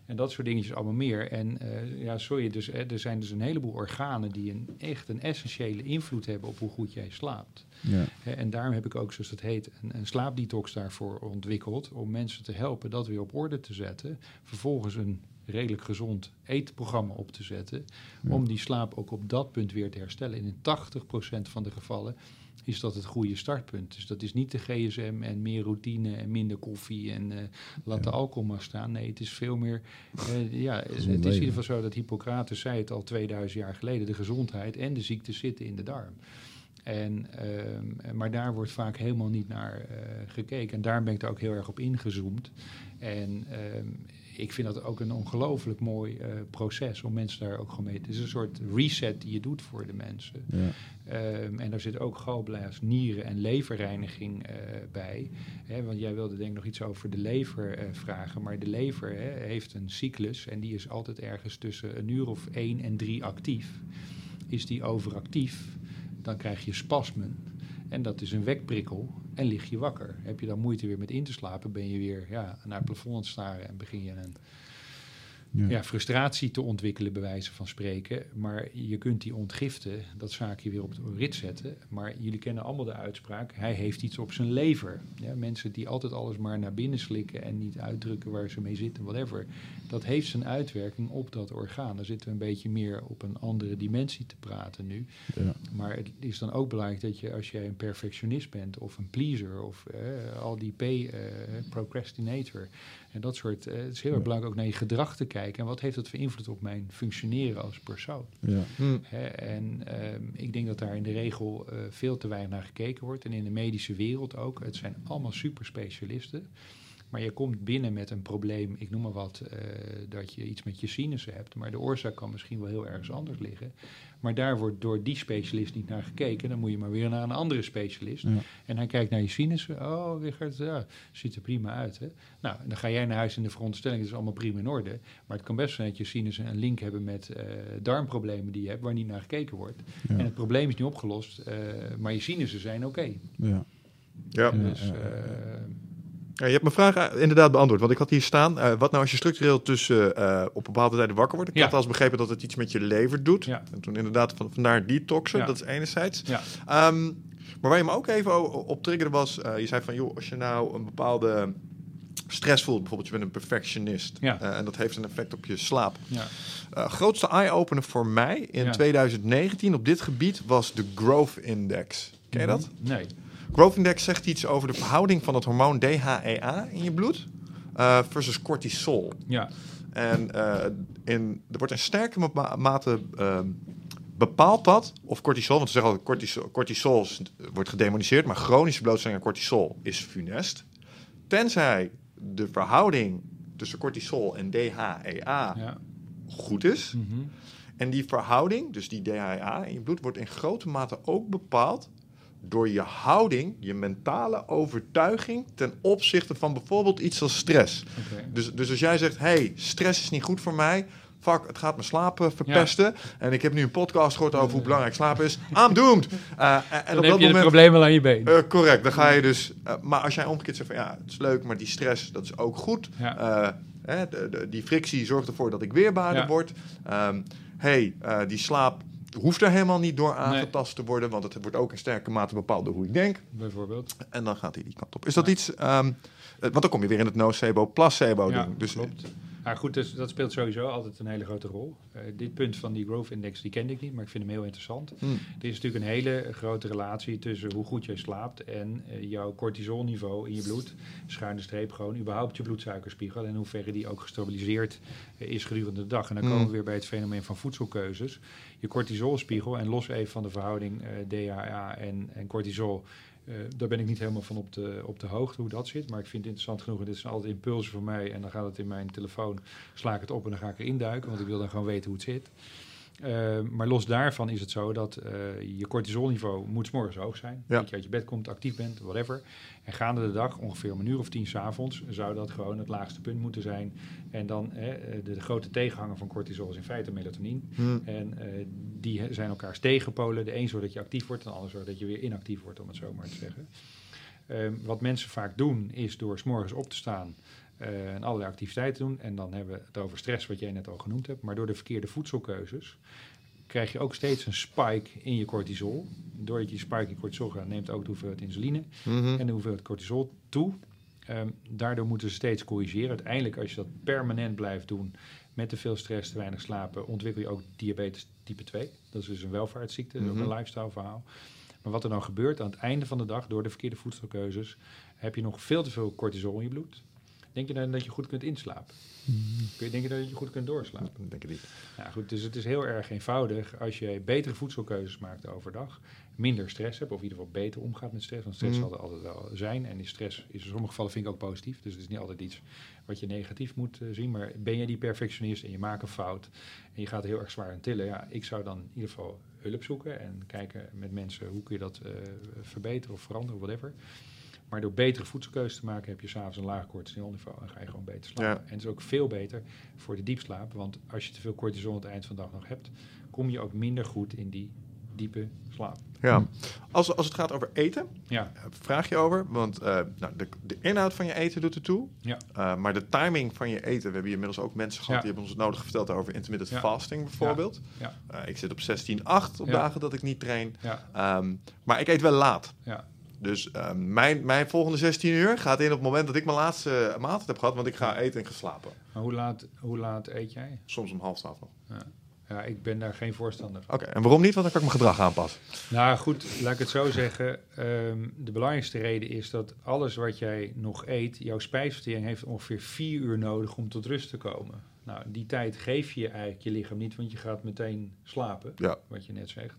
Speaker 1: En dat soort dingetjes allemaal meer. En eh, ja, sorry, dus, hè, er zijn dus een heleboel organen die een, echt een essentiële invloed hebben op hoe goed jij slaapt.
Speaker 2: ja.
Speaker 1: En daarom heb ik ook, zoals dat heet, een, een slaapdetox daarvoor ontwikkeld. Om mensen te helpen dat weer op orde te zetten. Vervolgens een redelijk gezond eetprogramma op te zetten. Om die slaap ook op dat punt weer te herstellen. En in 80% van de gevallen is dat het goede startpunt. Dus dat is niet de gsm en meer routine en minder koffie en eh, laat de alcohol maar staan. Nee, het is veel meer... eh, ja, het is in ieder geval zo dat Hippocrates zei het al 2000 jaar geleden. De gezondheid en de ziekte zitten in de darm. En, ehm, maar daar wordt vaak helemaal niet naar eh, gekeken. En daar ben ik er ook heel erg op ingezoomd. En ehm, ik vind dat ook een ongelooflijk mooi eh, proces om mensen daar ook gewoon mee... Het is een soort reset die je doet voor de mensen.
Speaker 2: Ja.
Speaker 1: Ehm, en daar zit ook galblaas, nieren en leverreiniging eh, bij. Hè, want jij wilde denk ik nog iets over de lever eh, vragen. Maar de lever hè, heeft een cyclus en die is altijd ergens tussen een uur of één en drie actief. Is die overactief, dan krijg je spasmen. En dat is een wekprikkel en lig je wakker. Heb je dan moeite weer met in te slapen, ben je weer ja, naar het plafond aan het staren en begin je een ja. frustratie te ontwikkelen, bij wijze van spreken. Maar je kunt die ontgiften, dat zaakje weer op de rit zetten. Maar jullie kennen allemaal de uitspraak, hij heeft iets op zijn lever. Ja, mensen die altijd alles maar naar binnen slikken en niet uitdrukken waar ze mee zitten, whatever. Dat heeft zijn uitwerking op dat orgaan. Dan zitten we een beetje meer op een andere dimensie te praten nu. Ja. Maar het is dan ook belangrijk dat je, als jij een perfectionist bent of een pleaser of eh, al die P, uh, procrastinator en dat soort, uh, het is heel erg belangrijk ook naar je gedrag te kijken. En wat heeft dat voor invloed op mijn functioneren als persoon? Ja. Hm. en ehm, ik denk dat daar in de regel uh, veel te weinig naar gekeken wordt. En in de medische wereld ook. Het zijn allemaal superspecialisten. Maar je komt binnen met een probleem, ik noem maar wat, uh, dat je iets met je sinussen hebt. Maar de oorzaak kan misschien wel heel ergens anders liggen. Maar daar wordt door die specialist niet naar gekeken. Dan moet je maar weer naar een andere specialist. En hij kijkt naar je sinussen. Oh, Richard, ja, ziet er prima uit. Hè? Nou, dan ga jij naar huis in de veronderstelling, het is allemaal prima in orde. Maar het kan best zijn dat je sinussen een link hebben met uh, darmproblemen die je hebt, waar niet naar gekeken wordt. En het probleem is niet opgelost, uh, maar je sinussen zijn oké. Okay. Ja.
Speaker 3: Ja. Dus, ja, je hebt mijn vraag eh, inderdaad beantwoord. Want ik had hier staan, uh, wat nou als je structureel tussen uh, op bepaalde tijden wakker wordt? Ik had als begrepen dat het iets met je lever doet. Ja. En toen inderdaad van, vandaar detoxen, ja. dat is enerzijds. Ja. Um, maar waar je me ook even op triggerde was, uh, je zei van joh, als je nou een bepaalde stress voelt, bijvoorbeeld je bent een perfectionist ja. en dat heeft een effect op je slaap. Ja. grootste eye-opener voor mij in 2019 op dit gebied was de Growth Index. Ken je dat?
Speaker 1: Nee.
Speaker 3: Growth Index zegt iets over de verhouding van het hormoon DHEA in je bloed uh, versus cortisol.
Speaker 1: Ja.
Speaker 3: En uh, in, er wordt in sterke mate uh, bepaald dat, of cortisol, want ze zeggen altijd cortisol, cortisol wordt gedemoniseerd, maar chronische blootstelling aan cortisol is funest. Tenzij de verhouding tussen cortisol en DHEA ja. goed is. Mm -hmm. En die verhouding, dus die DHEA in je bloed, wordt in grote mate ook bepaald door je houding, je mentale overtuiging ten opzichte van bijvoorbeeld iets als stress. Dus, dus als jij zegt, hey, stress is niet goed voor mij, fuck, het gaat me slapen verpesten. En ik heb nu een podcast gehoord over hoe belangrijk slapen is. I'm doomed.
Speaker 1: Uh, en dan op heb dat je moment, probleem wel aan je been.
Speaker 3: Uh, correct, dan ga je dus... Uh, maar als jij omgekeerd zegt van, ja, het is leuk, maar die stress, dat is ook goed. Ja. De, de, die frictie zorgt ervoor dat ik weerbaarder ja. word. Um, hey, die slaap hoeft er helemaal niet door aangetast te worden, want het wordt ook in sterke mate bepaald door hoe ik denk.
Speaker 1: Bijvoorbeeld.
Speaker 3: En dan gaat hij die kant op. Is dat iets, um, want dan kom je weer in het nocebo-placebo-ding.
Speaker 1: Ja, dus, klopt. Maar goed, dus dat speelt sowieso altijd een hele grote rol. Uh, dit punt van die growth index, die kende ik niet, maar ik vind hem heel interessant. Hmm. Er is natuurlijk een hele grote relatie tussen hoe goed jij slaapt en uh, jouw cortisolniveau in je bloed. Schuine streep gewoon, überhaupt je bloedsuikerspiegel en hoeverre die ook gestabiliseerd uh, is gedurende de dag. En dan hmm. komen we weer bij het fenomeen van voedselkeuzes. Je cortisolspiegel, en los even van de verhouding DHA en, en cortisol, uh, daar ben ik niet helemaal van op de, op de hoogte hoe dat zit. Maar ik vind het interessant genoeg. En dit zijn altijd impulsen voor mij. En dan gaat het in mijn telefoon. Sla ik het op en dan ga ik erin duiken. Want ik wil dan gewoon weten hoe het zit. Uh, maar los daarvan is het zo dat uh, je cortisolniveau moet s morgens hoog zijn. Ja. Dat je uit je bed komt, actief bent, whatever. En gaande de dag, ongeveer om een uur of tien s'avonds, zou dat gewoon het laagste punt moeten zijn. En dan uh, de, de, grote tegenhanger van cortisol is in feite melatonine. Hmm. En die zijn elkaars tegenpolen. De een zorgt dat je actief wordt, en de ander zorgt dat je weer inactief wordt, om het zo maar te zeggen. Ehm, wat mensen vaak doen, is door s morgens op te staan uh, en allerlei activiteiten doen. En dan hebben we het over stress, wat jij net al genoemd hebt. Maar door de verkeerde voedselkeuzes krijg je ook steeds een spike in je cortisol. Doordat je spike in cortisol gaat, neemt ook de hoeveelheid insuline mhm. en de hoeveelheid cortisol toe. Um, daardoor moeten ze steeds corrigeren. Uiteindelijk, als je dat permanent blijft doen met te veel stress, te weinig slapen, ontwikkel je ook diabetes type 2. Dat is dus een welvaartsziekte, mm -hmm. ook een lifestyle verhaal. Maar wat er dan gebeurt aan het einde van de dag, door de verkeerde voedselkeuzes, heb je nog veel te veel cortisol in je bloed. Denk je dan dat je goed kunt inslapen? Kun je denken dat je goed kunt doorslapen?
Speaker 3: Denk ik niet.
Speaker 1: Ja, goed, dus het is heel erg eenvoudig als je betere voedselkeuzes maakt overdag, minder stress hebt, of in ieder geval beter omgaat met stress. Want stress mm. zal er altijd wel zijn. En die stress is in sommige gevallen vind ik ook positief. Dus het is niet altijd iets wat je negatief moet uh, zien. Maar ben je die perfectionist en je maakt een fout en je gaat heel erg zwaar aan tillen, ja, ik zou dan in ieder geval hulp zoeken en kijken met mensen hoe kun je dat uh, verbeteren of veranderen, whatever. Maar door betere voedselkeuzes te maken heb je s'avonds een laag cortisolniveau en ga je gewoon beter slapen. En het is ook veel beter voor de diepslaap, want als je te veel cortisol aan het eind van de dag nog hebt, kom je ook minder goed in die diepe slaap.
Speaker 3: Ja. Als, als het gaat over eten,
Speaker 1: Ja,
Speaker 3: vraag je over. Want eh, nou, de, de inhoud van je eten doet ertoe.
Speaker 1: Ja.
Speaker 3: Uh, maar de timing van je eten. We hebben hier inmiddels ook mensen gehad
Speaker 1: Ja.
Speaker 3: die hebben ons het nodig verteld over intermittent
Speaker 1: Ja.
Speaker 3: fasting bijvoorbeeld.
Speaker 1: ja,
Speaker 3: Uh, ik zit op 16-8 op dagen dat ik niet train.
Speaker 1: ja,
Speaker 3: Ehm, maar ik eet wel laat.
Speaker 1: ja.
Speaker 3: Dus ehm, mijn, mijn volgende 16 uur gaat in op het moment dat ik mijn laatste maaltijd heb gehad. Want ik ga eten en ga slapen.
Speaker 1: Maar hoe laat, hoe laat eet jij?
Speaker 3: Soms om half twaalf nog.
Speaker 1: Ja. ja, ik ben daar geen voorstander van.
Speaker 3: Oké, en waarom niet? Want dan kan ik mijn gedrag aanpassen.
Speaker 1: Nou goed, laat ik het zo zeggen. Ehm, de belangrijkste reden is dat alles wat jij nog eet, jouw spijsvertering heeft ongeveer vier uur nodig om tot rust te komen. Nou, die tijd geef je eigenlijk je lichaam niet, want je gaat meteen slapen,
Speaker 3: Ja.
Speaker 1: wat je net zegt.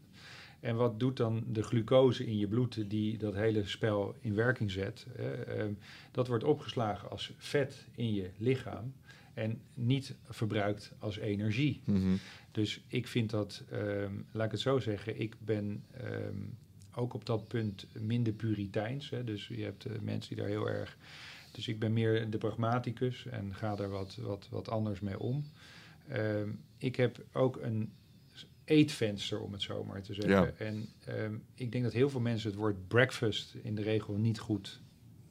Speaker 1: En wat doet dan de glucose in je bloed die dat hele spel in werking zet? hè? Ehm, dat wordt opgeslagen als vet in je lichaam en niet verbruikt als energie.
Speaker 3: Mhm.
Speaker 1: Dus ik vind dat, ehm, laat ik het zo zeggen, ik ben ehm, ook op dat punt minder puriteins. Hè, dus je hebt eh, mensen die daar heel erg. Dus ik ben meer de pragmaticus en ga daar wat, wat, wat anders mee om. Ik heb ook een eetvenster, om het zo maar te zeggen.
Speaker 3: Ja.
Speaker 1: En ehm, ik denk dat heel veel mensen het woord breakfast in de regel niet goed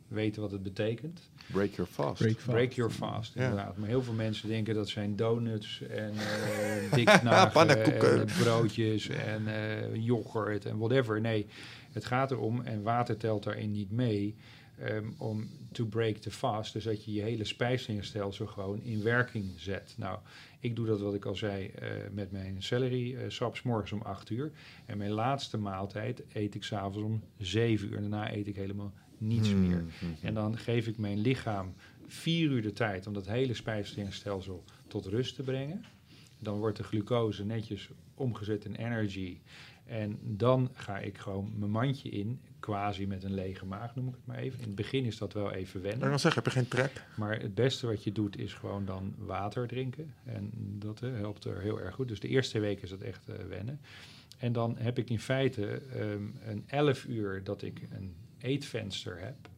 Speaker 1: weten wat het betekent.
Speaker 3: Break your fast.
Speaker 2: Break fast.
Speaker 1: Break your fast,
Speaker 3: Ja.
Speaker 1: inderdaad. Maar heel veel mensen denken dat zijn donuts en eh diknagen
Speaker 3: Pannenkoeken.
Speaker 1: en broodjes en eh, yoghurt en whatever. Nee, het gaat erom, en water telt daarin niet mee, ehm, om to break the fast. Dus dat je je hele spijsverteringsstelsel gewoon in werking zet. Nou, ik doe dat, wat ik al zei, eh, met mijn celery eh sap 's morgens om 8 uur. En mijn laatste maaltijd eet ik s'avonds om 7 uur. Daarna eet ik helemaal niets
Speaker 3: Hmm,
Speaker 1: meer.
Speaker 3: mhm.
Speaker 1: En dan geef ik mijn lichaam vier uur de tijd om dat hele spijsverteringsstelsel tot rust te brengen. Dan wordt de glucose netjes omgezet in energy. En dan ga ik gewoon mijn mandje in, quasi met een lege maag noem ik het maar even. In het begin is dat wel even wennen.
Speaker 3: kan zeggen, heb je geen trek?
Speaker 1: Maar het beste wat je doet is gewoon dan water drinken. En dat eh, helpt er heel erg goed. Dus de eerste week is dat echt eh, wennen. En dan heb ik in feite ehm, een 11 uur dat ik een eetvenster heb.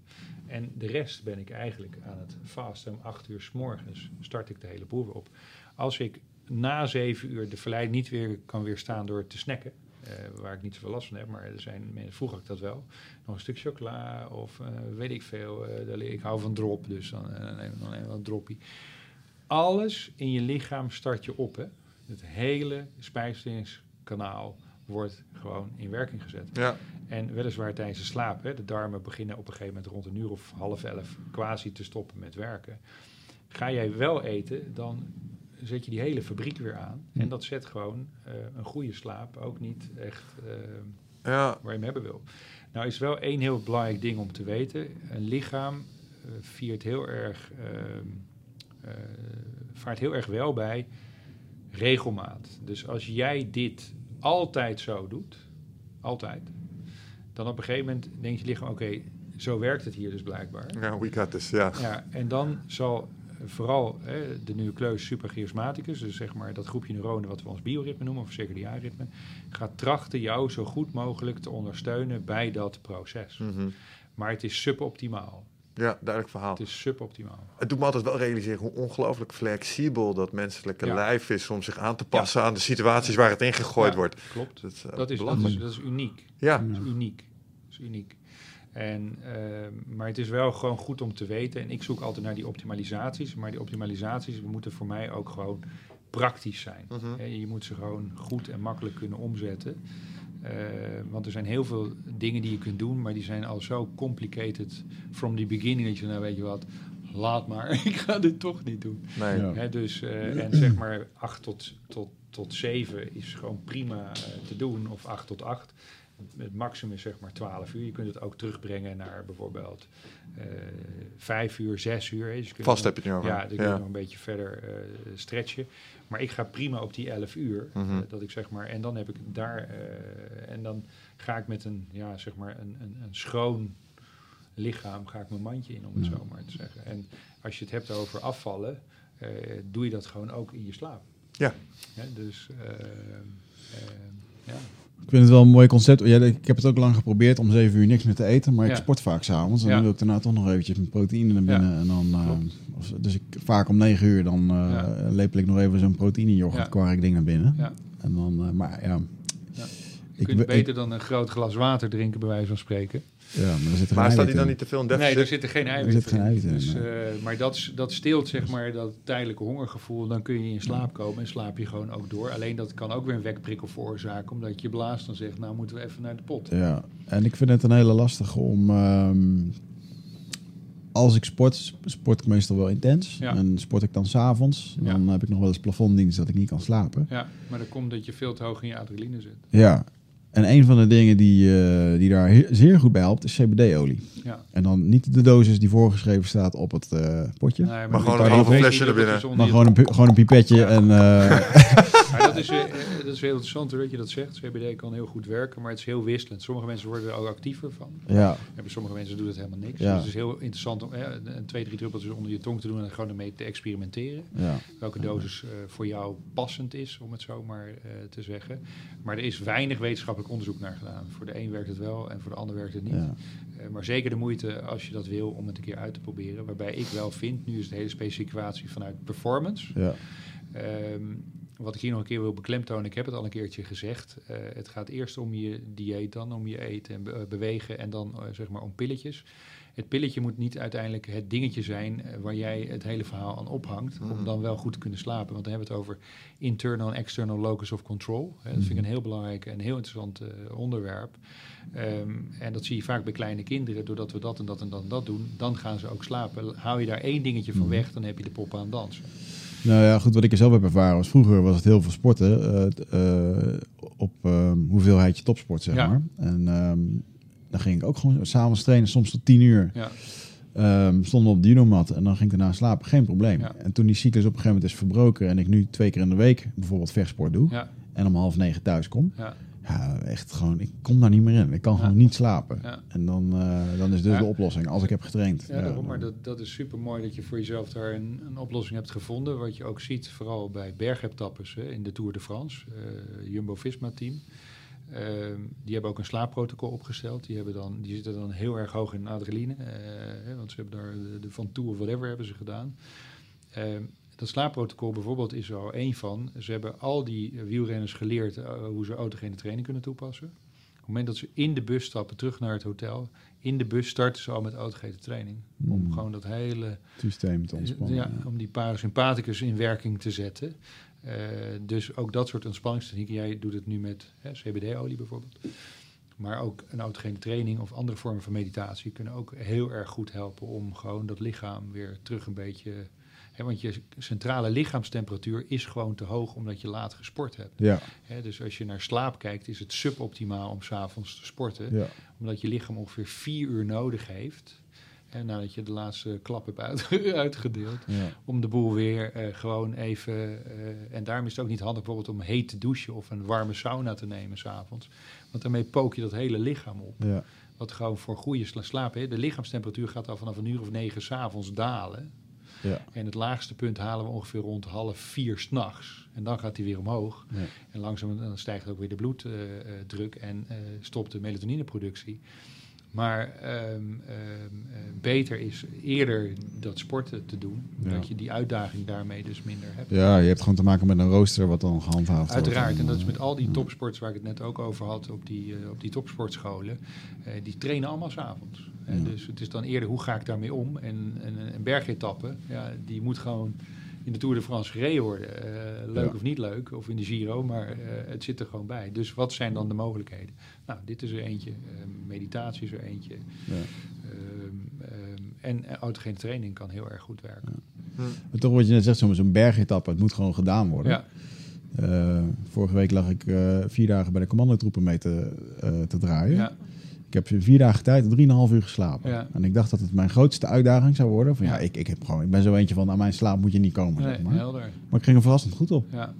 Speaker 1: En de rest ben ik eigenlijk aan het vasten. Om 8 uur s morgens start ik de hele boel weer op. Als ik na 7 uur de verleiding niet weer kan weerstaan door te snacken. Eh, waar ik niet zoveel last van heb, maar er zijn mensen, vroeger had ik dat wel. Nog een stuk chocola of eh, weet ik veel. eh, ik hou van drop, dus dan neem ik nog even een droppie. Alles in je lichaam start je op. Hè? Het hele spijsverteringskanaal wordt gewoon in werking gezet.
Speaker 3: Ja.
Speaker 1: En weliswaar tijdens de slaap. Hè, de darmen beginnen op een gegeven moment rond een uur of half elf quasi te stoppen met werken. Ga jij wel eten, dan zet je die hele fabriek weer aan. En dat zet gewoon eh, een goede slaap ook niet echt eh,
Speaker 3: Ja.
Speaker 1: waar je hem hebben wil. Nou is wel één heel belangrijk ding om te weten. Een lichaam eh, viert heel erg, ehm, eh, vaart heel erg wel bij regelmaat. Dus als jij dit altijd zo doet, altijd, dan op een gegeven moment denkt je lichaam, oké, zo werkt het hier dus blijkbaar.
Speaker 3: ja, we got this, ja.
Speaker 1: Ja, en dan zal vooral hè, de nucleus suprachiasmaticus, dus zeg maar dat groepje neuronen wat we ons bioritme noemen, of circadiaanritme, gaat trachten jou zo goed mogelijk te ondersteunen bij dat proces.
Speaker 3: Mhm.
Speaker 1: Maar het is suboptimaal.
Speaker 3: Ja, duidelijk verhaal.
Speaker 1: Het is suboptimaal.
Speaker 3: Het doet me altijd wel realiseren hoe ongelooflijk flexibel dat menselijke
Speaker 1: Ja.
Speaker 3: lijf is om zich aan te passen aan de situaties waar het in gegooid
Speaker 1: Ja,
Speaker 3: wordt.
Speaker 1: Klopt.
Speaker 3: Dat is, eh,
Speaker 1: Dat is, dat, is, dat is uniek.
Speaker 3: Ja,
Speaker 1: Dat is uniek. Dat is uniek. En, ehm, maar het is wel gewoon goed om te weten. En ik zoek altijd naar die optimalisaties. Maar die optimalisaties moeten voor mij ook gewoon praktisch zijn.
Speaker 3: Mhm.
Speaker 1: Hè, Je moet ze gewoon goed en makkelijk kunnen omzetten. Eh, want er zijn heel veel dingen die je kunt doen, maar die zijn al zo complicated from the beginning. Dat je nou weet je wat, laat maar, ik ga dit toch niet doen.
Speaker 3: nee.
Speaker 2: Ja.
Speaker 1: Hè, dus, eh, en zeg maar 8 tot, tot, tot 7 is gewoon prima eh, te doen, of 8 tot 8. Het maximum is zeg maar 12 uur. Je kunt het ook terugbrengen naar bijvoorbeeld eh 5 uur, 6 uur. Dus je kunt
Speaker 3: Vast
Speaker 1: nog-
Speaker 3: heb je het nu over.
Speaker 1: Ja, dan kun je nog een beetje verder eh, stretchen. Maar ik ga prima op die 11 uur.
Speaker 3: Mhm.
Speaker 1: eh, dat ik zeg maar, en dan heb ik daar, en dan ga ik met een, ja, zeg maar een, een, een schoon lichaam, ga ik mijn mandje in, om het
Speaker 2: Ja.
Speaker 1: zo maar te zeggen. En als je het hebt over afvallen, doe je dat gewoon ook in je slaap.
Speaker 3: Ja.
Speaker 1: dus, eh, eh, ja.
Speaker 2: Ik vind het wel een mooi concept. Ja, ik heb het ook lang geprobeerd om 7 uur niks meer te eten, maar ik
Speaker 1: Ja.
Speaker 2: sport vaak s'avonds.
Speaker 1: Ja.
Speaker 2: dan wil ik daarna toch nog eventjes mijn proteïne naar binnen. En dan, eh, dus ik, vaak om 9 uur dan eh lepel ik nog even zo'n proteïne yoghurt kwark ding naar binnen.
Speaker 1: Ja.
Speaker 2: En dan, eh, maar ja,
Speaker 1: Ja. Je kunt beter dan een groot glas water drinken, bij wijze van spreken.
Speaker 2: Ja, maar, er zit
Speaker 3: maar staat hij dan niet te veel in deficit?
Speaker 1: Nee, er zitten geen eiwitten
Speaker 2: zit geen eiwit in.
Speaker 1: Dus, uh, maar dat, dat steelt zeg maar dat tijdelijke hongergevoel. Dan kun je in slaap komen en slaap je gewoon ook door. Alleen dat kan ook weer een wekprikkel veroorzaken. Omdat je blaas dan zegt, nou moeten we even naar de pot.
Speaker 2: Ja, en ik vind het een hele lastige om... Um, als ik sport, sport ik meestal wel intens. Ja. En sport ik dan s'avonds. Dan ja. heb ik nog wel eens plafonddienst dat ik niet kan slapen.
Speaker 1: Ja, maar dat komt dat je veel te hoog in je adrenaline zit.
Speaker 2: Ja, en een van de dingen die, uh, die daar zeer goed bij helpt, is CBD-olie. Ja. En dan niet de dosis die voorgeschreven staat op het uh, potje.
Speaker 3: Nee, maar, maar gewoon een halve flesje erbinnen.
Speaker 2: Maar gewoon een, gewoon een pipetje. En, uh...
Speaker 1: dat, is, dat is heel interessant dat je dat zegt. CBD kan heel goed werken, maar het is heel wisselend. Sommige mensen worden er ook actiever van.
Speaker 2: Ja.
Speaker 1: En sommige mensen doen het helemaal niks. Ja. Dus het is heel interessant om een twee, drie druppeltjes onder je tong te doen en gewoon ermee te experimenteren.
Speaker 2: Ja.
Speaker 1: Welke dosis voor jou passend is, om het zo maar te zeggen. Maar er is weinig wetenschappelijk onderzoek naar gedaan. Voor de een werkt het wel en voor de ander werkt het niet. Ja. Uh, maar zeker de moeite als je dat wil om het een keer uit te proberen. Waarbij ik wel vind, nu is het hele specificatie vanuit performance.
Speaker 2: Ja.
Speaker 1: Um, wat ik hier nog een keer wil beklemtonen, ik heb het al een keertje gezegd. Uh, het gaat eerst om je dieet, dan om je eten en be bewegen en dan uh, zeg maar om pilletjes het pilletje moet niet uiteindelijk het dingetje zijn eh, waar jij het hele verhaal aan ophangt. Om mm. dan wel goed te kunnen slapen. Want dan hebben we het over internal en external locus of control. Dat vind ik een heel belangrijk en heel interessant onderwerp. Um, en dat zie je vaak bij kleine kinderen. Doordat we dat en dat en dat en dat doen, dan gaan ze ook slapen. Hou je daar één dingetje van mm. weg, dan heb je de pop aan dansen.
Speaker 2: Nou ja, goed, wat ik er zelf heb ervaren was vroeger was het heel veel sporten uh, uh, op uh, hoeveelheid je topsport, zeg ja. maar. En um, dan ging ik ook gewoon s'avonds trainen, soms tot tien uur. Ja. Um, stonden op de judomat en dan ging ik daarna slapen, geen probleem. Ja. En toen die cyclus op een gegeven moment is verbroken en ik nu twee keer in de week bijvoorbeeld vechtsport doe en om half negen thuis kom, ja. echt gewoon, ik kom daar niet meer in. Ik kan gewoon niet slapen. En dan, uh, dan is dus de oplossing als ik heb getraind.
Speaker 1: Ja, daarom, maar dat, dat is super mooi dat je voor jezelf daar een, een, oplossing hebt gevonden. Wat je ook ziet, vooral bij bergetappes in de Tour de France, uh, Jumbo-Visma-team. Uh, die hebben ook een slaapprotocol opgesteld. Die, hebben dan, die zitten dan heel erg hoog in adrenaline. Want ze hebben daar de, de Van Toe of whatever hebben ze gedaan. Dat slaapprotocol bijvoorbeeld is er al één van. Ze hebben al die wielrenners geleerd eh, hoe ze autogene training kunnen toepassen. Op het moment dat ze in de bus stappen, terug naar het hotel... in de bus starten ze al met autogene training. Mm. Om gewoon dat hele...
Speaker 2: Systeem te ontspannen.
Speaker 1: Ja, om die parasympathicus in werking te zetten. Uh, dus ook dat soort ontspanningstechnieken. Jij doet het nu met CBD-olie bijvoorbeeld. Maar ook een autogene training of andere vormen van meditatie kunnen ook heel erg goed helpen om gewoon dat lichaam weer terug een beetje. Hè, want je centrale lichaamstemperatuur is gewoon te hoog omdat je laat gesport hebt.
Speaker 2: Ja.
Speaker 1: Hè, dus als je naar slaap kijkt, is het suboptimaal om s'avonds te sporten. Ja. Omdat je lichaam ongeveer vier uur nodig heeft en nadat je de laatste klap hebt uit, uitgedeeld. Ja. Om de boel weer uh, gewoon even. Uh, en daarom is het ook niet handig bijvoorbeeld om heet te douchen of een warme sauna te nemen s'avonds. Want daarmee pook je dat hele lichaam op.
Speaker 2: Ja.
Speaker 1: Wat gewoon voor goede slaap. Hè. De lichaamstemperatuur gaat al vanaf een uur of negen s'avonds dalen.
Speaker 2: Ja.
Speaker 1: En het laagste punt halen we ongeveer rond half vier s'nachts. En dan gaat hij weer omhoog.
Speaker 2: Ja.
Speaker 1: En langzaam dan stijgt ook weer de bloeddruk en stopt de melatonineproductie. Maar um, um, beter is eerder dat sporten te doen. Ja. Dat je die uitdaging daarmee dus minder hebt.
Speaker 2: Ja, je hebt gewoon te maken met een rooster wat dan gehandhaafd
Speaker 1: wordt. Uiteraard. En dat is met al die topsports waar ik het net ook over had op die, uh, op die topsportscholen. Uh, die trainen allemaal s'avonds. Ja. Dus het is dan eerder hoe ga ik daarmee om. En, en een bergetappe, ja, die moet gewoon in de Tour de France gereden worden. Uh, leuk ja. of niet leuk, of in de Giro, maar uh, het zit er gewoon bij. Dus wat zijn dan de mogelijkheden? Nou, dit is er eentje. Uh, meditatie is er eentje. Ja. en autogene training kan heel erg goed werken.
Speaker 2: Ja. Maar toch wat je net zegt, zo'n bergetappe, het moet gewoon gedaan worden.
Speaker 1: Ja.
Speaker 2: vorige week lag ik vier dagen bij de commandotroepen mee te, te draaien. Ik heb vier dagen tijd, drieënhalf uur geslapen. Ja. En ik dacht dat het mijn grootste uitdaging zou worden. Van ja, ik, ik, heb gewoon, ik ben zo eentje van, aan mijn slaap moet je niet komen.
Speaker 1: Nee,
Speaker 2: zeg maar.
Speaker 1: helder.
Speaker 2: maar ik ging er verrassend goed op.
Speaker 1: Ja.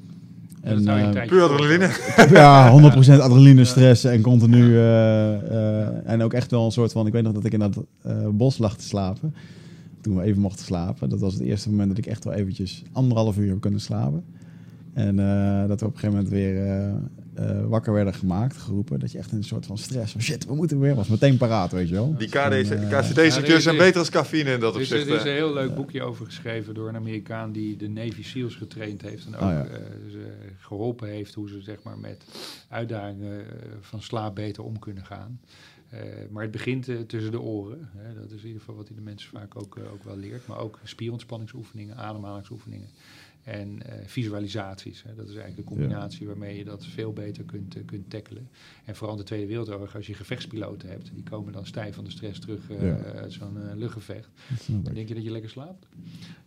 Speaker 3: En, uh, puur adrenaline.
Speaker 2: ja, 100% adrenaline stress en continu. Uh, uh, en ook echt wel een soort van, ik weet nog dat ik in dat bos lag te slapen. Toen we even mochten slapen. Dat was het eerste moment dat ik echt wel eventjes anderhalf uur heb kunnen slapen. En eh, dat we op een gegeven moment weer eh, eh, wakker werden gemaakt, geroepen. Dat je echt in een soort van stress van shit, we moeten weer. Was meteen paraat, weet je wel.
Speaker 3: Die KCD-structuren zijn beter als cafeïne in dat
Speaker 1: Er is,
Speaker 3: opzicht.
Speaker 1: er is een heel leuk boekje over geschreven door een Amerikaan die de Navy SEALs getraind heeft. En ook
Speaker 2: Oh ja.
Speaker 1: eh, ze geholpen heeft hoe ze zeg maar, met uitdagingen van slaap beter om kunnen gaan. Eh, maar het begint tussen de oren. Hè. Dat is in ieder geval wat hij de mensen vaak ook, ook wel leert. Maar ook spierontspanningsoefeningen, ademhalingsoefeningen. En eh, visualisaties. Hè. Dat is eigenlijk de combinatie waarmee je dat veel beter kunt, eh, kunt tackelen. En vooral in de Tweede Wereldoorlog, als je gevechtspiloten hebt, die komen dan stijf van de stress terug eh,
Speaker 2: Ja.
Speaker 1: uit zo'n eh, luchtgevecht. Dan denk je dat je lekker slaapt.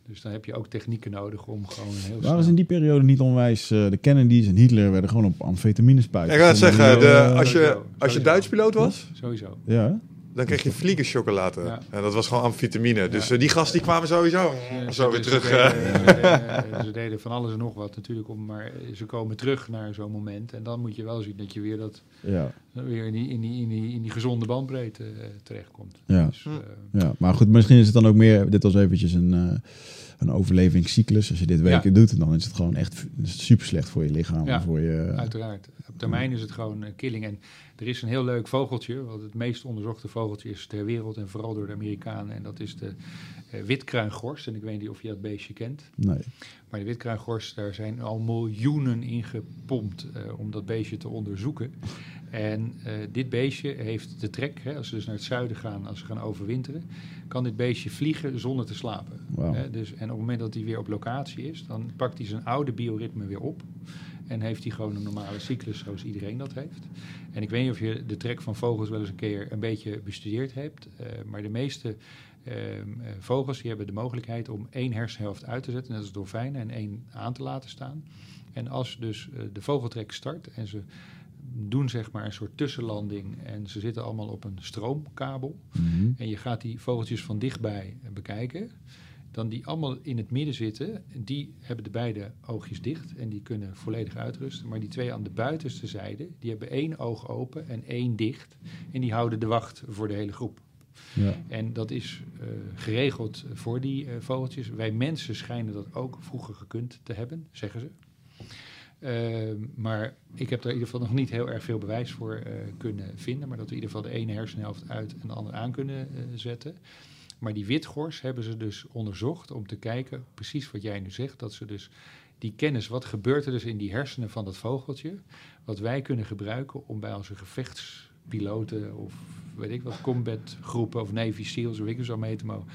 Speaker 1: Dus dan heb je ook technieken nodig om gewoon heel
Speaker 2: Waren ze in die periode niet onwijs... eh, de Kennedys en Hitler werden gewoon op amfetamine spuiten.
Speaker 3: Ik ga het zeggen, de, als, je, als je. Duits piloot was,
Speaker 1: Sowieso.
Speaker 2: Ja?
Speaker 3: Dan kreeg je vliegenchocolade.
Speaker 1: Ja.
Speaker 3: En dat was gewoon amfetamine. Dus
Speaker 1: Ja.
Speaker 3: eh, die gasten die kwamen sowieso
Speaker 1: Ja,
Speaker 3: zo weer terug. eh.
Speaker 1: ze, deden, ze deden van alles en nog wat natuurlijk, om, maar ze komen terug naar zo'n moment. En dan moet je wel zien dat je weer, dat,
Speaker 2: Ja,
Speaker 1: weer in, die, in, die, in, die, in die gezonde bandbreedte eh, terechtkomt.
Speaker 2: Ja.
Speaker 1: Dus,
Speaker 3: Hm.
Speaker 1: eh,
Speaker 2: ja, maar goed, misschien is het dan ook meer... Dit was eventjes een, eh, een overlevingscyclus. Als je dit weken doet, dan is het gewoon echt super slecht voor je lichaam.
Speaker 1: Ja,
Speaker 2: en voor je,
Speaker 1: Uiteraard. Op termijn is het gewoon een killing. En er is een heel leuk vogeltje, wat het meest onderzochte vogeltje is ter wereld en vooral door de Amerikanen. En dat is de eh, witkruingorst. En ik weet niet of je dat beestje kent.
Speaker 2: nee.
Speaker 1: Maar de witkruingorst, daar zijn al miljoenen in gepompt eh, om dat beestje te onderzoeken. En eh, dit beestje heeft de trek, hè, als ze dus naar het zuiden gaan, als ze gaan overwinteren, kan dit beestje vliegen zonder te slapen. Hè, dus, en op het moment dat hij weer op locatie is, dan pakt hij zijn oude bioritme weer op. En heeft hij gewoon een normale cyclus zoals iedereen dat heeft. En ik weet niet of je de trek van vogels wel eens een keer een beetje bestudeerd hebt. eh, maar de meeste ehm, eh, vogels die hebben de mogelijkheid om één hersenhelft uit te zetten, net als dolfijnen, en één aan te laten staan. En als dus eh, de vogeltrek start en ze doen zeg maar een soort tussenlanding en ze zitten allemaal op een stroomkabel
Speaker 2: Mhm.
Speaker 1: en je gaat die vogeltjes van dichtbij bekijken, dan die allemaal in het midden zitten, die hebben de beide oogjes dicht en die kunnen volledig uitrusten. Maar die twee aan de buitenste zijde, die hebben één oog open en één dicht en die houden de wacht voor de hele groep.
Speaker 2: Ja.
Speaker 1: En dat is eh, geregeld voor die eh, vogeltjes. Wij mensen schijnen dat ook vroeger gekund te hebben, zeggen ze. Ehm, maar ik heb daar in ieder geval nog niet heel erg veel bewijs voor eh, kunnen vinden. Maar dat we in ieder geval de ene hersenhelft uit en de andere aan kunnen zetten. Maar die witgors hebben ze dus onderzocht om te kijken, precies wat jij nu zegt, dat ze dus die kennis, wat gebeurt er dus in die hersenen van dat vogeltje, wat wij kunnen gebruiken om bij onze gevechtspiloten of weet ik wat, combatgroepen of Navy SEALs, of ik zo mee te mogen,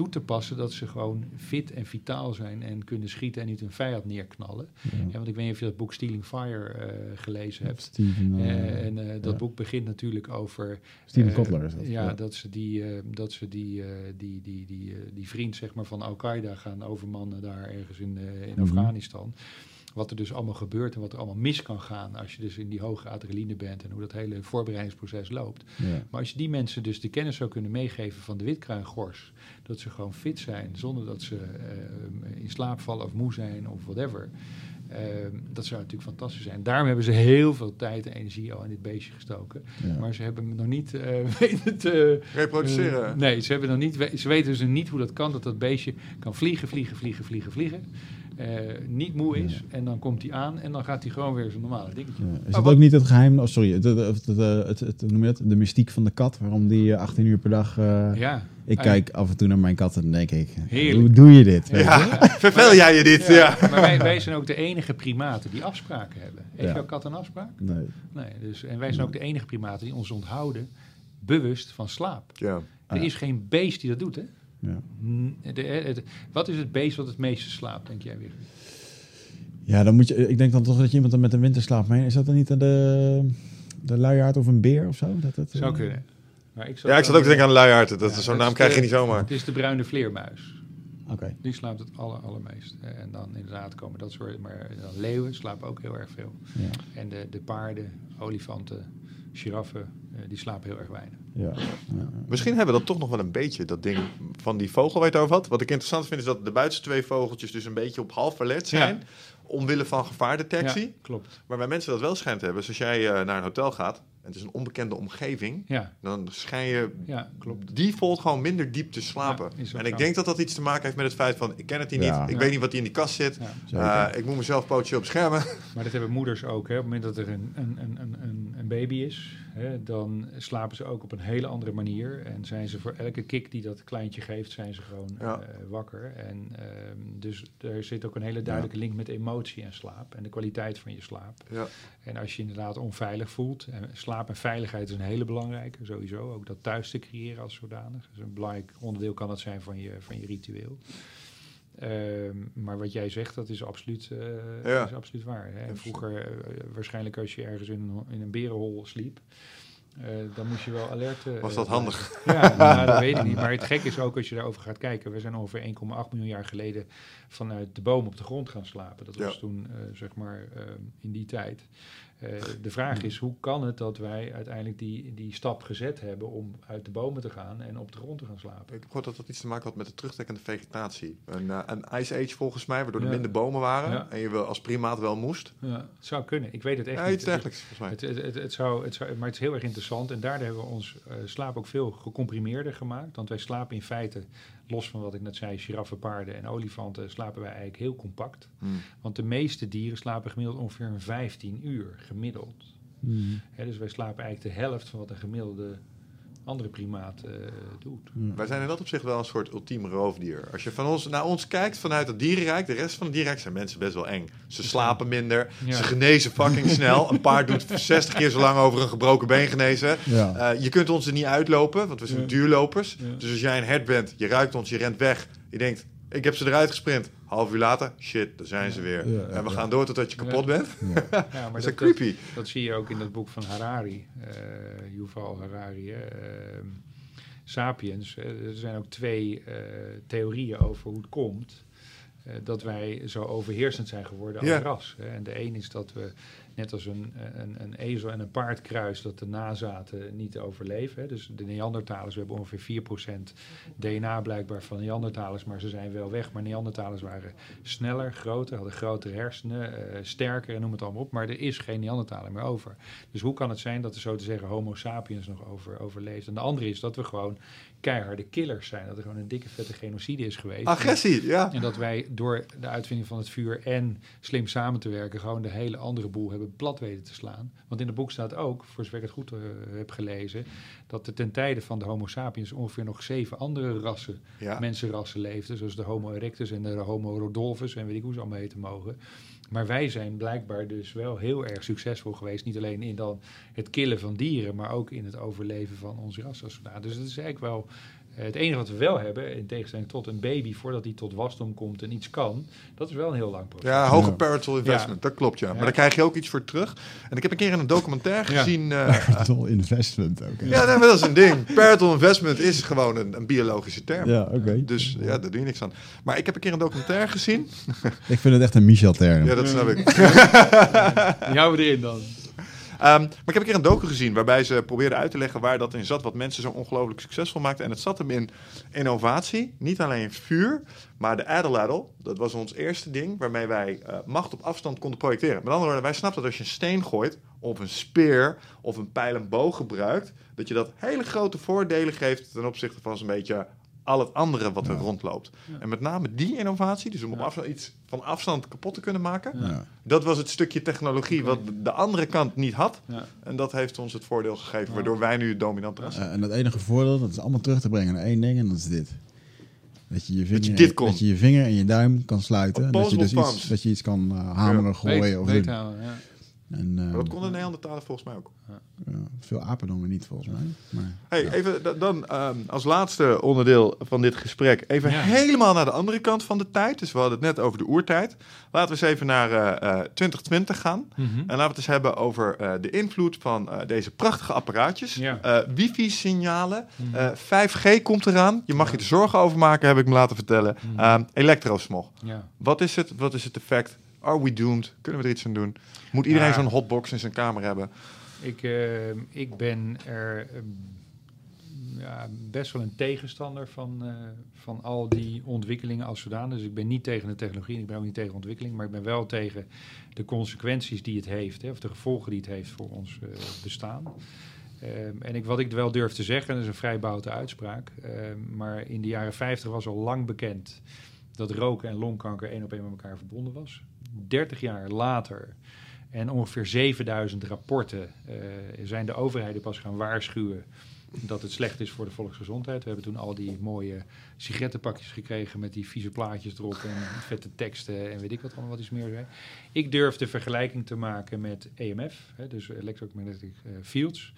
Speaker 1: toe te passen dat ze gewoon fit en vitaal zijn en kunnen schieten en niet hun vijand neerknallen.
Speaker 2: Ja.
Speaker 1: Ja, want ik weet niet of je dat boek Stealing Fire eh, gelezen hebt.
Speaker 2: Steven, eh,
Speaker 1: Eh, en dat
Speaker 2: ja.
Speaker 1: boek begint natuurlijk over
Speaker 2: Steven Kotler is dat.
Speaker 1: Ja, dat ze die, dat ze die, die, die, die, die vriend zeg maar, van Al-Qaeda gaan overmannen daar ergens in, in
Speaker 2: Mhm.
Speaker 1: Afghanistan. Wat er dus allemaal gebeurt en wat er allemaal mis kan gaan als je dus in die hoge adrenaline bent en hoe dat hele voorbereidingsproces loopt.
Speaker 2: Ja.
Speaker 1: Maar als je die mensen dus de kennis zou kunnen meegeven van de witkruingors, dat ze gewoon fit zijn zonder dat ze eh, in slaap vallen of moe zijn of whatever. eh, dat zou natuurlijk fantastisch zijn. Daarom hebben ze heel veel tijd en energie al in dit beestje gestoken.
Speaker 2: Ja.
Speaker 1: Maar ze hebben nog niet eh, weten te,
Speaker 3: Reproduceren.
Speaker 1: eh, nee, ze, hebben nog niet, ze weten dus niet hoe dat kan, dat dat beestje kan vliegen, vliegen, vliegen, vliegen, vliegen. Eh, niet moe is en dan komt hij aan en dan gaat hij gewoon weer zijn normale dingetje.
Speaker 2: Ja. Is het
Speaker 3: wat-
Speaker 2: ook niet het geheim, oh, sorry, het, het, het, het, het, het- noem je dat? de mystiek van de kat, waarom die eh, 18 uur per dag... eh,
Speaker 1: Ja,
Speaker 2: ik kijk af en toe naar mijn kat en dan denk ik,
Speaker 1: Heerlijk.
Speaker 2: hoe doe je dit? weet je?
Speaker 3: Ja, vervel jij je dit? Ja.
Speaker 1: Maar wij, wij zijn ook de enige primaten die afspraken hebben. Heeft
Speaker 2: Ja.
Speaker 1: jouw kat een afspraak?
Speaker 2: Nee.
Speaker 1: Nee. Dus, en wij zijn ook de enige primaten die ons onthouden bewust van slaap.
Speaker 3: Ja.
Speaker 1: Er
Speaker 2: Ah, ja.
Speaker 1: is geen beest die dat doet, hè?
Speaker 2: Ja.
Speaker 1: De- het- wat is het beest wat het meeste slaapt, denk jij weer?
Speaker 2: ja, dan moet je, ik denk dan toch dat je iemand dan met een winterslaap mee, is dat dan niet de, de luiaard of een beer of zo? Dat het,
Speaker 1: Zou
Speaker 2: eh,
Speaker 1: kunnen. Maar ik
Speaker 3: ja, ik zat ook te denken aan luiaard. Dat,
Speaker 1: Ja,
Speaker 3: Zo'n naam krijg je niet zomaar.
Speaker 1: Het is de bruine vleermuis.
Speaker 2: Oké.
Speaker 1: Die slaapt het aller, allermeest. Eh, En dan inderdaad komen dat soort... Maar dan leeuwen slapen ook heel erg veel.
Speaker 2: Ja.
Speaker 1: En de, de paarden, olifanten, giraffen, eh, die slapen heel erg weinig.
Speaker 2: Ja. Ja.
Speaker 3: Misschien hebben we dat toch nog wel een beetje, dat ding van die vogel waar je het over had. Wat ik interessant vind is dat de buitenste twee vogeltjes dus een beetje op half alert zijn.
Speaker 1: Ja.
Speaker 3: Omwille van gevaardetectie.
Speaker 1: Ja, klopt.
Speaker 3: Maar bij mensen dat wel schijnt te hebben. Dus als jij eh, naar een hotel gaat het is een onbekende omgeving,
Speaker 1: Ja,
Speaker 3: dan schijn je
Speaker 1: ja, klopt.
Speaker 3: default gewoon minder diep te slapen.
Speaker 1: Ja,
Speaker 3: en ik denk dat dat iets te maken heeft met het feit van, ik ken het hier
Speaker 2: Ja.
Speaker 3: niet, ik
Speaker 1: Ja.
Speaker 3: weet niet wat hier in die kast zit. Eh, ik moet mezelf potentieel beschermen.
Speaker 1: Maar dat hebben moeders ook. Hè. Op het moment dat er een, een, een, een- een, baby is, hè, dan slapen ze ook op een hele andere manier. En zijn ze voor elke kick die dat kleintje geeft, zijn ze gewoon
Speaker 3: Ja.
Speaker 1: eh, wakker. En ehm, dus er zit ook een hele duidelijke link met emotie en slaap en de kwaliteit van je slaap.
Speaker 3: Ja.
Speaker 1: En als je je inderdaad onveilig voelt, en slaap en veiligheid is een hele belangrijke, sowieso. Ook dat thuis te creëren als zodanig. Dus een belangrijk onderdeel kan dat zijn van je, van je ritueel. Ehm, maar wat jij zegt, dat is absoluut, eh,
Speaker 3: Ja.
Speaker 1: is absoluut waar. Hè? En vroeger, eh, waarschijnlijk als je ergens in, een- in een berenhol sliep, eh, dan moest je wel alert. eh,
Speaker 3: Was dat handig?
Speaker 1: Ja, nou, dat weet ik niet. Maar het gek is ook als je daarover gaat kijken. We zijn ongeveer 1,8 miljoen jaar geleden vanuit de boom op de grond gaan slapen. Dat was
Speaker 3: Ja.
Speaker 1: toen, eh, zeg maar, eh, in die tijd. Eh, de vraag is, hoe kan het dat wij uiteindelijk die, die stap gezet hebben om uit de bomen te gaan en op de grond te gaan slapen?
Speaker 3: Ik gehoord dat dat iets te maken had met de terugtrekkende vegetatie. Een, eh, een ice age volgens mij, waardoor er minder bomen waren.
Speaker 1: Ja.
Speaker 3: En je wel als primaat wel moest.
Speaker 1: Ja, het zou kunnen. Ik weet het echt
Speaker 3: Ja,
Speaker 1: niet.
Speaker 3: iets dergelijks volgens mij.
Speaker 1: Het, het, het, het zou, het zou, maar het is heel erg interessant. En daardoor hebben we ons eh, slaap ook veel gecomprimeerder gemaakt. Want wij slapen in feite, los van wat ik net zei, giraffen, paarden en olifanten, slapen wij eigenlijk heel compact.
Speaker 3: Hmm.
Speaker 1: Want de meeste dieren slapen gemiddeld ongeveer een 15 uur, gemiddeld.
Speaker 2: Hmm.
Speaker 1: Hè, dus wij slapen eigenlijk de helft van wat een gemiddelde andere primaat eh, doet.
Speaker 3: Wij zijn in dat opzicht wel een soort ultiem roofdier. Als je van ons, naar ons kijkt vanuit het dierenrijk, de rest van het dierenrijk zijn mensen best wel eng. Ze slapen minder,
Speaker 1: Ja.
Speaker 3: ze genezen fucking snel. Een paard doet 60 keer zo lang over een gebroken been genezen.
Speaker 2: Ja.
Speaker 3: Eh, je kunt ons er niet uitlopen, want we zijn
Speaker 1: Ja.
Speaker 3: duurlopers.
Speaker 1: Ja.
Speaker 3: Dus als jij een hert bent, je ruikt ons, je rent weg. Je denkt, ik heb ze eruit gesprint. Half uur later, shit, daar zijn ze weer.
Speaker 2: Ja,
Speaker 3: en we
Speaker 2: ja.
Speaker 3: gaan door totdat je kapot
Speaker 1: Ja.
Speaker 3: bent.
Speaker 1: Ja,
Speaker 3: Dat
Speaker 1: maar
Speaker 3: is
Speaker 1: dat,
Speaker 3: creepy.
Speaker 1: Dat, dat zie je ook in dat boek van Harari, eh Yuval Harari, ehm, Sapiens. Eh, er zijn ook twee eh, theorieën over hoe het komt eh, dat wij zo overheersend zijn geworden als
Speaker 3: Ja.
Speaker 1: ras. Hè. En de een is dat we, net als een, een, een ezel en een paardkruis, dat de nazaten niet overleven. Dus de Neandertalers, we hebben ongeveer 4% DNA blijkbaar van Neandertalers, maar ze zijn wel weg. Maar Neandertalers waren sneller, groter, hadden grotere hersenen, eh, sterker en noem het allemaal op. Maar er is geen Neandertaler meer over. Dus hoe kan het zijn dat er zo te zeggen Homo sapiens nog over, overleeft? En de andere is dat we gewoon keiharde killers zijn. Dat er gewoon een dikke vette genocide is geweest.
Speaker 3: Agressie, ja.
Speaker 1: En dat wij door de uitvinding van het vuur en slim samen te werken, gewoon de hele andere boel hebben plat weten te slaan. Want in het boek staat ook, voor zover ik het goed eh, heb gelezen, dat er ten tijde van de Homo sapiens ongeveer nog zeven andere rassen,
Speaker 3: ja.
Speaker 1: mensenrassen leefden. Zoals de Homo erectus en de Homo rodolphus en weet ik hoe ze allemaal heten mogen. Maar wij zijn blijkbaar dus wel heel erg succesvol geweest. Niet alleen in dan het killen van dieren, maar ook in het overleven van ons ras. als. Dus het is eigenlijk wel het enige wat we wel hebben, in tegenstelling tot een baby, voordat hij tot wasdom komt en iets kan, dat is wel een heel lang proces.
Speaker 3: Ja, hoge parental investment, dat klopt ja. Maar
Speaker 1: Ja.
Speaker 3: daar krijg je ook iets voor terug. En ik heb een keer in een documentaire
Speaker 1: Ja.
Speaker 3: gezien... eh,
Speaker 2: Parental investment ook.
Speaker 3: ja, nee, maar dat is een ding. Parental investment is gewoon een, een biologische term.
Speaker 2: Ja, oké.
Speaker 3: Dus ja, daar doe je niks aan. Maar ik heb een keer een documentaire gezien.
Speaker 2: Ik vind het echt een Michel-term.
Speaker 3: Ja, dat snap ik.
Speaker 1: Die houden we erin dan.
Speaker 3: Ehm, maar ik heb een keer een docu gezien waarbij ze probeerden uit te leggen waar dat in zat, wat mensen zo ongelooflijk succesvol maakten. En het zat hem in innovatie, niet alleen vuur, maar de Adeladdle. Dat was ons eerste ding waarmee wij eh, macht op afstand konden projecteren. Met andere woorden, wij snapten dat als je een steen gooit, of een speer, of een pijl en boog gebruikt, dat je dat hele grote voordelen geeft ten opzichte van zo'n beetje al het andere wat er rondloopt. En met name die innovatie, dus om op afstand iets van afstand kapot te kunnen maken,
Speaker 2: Ja.
Speaker 3: dat was het stukje technologie wat de andere kant niet had.
Speaker 1: Ja.
Speaker 3: En dat heeft ons het voordeel gegeven, waardoor wij nu het dominant ras zijn.
Speaker 2: Eh, en het enige voordeel, dat is allemaal terug te brengen naar één ding en dat is dit. Dat je je vinger,
Speaker 3: je dit kon.
Speaker 2: dat je, je vinger en je duim kan sluiten. En dat je, dus iets, dat je iets kan eh, hameren, gooien.
Speaker 1: Weet,
Speaker 2: of
Speaker 1: weet
Speaker 2: doen.
Speaker 1: ja.
Speaker 2: En, eh,
Speaker 3: Maar dat konden Neandertalen volgens mij ook.
Speaker 2: ja, veel apen doen we niet volgens mij. Maar,
Speaker 3: Hey,
Speaker 2: ja.
Speaker 3: even da- dan ehm, als laatste onderdeel van dit gesprek. Even
Speaker 1: Ja.
Speaker 3: helemaal naar de andere kant van de tijd. Dus we hadden het net over de oertijd. Laten we eens even naar eh, eh, 2020 gaan.
Speaker 1: Mhm.
Speaker 3: En laten we het eens hebben over eh, de invloed van eh, deze prachtige apparaatjes.
Speaker 1: Ja.
Speaker 3: Eh, wifi-signalen.
Speaker 1: Mhm.
Speaker 3: Eh, 5G komt eraan. Je mag je er zorgen over maken, heb ik me laten vertellen.
Speaker 1: Mhm.
Speaker 3: Ehm, elektrosmog.
Speaker 1: ja.
Speaker 3: Wat is het? Wat is het effect? Are we doomed? Kunnen we er iets aan doen? Moet iedereen
Speaker 1: Ja.
Speaker 3: zo'n hotbox in zijn kamer hebben?
Speaker 1: Ik, eh, ik ben er eh, ja, best wel een tegenstander van, uh, van al die ontwikkelingen als zodanig. Dus ik ben niet tegen de technologie en ik ben ook niet tegen ontwikkeling, maar ik ben wel tegen de consequenties die het heeft, hè, of de gevolgen die het heeft voor ons uh, bestaan. Um, en ik, wat ik wel durf te zeggen, dat is een vrij boute uitspraak, um, maar in de jaren 50 was al lang bekend dat roken en longkanker één op één met elkaar verbonden was. 30 jaar later en ongeveer 7000 rapporten uh, zijn de overheden pas gaan waarschuwen dat het slecht is voor de volksgezondheid. We hebben toen al die mooie sigarettenpakjes gekregen met die vieze plaatjes erop en vette teksten en weet ik wat allemaal wat is meer zijn. Ik durf de vergelijking te maken met EMF, hè, dus electromagnetic uh, fields.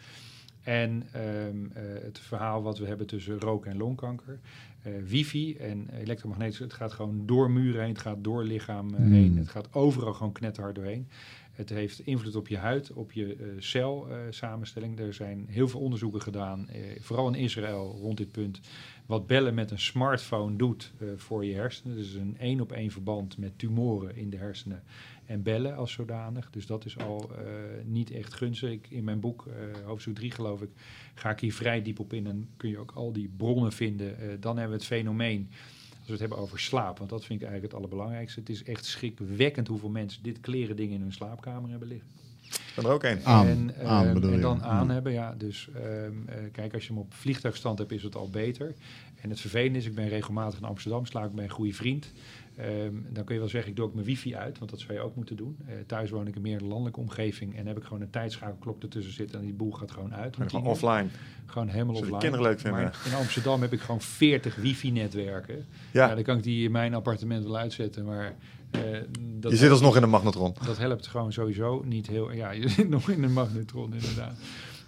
Speaker 1: En um, uh, het verhaal wat we hebben tussen rook en longkanker. Uh, wifi en elektromagnetisch, het gaat gewoon door muren heen, het gaat door lichaam uh, mm. heen, het gaat overal gewoon knetterhard doorheen. Het heeft invloed op je huid, op je uh, celsamenstelling. er zijn heel veel onderzoeken gedaan, vooral in Israël rond dit punt, wat bellen met een smartphone doet voor je hersenen. Dus een één op één verband met tumoren in de hersenen en bellen als zodanig. Dus dat is al uh, niet echt gunstig. Ik, in mijn boek, uh, hoofdstuk 3 geloof ik, ga ik hier vrij diep op in. En kun je ook al die bronnen vinden. Uh, dan hebben we het fenomeen, als we het hebben over slaap, want dat vind ik eigenlijk het allerbelangrijkste. Het is echt schrikwekkend hoeveel mensen dit kleren dingen in hun slaapkamer hebben liggen.
Speaker 3: Dan er ook één.
Speaker 2: Aan,
Speaker 1: en,
Speaker 2: aan
Speaker 1: en dan
Speaker 2: je.
Speaker 1: aan hebben, ja. Dus um, kijk, als je hem op vliegtuigstand hebt, is het al beter. En het vervelende is, ik ben regelmatig in Amsterdam, sla ik bij een goede vriend. Um, dan kun je wel zeggen, ik doe ook mijn wifi uit, want dat zou je ook moeten doen. Uh, thuis woon ik in meer landelijke omgeving en heb ik gewoon een tijdschakelklok ertussen zitten en die boel gaat gewoon uit.
Speaker 3: Gewoon offline.
Speaker 1: Gewoon helemaal offline.
Speaker 3: kinderen leuk vinden.
Speaker 1: Maar in Amsterdam heb ik gewoon 40 wifi-netwerken.
Speaker 3: Ja.
Speaker 1: ja. dan kan ik die in mijn appartement wel uitzetten, maar... Uh, dat
Speaker 3: je zit alsnog in een magnetron.
Speaker 1: Dat helpt gewoon sowieso niet heel... Ja, je zit nog in een magnetron inderdaad.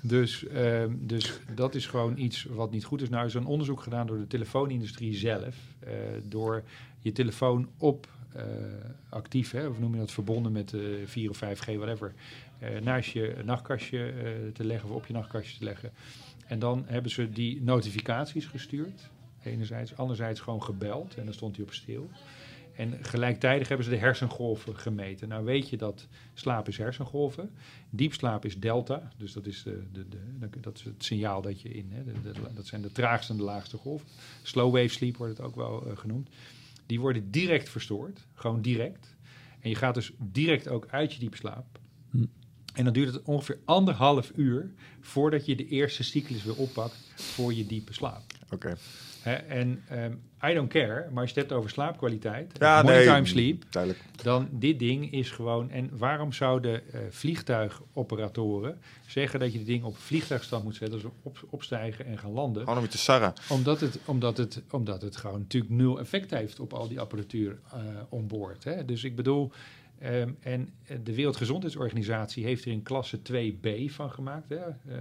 Speaker 1: Dus, um, dus dat is gewoon iets wat niet goed is. Nou is er een onderzoek gedaan door de telefoonindustrie zelf. Uh, door je telefoon op uh, actief, hè, of noem je dat verbonden met uh, 4 of 5G, whatever, uh, naast je nachtkastje te leggen of op je nachtkastje te leggen. En dan hebben ze die notificaties gestuurd. Enerzijds, anderzijds gewoon gebeld en dan stond hij op stil. En gelijktijdig hebben ze de hersengolven gemeten. Nou weet je dat slaap is hersengolven. Diepslaap is delta. Dus dat is, de, de, dat is het signaal dat je in... Hè, dat zijn de traagste en de laagste golven. Slow wave sleep wordt het ook wel genoemd. Die worden direct verstoord. Gewoon direct. En je gaat dus direct ook uit je diepslaap. Hm. En dan duurt het ongeveer anderhalf uur... voordat je de eerste cyclus weer oppakt voor je diepe slaap.
Speaker 3: Oké. Okay.
Speaker 1: En um, I don't care, maar als je het hebt over slaapkwaliteit,
Speaker 3: ja, nee,
Speaker 1: time sleep,
Speaker 3: duidelijk.
Speaker 1: dan dit ding is gewoon... En waarom zouden uh, vliegtuigoperatoren zeggen dat je dit ding op vliegtuigstand moet zetten, dus op, opstijgen en gaan landen?
Speaker 3: Gewoon om je te sarren.
Speaker 1: Omdat het, omdat, het, omdat het gewoon natuurlijk nul effect heeft op al die apparatuur uh, onboord. Hè? Dus ik bedoel... Um, en de Wereldgezondheidsorganisatie heeft er een klasse 2b van gemaakt. Hè? Uh,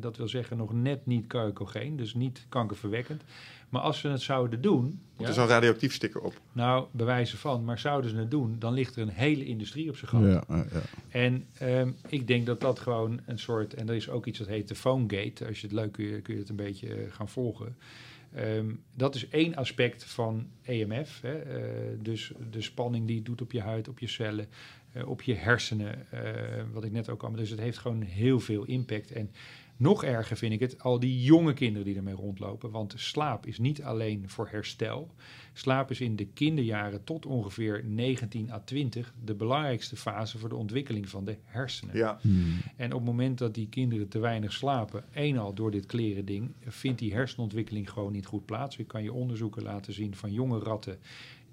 Speaker 1: dat wil zeggen nog net niet keukogeen, dus niet kankerverwekkend. Maar als ze het zouden doen...
Speaker 3: Moet er zo'n radioactief sticker op?
Speaker 1: Nou, bewijzen van. Maar zouden ze het doen, dan ligt er een hele industrie op zijn gat.
Speaker 2: Ja, ja.
Speaker 1: En um, ik denk dat dat gewoon een soort... En er is ook iets dat heet de PhoneGate. Als je het leuk kun je, kun je het een beetje uh, gaan volgen. Um, dat is één aspect van EMF. Hè. Uh, dus de spanning die het doet op je huid, op je cellen, uh, op je hersenen. Uh, wat ik net ook al. Dus het heeft gewoon heel veel impact. En nog erger vind ik het, al die jonge kinderen die ermee rondlopen. Want slaap is niet alleen voor herstel. Slaap is in de kinderjaren tot ongeveer 19 à 20 de belangrijkste fase voor de ontwikkeling van de hersenen.
Speaker 3: Ja.
Speaker 2: Hmm.
Speaker 1: En op het moment dat die kinderen te weinig slapen, eenal door dit kleren ding, vindt die hersenontwikkeling gewoon niet goed plaats. Je kan je onderzoeken laten zien van jonge ratten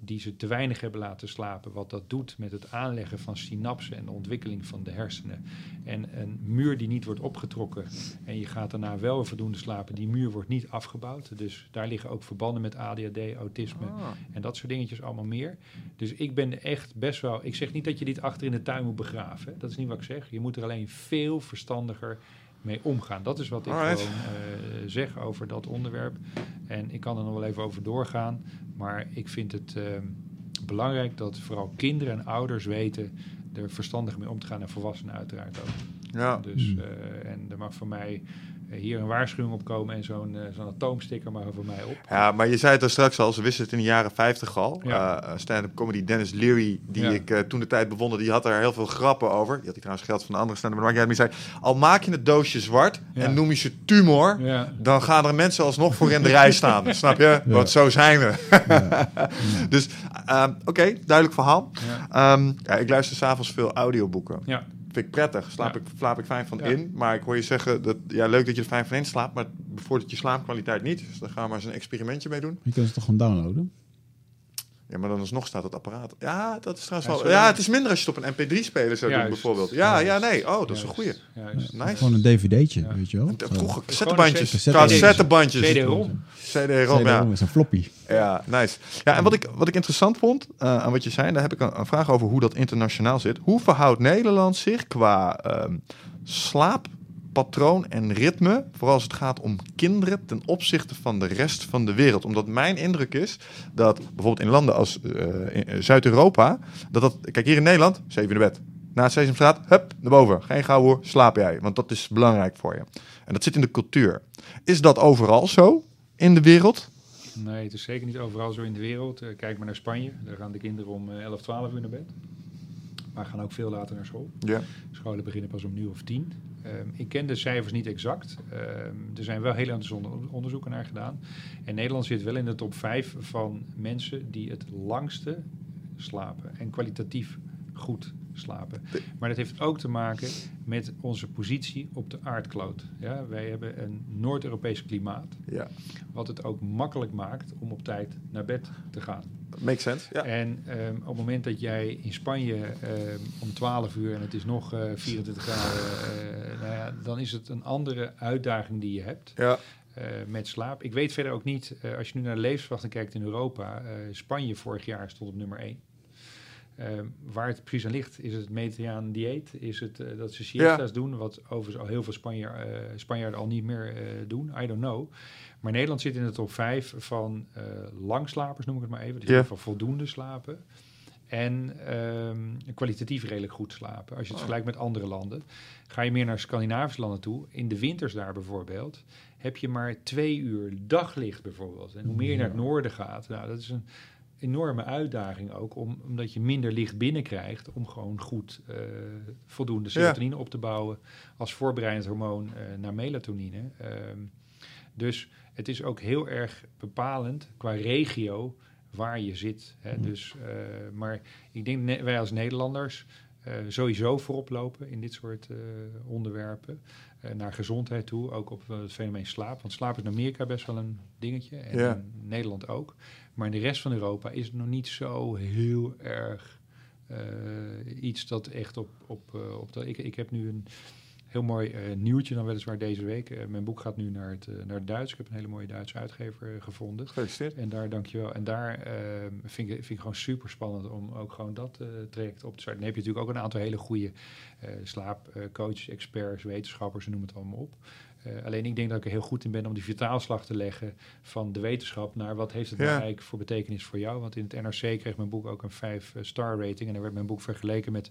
Speaker 1: die ze te weinig hebben laten slapen, wat dat doet met het aanleggen van synapsen en de ontwikkeling van de hersenen. En een muur die niet wordt opgetrokken en je gaat daarna wel voldoende slapen, die muur wordt niet afgebouwd. Dus daar liggen ook verbanden met ADHD, autisme
Speaker 3: Ah.
Speaker 1: en dat soort dingetjes allemaal meer. Dus ik ben echt best wel, ik zeg niet dat je dit achter in de tuin moet begraven, dat is niet wat ik zeg. Je moet er alleen veel verstandiger mee omgaan. Dat is wat ik
Speaker 3: Alright.
Speaker 1: gewoon uh, zeg over dat onderwerp. En ik kan er nog wel even over doorgaan. Maar ik vind het uh, belangrijk dat vooral kinderen en ouders weten er verstandig mee om te gaan en volwassenen uiteraard ook.
Speaker 3: Ja.
Speaker 1: Dus, uh, en er mag voor mij hier een waarschuwing op komen en zo'n zo'n atoomsticker maar over mij op.
Speaker 3: Ja, maar je zei het er straks al, ze wisten het in de jaren 50 al. Ja. stand-up comedy Dennis Leary, die ik toen de tijd bewonderde, die had er heel veel grappen over. Die had hij trouwens geld van de andere stand-up, maar die zei, al maak je het doosje zwart en noem je ze tumor, dan gaan er mensen alsnog voor in de rij staan. Snap je? Want zo zijn we. dus, ehm, oké, duidelijk verhaal. Um, ja, ik luister s'avonds veel audioboeken. Ja vind ik prettig. Slaap, ik, slaap ik fijn van in. Maar ik hoor je zeggen, dat, ja, leuk dat je er fijn van in slaapt, maar bevordert je slaapkwaliteit niet. Dus daar gaan we maar eens een experimentje mee doen.
Speaker 2: Je kunt het toch gewoon downloaden?
Speaker 3: Ja, maar dan alsnog staat het apparaat. Ja, dat is trouwens wel. Ja, het is minder als je het op een MP3-speler zou doen, bijvoorbeeld. Ja, ja, nee. Oh, dat is een goeie.
Speaker 2: Nice. Gewoon een DVD'tje, weet je wel.
Speaker 3: Vroeger cassettebandjes. Cassettebandjes.
Speaker 1: CD-ROM.
Speaker 3: CD-ROM, ja.
Speaker 2: is een floppy.
Speaker 3: Ja, nice. Ja, en wat ik, wat ik interessant vond uh, aan wat je zei, daar heb ik een, een, vraag over hoe dat internationaal zit. Hoe verhoudt Nederland zich qua um, slaap patroon en ritme, vooral als het gaat om kinderen ten opzichte van de rest van de wereld. Omdat mijn indruk is dat bijvoorbeeld in landen als uh, Zuid-Europa, dat dat, kijk hier in Nederland, zeven in de bed. Na het Sesamstraat, hup, naar boven. Geen gauw hoor, slaap jij, want dat is belangrijk voor je. En dat zit in de cultuur. Is dat overal zo in de wereld?
Speaker 1: Nee, het is zeker niet overal zo in de wereld. Uh, kijk maar naar Spanje, daar gaan de kinderen om 11, 12 uur naar bed maar gaan ook veel later naar school. Ja. Scholen beginnen pas om nu of tien. Um, ik ken de cijfers niet exact. Um, er zijn wel heel interessante onderzoeken naar gedaan. En Nederland zit wel in de top 5 van mensen die het langste slapen. En kwalitatief goed slapen. Maar dat heeft ook te maken met onze positie op de aardkloot. Ja, wij hebben een Noord-Europees klimaat, ja. wat het ook makkelijk maakt om op tijd naar bed te gaan.
Speaker 3: Makes sense. Ja.
Speaker 1: En um, op het moment dat jij in Spanje um, om 12 uur en het is nog uh, 24 graden, uh, nou ja, dan is het een andere uitdaging die je hebt. Ja. Uh, met slaap. Ik weet verder ook niet, als je nu naar de levensverwachting kijkt in Europa, Spanje vorig jaar stond op nummer 1. Ehm, waar het precies aan ligt, is het Mediterraan dieet? Is het uh, dat ze siesta's ja. doen, wat overigens al heel veel Spanjaar, uh, Spanjaarden al niet meer uh, doen? I don't know. Maar Nederland zit in de top 5 van langslapers, noem ik het maar even. Dus yeah. van voldoende slapen. En um, kwalitatief redelijk goed slapen. Als je het oh. vergelijkt met andere landen. Ga je meer naar Scandinavische landen toe. In de winters daar bijvoorbeeld. Heb je maar twee uur daglicht bijvoorbeeld. En hoe meer je naar het noorden gaat. Nou, dat is een enorme uitdaging ook, om, omdat je minder licht binnenkrijgt, om gewoon goed uh, voldoende serotonine op te bouwen als voorbereidend hormoon uh, naar melatonine. Um, dus het is ook heel erg bepalend qua regio waar je zit. Hè. Mm. Dus, uh, maar ik denk wij als Nederlanders sowieso voorop lopen in dit soort onderwerpen. naar gezondheid toe, ook op het fenomeen slaap. Want slaap is in Amerika best wel een dingetje en ja. in Nederland ook. Maar in de rest van Europa is het nog niet zo heel erg uh, iets dat echt op, op, uh, op de. Ik, ik heb nu een heel mooi uh, nieuwtje dan weliswaar deze week. mijn boek gaat nu naar het, naar het Duits. Ik heb een hele mooie Duitse uitgever gevonden.
Speaker 3: Gefeliciteerd.
Speaker 1: En daar, dankjewel. En daar ehm, vind, ik, vind ik gewoon super spannend om ook gewoon dat traject op te starten. Dan heb je natuurlijk ook een aantal hele goede slaapcoaches, experts, wetenschappers, noem het allemaal op. Uh, alleen ik denk dat ik er heel goed in ben om die vertaalslag te leggen van de wetenschap naar wat heeft het nou eigenlijk voor betekenis voor jou. Want in het NRC kreeg mijn boek ook een 5-star rating en daar werd mijn boek vergeleken met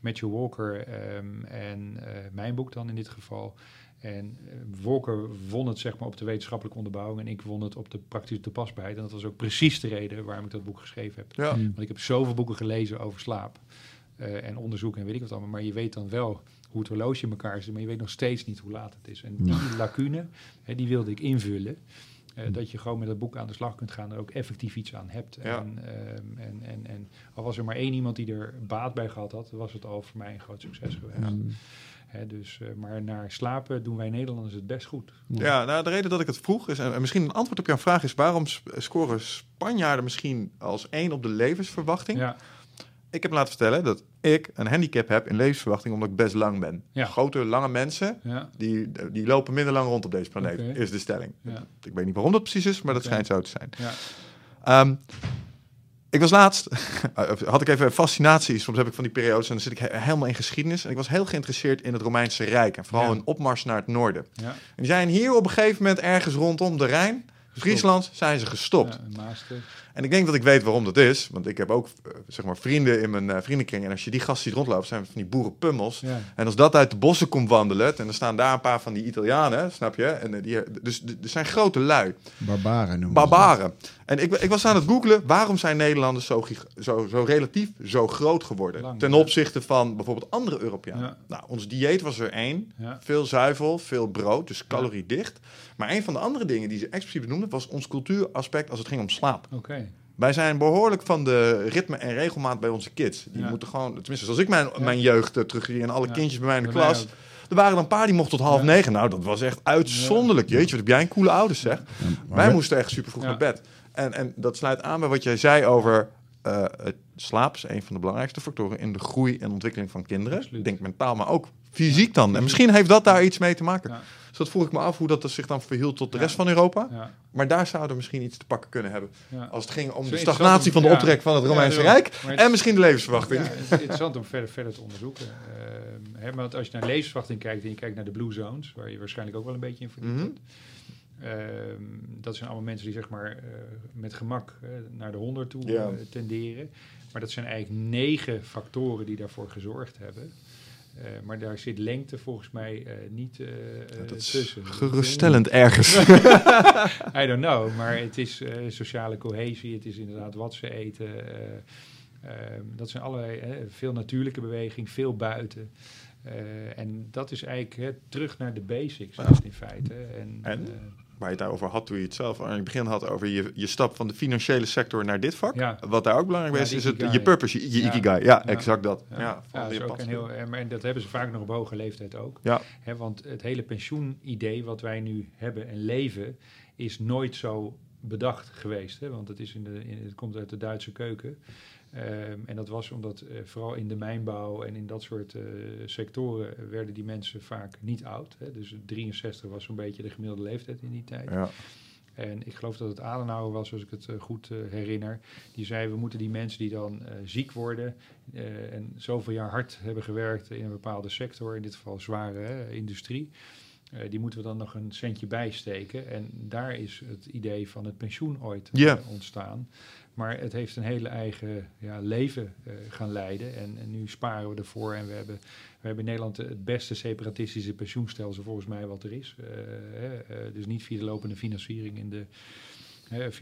Speaker 1: Matthew Walker um, en uh, mijn boek dan in dit geval. En Walker won het zeg maar op de wetenschappelijke onderbouwing en ik won het op de praktische toepasbaarheid. En dat was ook precies de reden waarom ik dat boek geschreven heb. Ja. Want ik heb zoveel boeken gelezen over slaap en onderzoek en weet ik wat allemaal. Maar je weet dan wel hoe het horloge in elkaar zit, maar je weet nog steeds niet hoe laat het is. En die lacune, hè, die wilde ik invullen. Uh, dat je gewoon met dat boek aan de slag kunt gaan en er ook effectief iets aan hebt. Ja. En, um, en, en, en, al was er maar één iemand die er baat bij gehad had, was het al voor mij een groot succes geweest. Mm. Hè, dus, uh, maar naar slapen doen wij Nederlanders het best goed.
Speaker 3: Ja, nou, de reden dat ik het vroeg is, en misschien een antwoord op jouw vraag is, waarom scoren Spanjaarden misschien als één op de levensverwachting? Ja ik heb laten vertellen dat ik een handicap heb in levensverwachting omdat ik best lang ben. Ja. Grote, lange mensen, ja. die, die lopen minder lang rond op deze planeet, is de stelling. Ja. Ik weet niet waarom dat precies is, maar dat schijnt zo te zijn. Um, ik was laatst, had ik even fascinaties, soms heb ik van die periodes en dan zit ik helemaal in geschiedenis. En ik was heel geïnteresseerd in het Romeinse Rijk en vooral een opmars naar het noorden. En die zijn hier op een gegeven moment ergens rondom de Rijn, Friesland zijn ze gestopt. En ik denk dat ik weet waarom dat is. Want ik heb ook eh, zeg maar vrienden in mijn eh, vriendenkring. En als je die gasten ziet rondlopen, zijn van die boerenpummels.
Speaker 1: Ja.
Speaker 3: En als dat uit de bossen komt wandelen, en er staan daar een paar van die Italianen, snap je? En, eh, die, dus er zijn grote lui,
Speaker 2: Barbaren noemen
Speaker 3: barbaren. En ik, ik was aan het googlen, waarom zijn Nederlanders zo, zo, zo relatief zo groot geworden?
Speaker 1: Lang,
Speaker 3: ten
Speaker 1: ja.
Speaker 3: opzichte van bijvoorbeeld andere Europeanen.
Speaker 1: Ja.
Speaker 3: Nou, ons dieet was er één. Veel zuivel, veel brood, dus caloriedicht. Maar een van de andere dingen die ze expliciet benoemden, was ons cultuuraspect als het ging om slaap.
Speaker 1: Oké.
Speaker 3: Wij zijn behoorlijk van de ritme en regelmaat bij onze kids. Die
Speaker 1: Ja.
Speaker 3: moeten gewoon, tenminste, als ik mijn, mijn jeugd uh, terugzie en alle
Speaker 1: Ja.
Speaker 3: kindjes bij mij in de
Speaker 1: Bij
Speaker 3: klas. Er waren een paar die mochten tot half
Speaker 1: Ja.
Speaker 3: negen. Nou, dat was echt uitzonderlijk. Jeetje, wat heb jij een coole ouders, zeg. Wij
Speaker 2: we-
Speaker 3: moesten echt super vroeg
Speaker 1: Ja.
Speaker 3: naar bed. En, en dat sluit aan bij wat jij zei over eh, het slaap is een van de belangrijkste factoren in de groei en ontwikkeling van kinderen.
Speaker 1: Absoluut.
Speaker 3: Denk mentaal, maar ook fysiek dan. En misschien heeft dat daar iets mee te maken. Dus dat vroeg ik me af hoe dat zich dan verhield tot de rest van Europa. Maar daar zouden we misschien iets te pakken kunnen hebben. Als het ging om de stagnatie van de optrek van het Romeinse. Rijk. En
Speaker 1: is-
Speaker 3: misschien de levensverwachting.
Speaker 1: Het is interessant om verder, verder te onderzoeken. Ehm, hè, want als je naar levensverwachting kijkt en je kijkt naar de Blue Zones, waar je waarschijnlijk ook wel een beetje in verdiept
Speaker 3: Mhm.
Speaker 1: hebt. Ehm, dat zijn allemaal mensen die zeg maar eh, met gemak naar de 100 toe eh, tenderen. Maar dat zijn eigenlijk negen factoren die daarvoor gezorgd hebben. Eh, maar daar zit lengte volgens mij eh, niet eh,
Speaker 3: Dat is
Speaker 1: tussen.
Speaker 3: geruststellend ergens.
Speaker 1: I don't know, maar het is sociale cohesie, het is inderdaad wat ze eten. eh, ehm, dat zijn allerlei, veel natuurlijke beweging, veel buiten. En dat is eigenlijk terug naar de basics in feite. En,
Speaker 3: En?
Speaker 1: Eh,
Speaker 3: Waar je het daarover had toen je het zelf aan het begin had over je, je stap van de financiële sector naar dit vak.
Speaker 1: Ja.
Speaker 3: Wat daar ook belangrijk
Speaker 1: Ja,
Speaker 3: is, is het, je purpose, je, je
Speaker 1: Ja.
Speaker 3: ikigai. Ja,
Speaker 1: Ja.
Speaker 3: exact dat. Ja,
Speaker 1: dat is ook een heel, en, maar- en dat hebben ze vaak nog op hoge leeftijd ook.
Speaker 3: Ja,
Speaker 1: Hè, want het hele pensioenidee wat wij nu hebben en leven, is nooit zo bedacht geweest. Hè? Want het, is in de, in, het komt uit de Duitse keuken. Ehm, en dat was omdat eh, vooral in de mijnbouw en in dat soort eh, sectoren werden die mensen vaak niet oud. Hè? Dus 63 was zo'n beetje de gemiddelde leeftijd in die tijd.
Speaker 3: ja.
Speaker 1: En ik geloof dat het Adenauer was, als ik het eh, goed herinner. Die zei, we moeten die mensen die dan ziek worden... en zoveel jaar hard hebben gewerkt in een bepaalde sector... in dit geval zware hè, industrie... die moeten we dan nog een centje bijsteken. En daar is het idee van het pensioen ooit ontstaan. Maar het heeft een hele eigen ja, leven eh, gaan leiden. En, nu sparen we ervoor. En we hebben, we hebben in Nederland het beste separatistische pensioenstelsel volgens mij wat er is. Eh, eh, dus niet via de lopende financiering in de,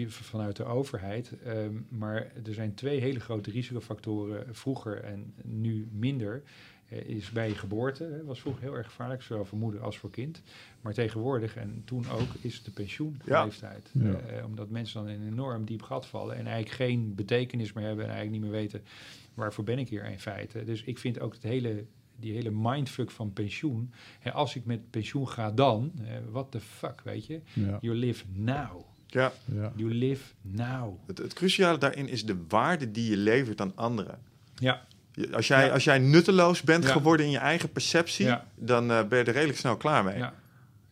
Speaker 1: vanuit de overheid. Ehm, maar er zijn twee hele grote risicofactoren vroeger en nu minder. Eh, is bij je geboorte, hè, was vroeger heel erg gevaarlijk, zowel voor moeder als voor kind. Maar tegenwoordig, en toen ook, is de pensioenleeftijd.
Speaker 2: Ja.
Speaker 1: Eh, omdat mensen dan in een enorm diep gat vallen en eigenlijk geen betekenis meer hebben en eigenlijk niet meer weten waarvoor ben ik hier in feite. Dus ik vind ook het hele, die hele mindfuck van pensioen. Hè, als ik met pensioen ga dan, eh, what the fuck, weet je?
Speaker 2: Ja.
Speaker 1: You live now.
Speaker 3: ja.
Speaker 2: Ja.
Speaker 1: You live now.
Speaker 3: Het, het cruciale daarin is de waarde die je levert aan anderen.
Speaker 1: Ja,
Speaker 3: Als jij,
Speaker 1: Ja.
Speaker 3: als jij nutteloos bent
Speaker 1: Ja.
Speaker 3: geworden in je eigen perceptie,
Speaker 1: Ja.
Speaker 3: dan eh, ben je er redelijk snel klaar mee.
Speaker 1: ja.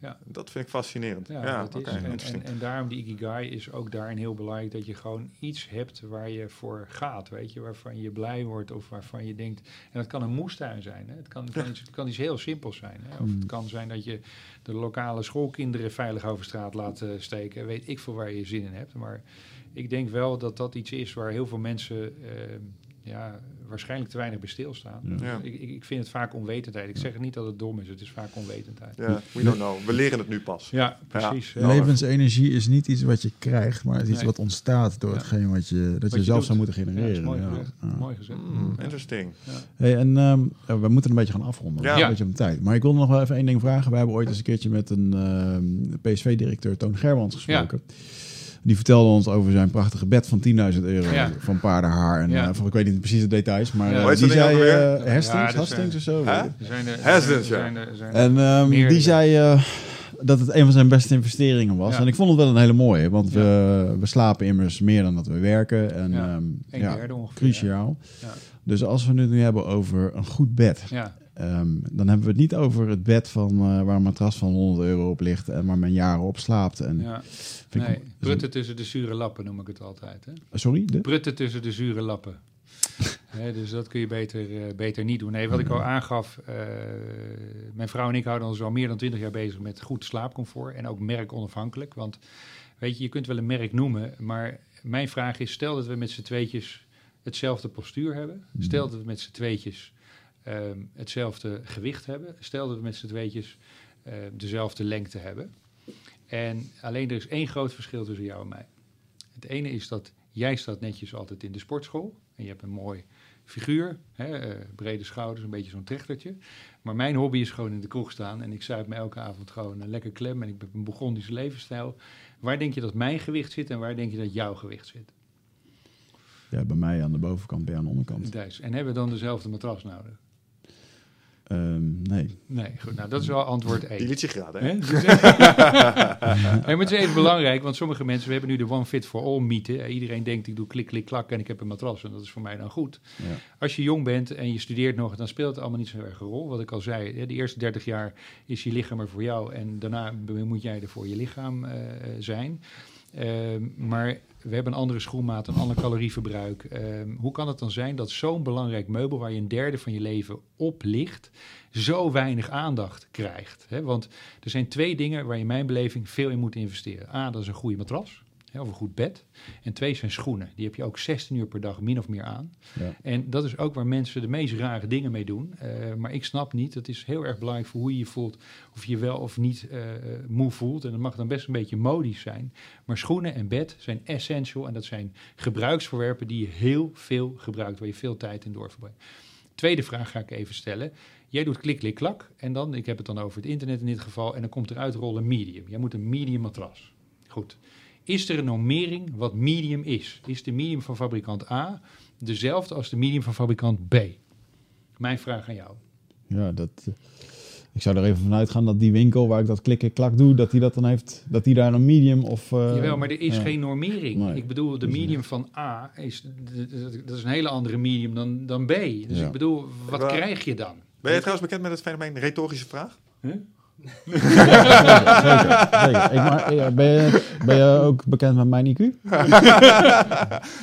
Speaker 1: Ja.
Speaker 3: Dat vind ik fascinerend. Ja,
Speaker 1: Ja, dat. En, en, en daarom die Ikigai is ook daarin heel belangrijk dat je gewoon iets hebt waar je voor gaat, weet je, waarvan je blij wordt of waarvan je denkt. En dat kan een moestuin zijn, hè? Het, kan, het, kan iets, het kan iets heel simpels zijn. Hè? Of het kan zijn dat je de lokale schoolkinderen veilig over straat laat eh, steken. Weet ik veel waar je zin in hebt. Maar ik denk wel dat dat iets is waar heel veel mensen eh, ja, waarschijnlijk te weinig bij stilstaan.
Speaker 2: Ja.
Speaker 3: Ja.
Speaker 1: Ik, ik ik vind het vaak onwetendheid. Ik zeg niet dat het dom is, het is vaak onwetendheid.
Speaker 3: Ja, we don't know. We leren het nu pas.
Speaker 1: Ja, precies. Ja.
Speaker 2: Levensenergie is niet iets wat je krijgt, maar het is iets
Speaker 1: Nee.
Speaker 2: wat ontstaat door
Speaker 1: Ja.
Speaker 2: hetgeen wat je, dat je
Speaker 1: je
Speaker 2: zelf
Speaker 1: doet.
Speaker 2: zou moeten
Speaker 1: Ja, dat is
Speaker 2: genereren.
Speaker 1: mooi
Speaker 2: Ja,
Speaker 1: gezegd.
Speaker 2: ja.
Speaker 1: Mooi gezegd.
Speaker 3: Mm,
Speaker 1: Ja.
Speaker 3: interesting.
Speaker 2: Hey, en ehm, eh, we moeten een beetje gaan afronden.
Speaker 3: Ja.
Speaker 2: Een
Speaker 1: Ja.
Speaker 2: beetje de tijd. Maar ik wilde nog wel even één ding vragen. We hebben ooit eens een keertje met een ehm, PSV-directeur, Toon Gerwans, gesproken. Die vertelde ons over zijn prachtige bed van 10.000 euro
Speaker 1: Ja.
Speaker 2: van paardenhaar. En
Speaker 1: Ja.
Speaker 2: eh, voor, ik weet niet precies de details, maar
Speaker 1: Ja.
Speaker 2: eh, die zei eh
Speaker 3: alweer?
Speaker 2: Hastings, Hastings of zo.
Speaker 3: Hazards,
Speaker 1: er
Speaker 3: ja.
Speaker 2: En ehm, die zei eh, dat het een van zijn beste investeringen was.
Speaker 1: Ja.
Speaker 2: En ik vond het wel een hele mooie, want we, we slapen immers meer dan dat we werken. En
Speaker 1: Ja.
Speaker 2: ja,
Speaker 1: een
Speaker 2: ja
Speaker 1: derde ongeveer.
Speaker 2: cruciaal.
Speaker 1: Ja.
Speaker 2: Dus als we het nu hebben over een goed bed,
Speaker 1: Ja,
Speaker 2: ehm, dan hebben we het niet over het bed van, eh, waar een matras van 100 euro op ligt en waar men jaren op slaapt. En,
Speaker 1: ja.
Speaker 2: ik-
Speaker 1: Nee, prutten tussen de zure lappen noem ik het altijd. Hè?
Speaker 2: Sorry? De?
Speaker 1: Tussen de zure lappen. Dus dat kun je beter, eh, beter niet doen. Nee, wat ik al aangaf, eh, mijn vrouw en ik houden ons al meer dan 20 jaar bezig met goed slaapcomfort en ook merkonafhankelijk. Want Weet je, je kunt wel een merk noemen, maar mijn vraag is: stel dat we met z'n tweetjes hetzelfde postuur hebben. Stel dat we met z'n tweetjes ehm, hetzelfde gewicht hebben. Stel dat we met z'n tweetjes eh, dezelfde lengte hebben. En alleen er is één groot verschil tussen jou en mij. Het ene is dat jij staat netjes altijd in de sportschool. En je hebt een mooi figuur, hè, eh, brede schouders, een beetje zo'n trechtertje. Maar mijn hobby is gewoon in de kroeg staan. En ik zuip me elke avond gewoon een lekker klem. En ik heb een Burgondische levensstijl. Waar denk je dat mijn gewicht zit en waar denk je dat jouw gewicht zit?
Speaker 2: Ja, bij mij aan de bovenkant, bij aan de onderkant.
Speaker 1: Thuis. En hebben we dan dezelfde matras nodig?
Speaker 2: Ehm, nee.
Speaker 1: Nee, goed. Nou, dat is wel antwoord 1.
Speaker 3: Die liet je graden, hè?
Speaker 1: Hè? hey, maar het is even belangrijk, want sommige mensen, we hebben nu de One Fit for All mythe. Eh, Iedereen denkt, ik doe klik, klik, klak en ik heb een matras en dat is voor mij dan goed.
Speaker 2: Ja.
Speaker 1: Als je jong bent en je studeert nog, dan speelt het allemaal niet zo erg een rol. Wat ik al zei, hè, de eerste 30 jaar is je lichaam er voor jou en daarna moet jij er voor je lichaam eh, zijn. Ehm, maar we hebben een andere schoenmaat, een ander calorieverbruik. Ehm, hoe kan het dan zijn dat zo'n belangrijk meubel, waar je een derde van je leven op ligt, zo weinig aandacht krijgt? Want er zijn twee dingen waar je in mijn beleving veel in moet investeren. A, dat is een goede matras. Hè, Of een goed bed. En twee zijn schoenen. Die heb je ook 16 uur per dag min of meer aan.
Speaker 2: Ja.
Speaker 1: En dat is ook waar mensen de meest rare dingen mee doen. Eh, maar ik snap niet, het is heel erg belangrijk voor hoe je je voelt. Of je je wel of niet eh, moe voelt. En dat mag dan best een beetje modisch zijn. Maar schoenen en bed zijn essential. En dat zijn gebruiksvoorwerpen die je heel veel gebruikt. Waar je veel tijd in doorbrengt. Tweede vraag ga ik even stellen. Jij doet klik, klik, klak. En dan, ik heb het dan over het internet in dit geval. En dan komt eruit rollen medium. Jij moet een medium matras. Goed. Is er een normering wat medium is? Is de medium van fabrikant A dezelfde als de medium van fabrikant B? Mijn vraag aan jou.
Speaker 2: Ja, dat, eh, ik zou er even vanuit gaan dat die winkel waar ik dat klikken klak doe, dat die dat dan heeft, dat die daar een medium of... eh,
Speaker 1: Jawel, maar er is
Speaker 2: ja.
Speaker 1: geen normering.
Speaker 2: Nee,
Speaker 1: ik bedoel, de medium van A is, dat is een hele andere medium dan, dan B. Dus
Speaker 2: Ja.
Speaker 1: ik bedoel, wat krijg je dan?
Speaker 3: Ben je trouwens bekend met het fenomeen retorische vraag?
Speaker 2: Zeker, zeker. Ik, ja, ben, je, ben je ook bekend met mijn IQ?
Speaker 3: Als je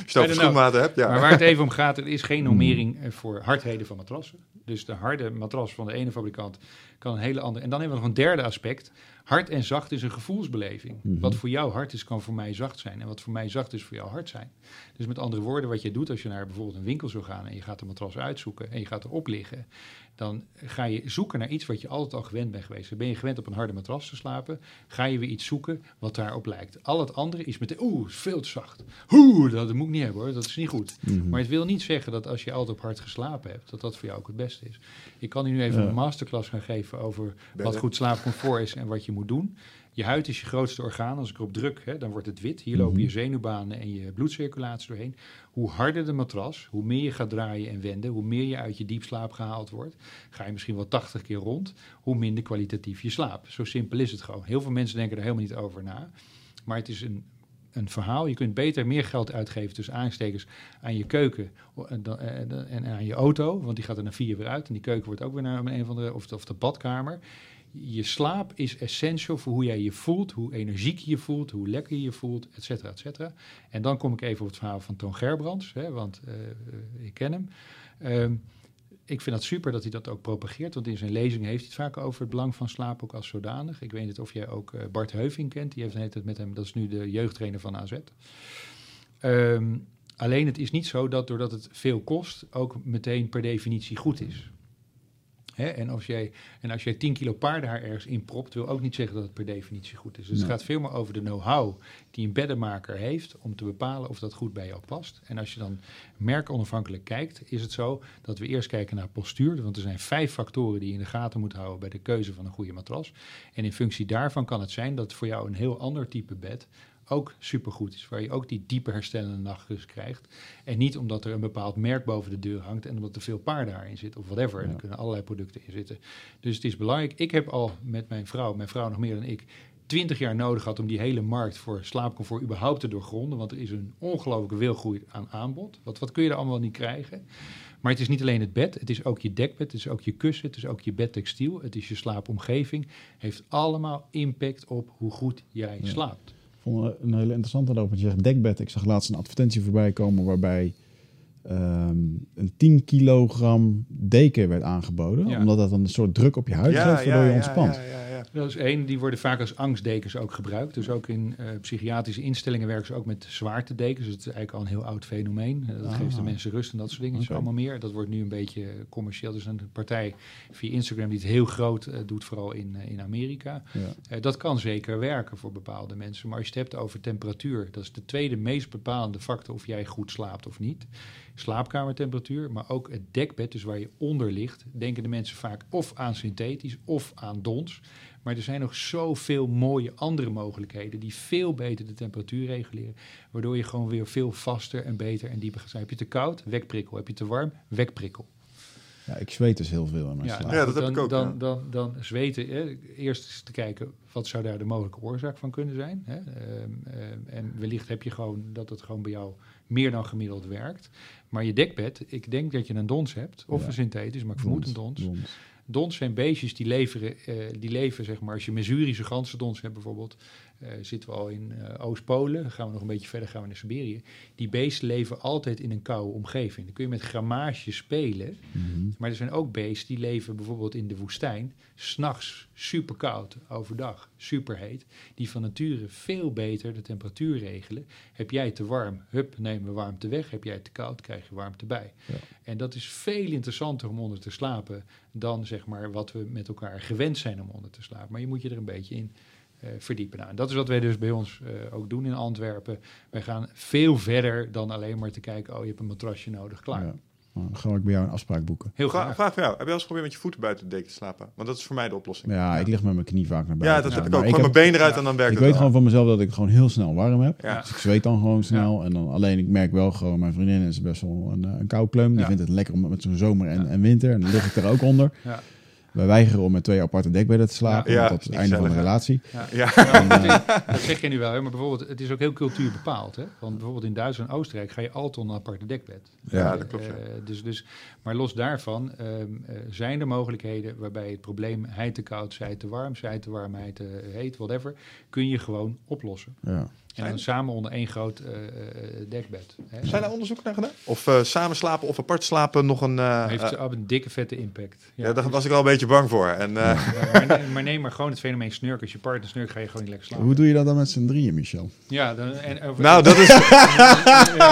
Speaker 3: het
Speaker 1: I
Speaker 3: over
Speaker 1: don't
Speaker 3: schoenmaten hebt, ja.
Speaker 1: Maar waar het even om gaat, er is geen normering eh, voor hardheden van matrassen. Dus de harde matras van de ene fabrikant kan een hele andere. En dan hebben we nog een derde aspect. Hard en zacht is een gevoelsbeleving.
Speaker 2: Mhm.
Speaker 1: Wat voor jou hard is, kan voor mij zacht zijn. En wat voor mij zacht is, voor jou hard zijn. Dus met andere woorden, wat je doet als je naar bijvoorbeeld een winkel zou gaan en je gaat de matras uitzoeken en je gaat erop liggen, dan ga je zoeken naar iets wat je altijd al gewend bent geweest. Ben je gewend op een harde matras te slapen, ga je weer iets zoeken wat daarop lijkt. Al het andere is meteen, oeh, veel te zacht. Oeh, dat moet ik niet hebben hoor, dat is niet goed.
Speaker 2: Mhm.
Speaker 1: Maar het wil niet zeggen dat als je altijd op hard geslapen hebt, dat dat voor jou ook het beste is. Ik kan u nu even
Speaker 2: Ja.
Speaker 1: een masterclass gaan geven over wat goed slaapcomfort is en wat je moet doen. Je huid is je grootste orgaan. Als ik erop druk, hè, dan wordt het wit. Hier lopen
Speaker 2: Mhm.
Speaker 1: je zenuwbanen en je bloedcirculatie doorheen. Hoe harder de matras, hoe meer je gaat draaien en wenden, hoe meer je uit je diepslaap gehaald wordt. Ga je misschien wel 80 keer rond, hoe minder kwalitatief je slaapt. Zo simpel is het gewoon. Heel veel mensen denken er helemaal niet over na. Maar het is een, een verhaal. Je kunt beter meer geld uitgeven tussen aanstekers aan je keuken en dan- en aan je auto. Want die gaat er na vier weer uit. En die keuken wordt ook weer naar een of andere, of de, of de badkamer. Je slaap is essential voor hoe jij je voelt, hoe energiek je je voelt, hoe lekker je je voelt, et cetera, et cetera. En dan kom ik even op het verhaal van Toon Gerbrands, hè, want eh, eh, ik ken hem. Ehm, ik vind het super dat hij dat ook propageert, want in zijn lezing heeft hij het vaak over het belang van slaap ook als zodanig. Ik weet niet of jij ook eh, Bart Heuving kent, die heeft tijd met hem, dat is nu de jeugdtrainer van AZ. Ehm, alleen het is niet zo dat doordat het veel kost, ook meteen per definitie goed is. Hè? En, als jij, en als jij 10 kilo paardenhaar ergens inpropt, wil ook niet zeggen dat het per definitie goed is. Dus het gaat veel meer over de know-how die een beddenmaker heeft om te bepalen of dat goed bij jou past. En als je dan merkonafhankelijk kijkt, is het zo dat we eerst kijken naar postuur. Want er zijn vijf factoren die je in de gaten moet houden bij de keuze van een goede matras. En in functie daarvan kan het zijn dat voor jou een heel ander type bed ook supergoed is. Waar je ook die diepe herstellende nachtrust krijgt. En niet omdat er een bepaald merk boven de deur hangt en omdat er veel paarden in zit of whatever.
Speaker 2: Ja.
Speaker 1: er kunnen allerlei producten in zitten. Dus het is belangrijk. Ik heb al met mijn vrouw, mijn vrouw nog meer dan ik, 20 jaar nodig gehad om die hele markt voor slaapcomfort überhaupt te doorgronden. Want er is een ongelooflijke wilgroei aan aanbod. Wat, wat kun je er allemaal niet krijgen? Maar het is niet alleen het bed, het is ook je dekbed, het is ook je kussen, het is ook je bedtextiel, het is je slaapomgeving. Heeft allemaal impact op hoe goed jij
Speaker 2: Ja.
Speaker 1: slaapt.
Speaker 2: Ik vond het een hele interessante daarop. Want je zegt dekbed. Ik zag laatst een advertentie voorbij komen waarbij ehm, een 10 kilogram deken werd aangeboden.
Speaker 1: Ja.
Speaker 2: Omdat dat dan een soort druk op je huid geeft, waardoor je ontspant.
Speaker 1: Dat is één, die worden vaak als angstdekens ook gebruikt. Dus ook in uh, psychiatrische instellingen werken ze ook met zwaartedekens. Dat is eigenlijk al een heel oud fenomeen. Uh, dat geeft de mensen rust en dat soort dingen. Okay. allemaal meer. Dat wordt nu een beetje commercieel. Dus een partij via Instagram die het heel groot uh, doet, vooral in, in Amerika. Ja. dat kan zeker werken voor bepaalde mensen. Maar als je het hebt over temperatuur, dat is de tweede meest bepalende factor of jij goed slaapt of niet slaapkamertemperatuur, maar ook het dekbed, dus waar je onder ligt, denken de mensen vaak of aan synthetisch of aan dons. Maar er zijn nog zoveel mooie andere mogelijkheden die veel beter de temperatuur reguleren, waardoor je gewoon weer veel vaster en beter en dieper gaat zijn. Heb je te koud? Wekprikkel. Heb je te warm? Wekprikkel.
Speaker 2: Ja, ik zweet dus heel veel in mijn
Speaker 1: ja,
Speaker 2: slaap.
Speaker 3: Ja, dat heb
Speaker 1: dan,
Speaker 3: ik ook,
Speaker 1: Dan,
Speaker 3: ja.
Speaker 1: dan, dan zweten. Hè, eerst eens te kijken, wat zou daar de mogelijke oorzaak van kunnen zijn? Hè? Ehm, ehm, en wellicht heb je gewoon dat het gewoon bij jou meer dan gemiddeld werkt. Maar je dekbed, ik denk dat je een dons hebt, of
Speaker 2: Ja.
Speaker 1: een synthetisch, maar ik vermoed een dons.
Speaker 2: Dons.
Speaker 1: Dons zijn beestjes die, leveren, eh, die leven, zeg maar, als je Missouri's ganse dons hebt bijvoorbeeld, eh, zitten we al in eh, Oost-Polen, gaan we nog een beetje verder, gaan we naar Siberië. Die beesten leven altijd in een koude omgeving. Dan kun je met grammage spelen,
Speaker 2: Mhm.
Speaker 1: maar er zijn ook beesten die leven bijvoorbeeld in de woestijn, s'nachts super koud, overdag super heet, die van nature veel beter de temperatuur regelen. Heb jij te warm, hup, nemen we warmte weg. Heb jij te koud, krijg je warmte bij.
Speaker 2: Ja.
Speaker 1: En dat is veel interessanter om onder te slapen dan zeg maar wat we met elkaar gewend zijn om onder te slapen. Maar je moet je er een beetje in verdiepen. Nou, en dat is wat wij dus bij ons eh, ook doen in Antwerpen. Wij gaan veel verder dan alleen maar te kijken, oh je hebt een matrasje nodig, klaar.
Speaker 2: Ja. Dan ga ik bij jou een afspraak boeken.
Speaker 1: Heel graag.
Speaker 3: vraag voor jou. Heb je wel eens geprobeerd met je voeten buiten de deken te slapen? Want dat is voor mij de oplossing.
Speaker 2: Ja, ik lig met mijn knie vaak naar buiten.
Speaker 3: Ja, dat heb ik ook. Gewoon mijn been eruit
Speaker 1: ja,
Speaker 3: en dan werkt
Speaker 2: Ik weet
Speaker 3: wel.
Speaker 2: gewoon van mezelf dat ik gewoon heel snel warm heb.
Speaker 3: Ja.
Speaker 2: Dus ik zweet dan gewoon snel. En dan alleen, ik merk wel gewoon, mijn vriendin is best wel een, eh, een koukleum. Die
Speaker 1: Ja.
Speaker 2: vindt het lekker om met zo'n zomer en,
Speaker 1: Ja.
Speaker 2: en winter. En dan lig ik er ook onder. Wij weigeren om met twee aparte dekbedden te slapen.
Speaker 3: Ja.
Speaker 2: want dat is het einde van de relatie.
Speaker 1: Ja.
Speaker 3: Ja.
Speaker 1: Ja, dat zeg je nu wel, maar bijvoorbeeld, het is ook heel cultuurbepaald. Hè? Want bijvoorbeeld in Duitsland en Oostenrijk ga je altijd een aparte dekbed.
Speaker 3: Ja, dat klopt, ja.
Speaker 1: Eh, dus, dus, maar los daarvan ehm, eh, zijn er mogelijkheden waarbij het probleem hij te koud, zij te warm, zij te warm, hij te heet, whatever, kun je gewoon oplossen.
Speaker 2: Ja.
Speaker 1: En dan samen onder één groot eh, eh, dekbed. Hè.
Speaker 3: Zijn er onderzoeken naar gedaan? Of eh, samen slapen of apart slapen nog een... eh,
Speaker 1: heeft een dikke vette impact.
Speaker 3: ja, daar was ik al een beetje bang voor. En, eh,
Speaker 1: maar, neem, maar neem maar gewoon het fenomeen snurken. Als je partner snurkt, ga je gewoon niet lekker slapen.
Speaker 2: Hoe doe je dat dan met z'n drieën, Michel?
Speaker 1: Ja, dan, en, over-
Speaker 3: nou, dat is...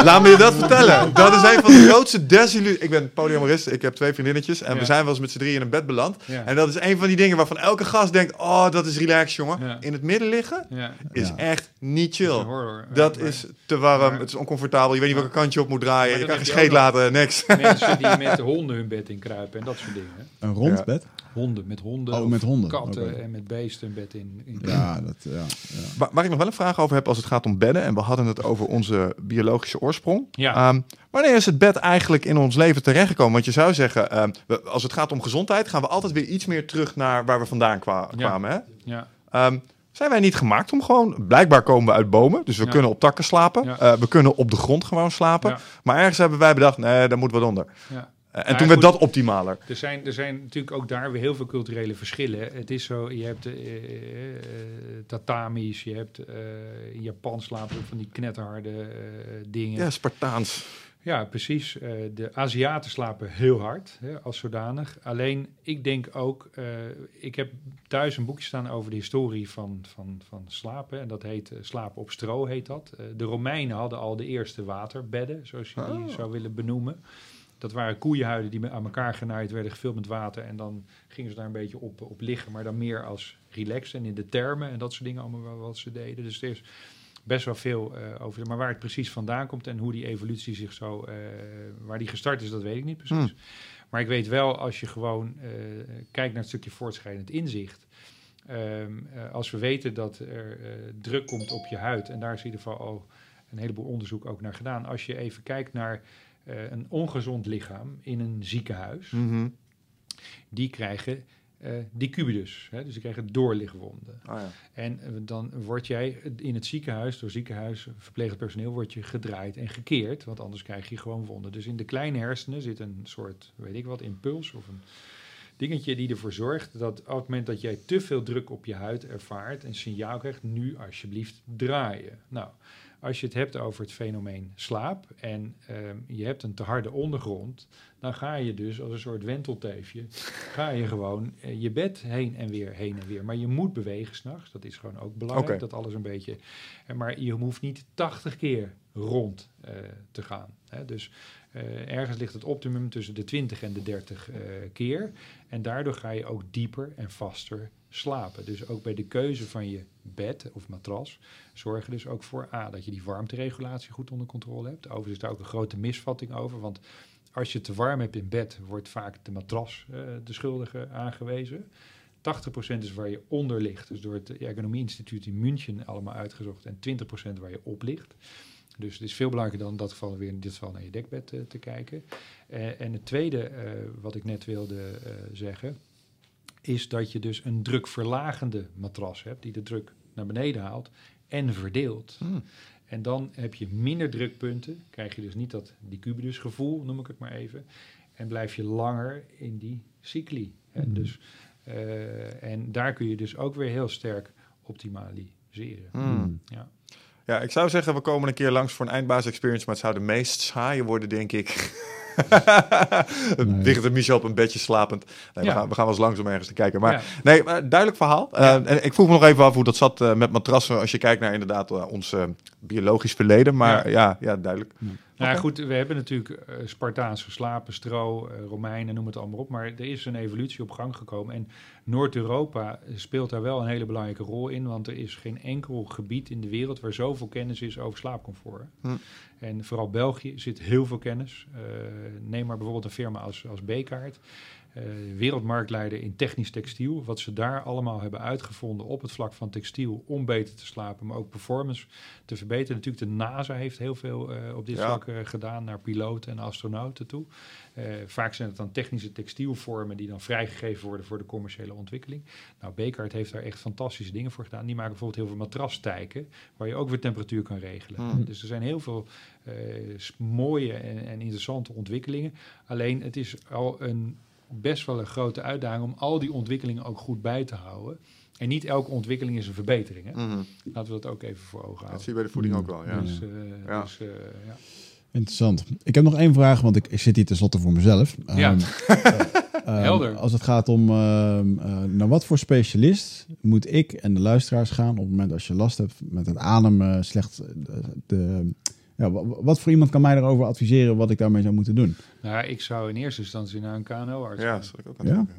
Speaker 3: Laat me je dat vertellen. Dat is een van de grootste desillusies. Ik ben polyamorist, ik heb twee vriendinnetjes. En we zijn wel eens met z'n drieën in een bed beland.
Speaker 1: Ja.
Speaker 3: En dat is een van die dingen waarvan elke gast denkt... Oh, dat is relaxed, jongen.
Speaker 1: Ja.
Speaker 3: In het midden liggen
Speaker 1: ja,
Speaker 3: is
Speaker 2: Ja.
Speaker 3: echt niet chill.
Speaker 1: Een horror.
Speaker 3: Dat
Speaker 1: Maar-
Speaker 3: is te warm,
Speaker 1: maar-
Speaker 3: het is oncomfortabel. Je weet niet welke kant je op moet draaien. Je kan geen scheet laten, niks.
Speaker 1: Mensen die met de honden hun bed in kruipen en dat soort dingen.
Speaker 2: Een rond bed?
Speaker 1: Honden, met honden.
Speaker 2: Oh, met honden.
Speaker 1: Katten en met beesten hun bed in. in
Speaker 2: Ja, dat, ja, ja.
Speaker 3: Waar, waar ik nog wel een vraag over heb als het gaat om bedden. En we hadden het over onze biologische oorsprong.
Speaker 1: Ja.
Speaker 3: Ehm, wanneer is het bed eigenlijk in ons leven terechtgekomen? Want je zou zeggen, ehm, we- als het gaat om gezondheid, gaan we altijd weer iets meer terug naar waar we vandaan kwa-
Speaker 1: Ja.
Speaker 3: kwamen. Hè?
Speaker 1: Ja,
Speaker 3: Ehm, zijn wij niet gemaakt om gewoon... Blijkbaar komen we uit bomen, dus we
Speaker 1: Ja.
Speaker 3: kunnen op takken slapen.
Speaker 1: Ja.
Speaker 3: Eh, we kunnen op de grond gewoon slapen.
Speaker 1: Ja.
Speaker 3: Maar ergens hebben wij bedacht, nee, daar moet wat onder.
Speaker 1: ja.
Speaker 3: Eh, en toen werd dat optimaler.
Speaker 1: Er, zijn, er zijn natuurlijk ook daar weer heel veel culturele verschillen. Het is zo, je hebt eh, tatamis, je hebt in Japan slapen van die knetterharde eh, dingen.
Speaker 3: Ja, Spartaans.
Speaker 1: Ja, precies. Eh, de Aziaten slapen heel hard hè, als zodanig. Alleen, ik denk ook, eh, ik heb thuis een boekje staan over de historie van, van, van slapen. En dat heet eh, Slapen op stro, heet dat. De Romeinen hadden al de eerste waterbedden, zoals je die
Speaker 3: Oh.
Speaker 1: zou willen benoemen. Dat waren koeienhuiden die aan elkaar genaaid werden, gevuld met water. En dan gingen ze daar een beetje op, op liggen, maar dan meer als relax en in de termen en dat soort dingen allemaal wat ze deden. Dus er is best wel veel eh, over. Maar waar het precies vandaan komt en hoe die evolutie zich zo, eh, waar die gestart is, dat weet ik niet precies.
Speaker 3: Hmm.
Speaker 1: Maar ik weet wel, als je gewoon eh, kijkt naar het stukje voortschrijdend inzicht. ehm, eh, als we weten dat er druk komt op je huid, en daar is in ieder geval al een heleboel onderzoek ook naar gedaan. Als je even kijkt naar een ongezond lichaam in een ziekenhuis,
Speaker 3: Mhm.
Speaker 1: die krijgen eh die cubitus, hè, dus die krijgen doorligwonden.
Speaker 3: Ah, ja.
Speaker 1: En eh, dan word jij in het ziekenhuis, door ziekenhuis, verpleegend personeel, word je gedraaid en gekeerd. Want anders krijg je gewoon wonden. Dus in de kleine hersenen zit een soort, weet ik wat, impuls of een dingetje die ervoor zorgt dat op het moment dat jij te veel druk op je huid ervaart, een signaal krijgt, nu alsjeblieft draaien. Nou, als je het hebt over het fenomeen slaap en ehm, je hebt een te harde ondergrond, dan ga je dus als een soort wentelteefje, ga je gewoon eh, je bed heen en weer, heen en weer. Maar je moet bewegen s'nachts, dat is gewoon ook belangrijk, dat alles een beetje... Uh, maar je hoeft niet 80 keer rond uh, te gaan. Hè? Dus uh, ergens ligt het optimum tussen de 20 en de 30 keer. En daardoor ga je ook dieper en vaster slapen. Dus ook bij de keuze van je bed of matras zorg er dus ook voor A, dat je die warmteregulatie goed onder controle hebt. Overigens is daar ook een grote misvatting over, want als je te warm hebt in bed, wordt vaak de matras uh, de schuldige aangewezen. 80% is waar je onder ligt, dus door het Ergonomie Instituut in München allemaal uitgezocht, en 20% waar je op ligt. Dus het is veel belangrijker dan in dat geval weer in dit geval naar je dekbed uh, te kijken. Uh, en het tweede wat ik net wilde zeggen, is dat je dus een drukverlagende matras hebt, die de druk naar beneden haalt en verdeelt.
Speaker 3: Hmm.
Speaker 1: En dan heb je minder drukpunten, krijg je dus niet dat die gevoel, noem ik het maar even. En blijf je langer in die cycli.
Speaker 2: Hmm.
Speaker 1: Dus, en daar kun je dus ook weer heel sterk optimaliseren.
Speaker 3: Hmm.
Speaker 1: Ja.
Speaker 3: Ja, ik zou zeggen, we komen een keer langs voor een eindbaas experience, maar het zou de meest saaie worden, denk ik. nee. Ligt Michel op een bedje slapend. Nee, ja. we, gaan, we gaan wel eens langs om ergens te kijken. Maar ja. nee, duidelijk verhaal. Uh, ja. en ik vroeg me nog even af hoe dat zat uh, met matrassen. Als je kijkt naar inderdaad uh, ons biologisch verleden. Maar ja, ja, duidelijk.
Speaker 1: Nou goed, we hebben natuurlijk uh, Spartaans geslapen, stro, uh, Romeinen, noem het allemaal op. Maar er is een evolutie op gang gekomen. En Noord-Europa speelt daar wel een hele belangrijke rol in. Want er is geen enkel gebied in de wereld waar zoveel kennis is over slaapcomfort.
Speaker 3: Hm.
Speaker 1: En vooral België zit heel veel kennis. Uh, neem maar bijvoorbeeld een firma als, als B-kaart. Uh, wereldmarktleider in technisch textiel. Wat ze daar allemaal hebben uitgevonden op het vlak van textiel om beter te slapen, maar ook performance te verbeteren. Natuurlijk, de NASA heeft heel veel uh, op dit
Speaker 3: Ja.
Speaker 1: vlak uh, gedaan naar piloten en astronauten toe. Vaak zijn het dan technische textielvormen die dan vrijgegeven worden voor de commerciële ontwikkeling. Nou, Bekart heeft daar echt fantastische dingen voor gedaan. Die maken bijvoorbeeld heel veel matrastijken, waar je ook weer temperatuur kan regelen.
Speaker 3: Hmm.
Speaker 1: Dus er zijn heel veel mooie en, en interessante ontwikkelingen. Alleen het is al een best wel een grote uitdaging om al die ontwikkelingen ook goed bij te houden. En niet elke ontwikkeling is een verbetering. Hè?
Speaker 3: Mhm.
Speaker 1: Laten we dat ook even voor ogen
Speaker 3: Dat
Speaker 1: houden.
Speaker 3: zie je bij de voeding ook wel, ja.
Speaker 1: Dus, uh,
Speaker 3: Ja.
Speaker 1: dus uh, ja.
Speaker 2: Interessant. Ik heb nog één vraag, want ik, zit hier tenslotte voor mezelf.
Speaker 1: Ja.
Speaker 2: Um, um,
Speaker 1: Helder.
Speaker 2: Als het gaat om uh, naar wat voor specialist moet ik en de luisteraars gaan op het moment als je last hebt met het ademen slecht. De, ja, wat voor iemand kan mij daarover adviseren wat ik daarmee zou moeten doen?
Speaker 1: Nou, ik zou in eerste instantie naar een KNO-arts
Speaker 3: Ja,
Speaker 1: gaan.
Speaker 3: dat zal ik ook aan
Speaker 2: Ja?
Speaker 3: denken.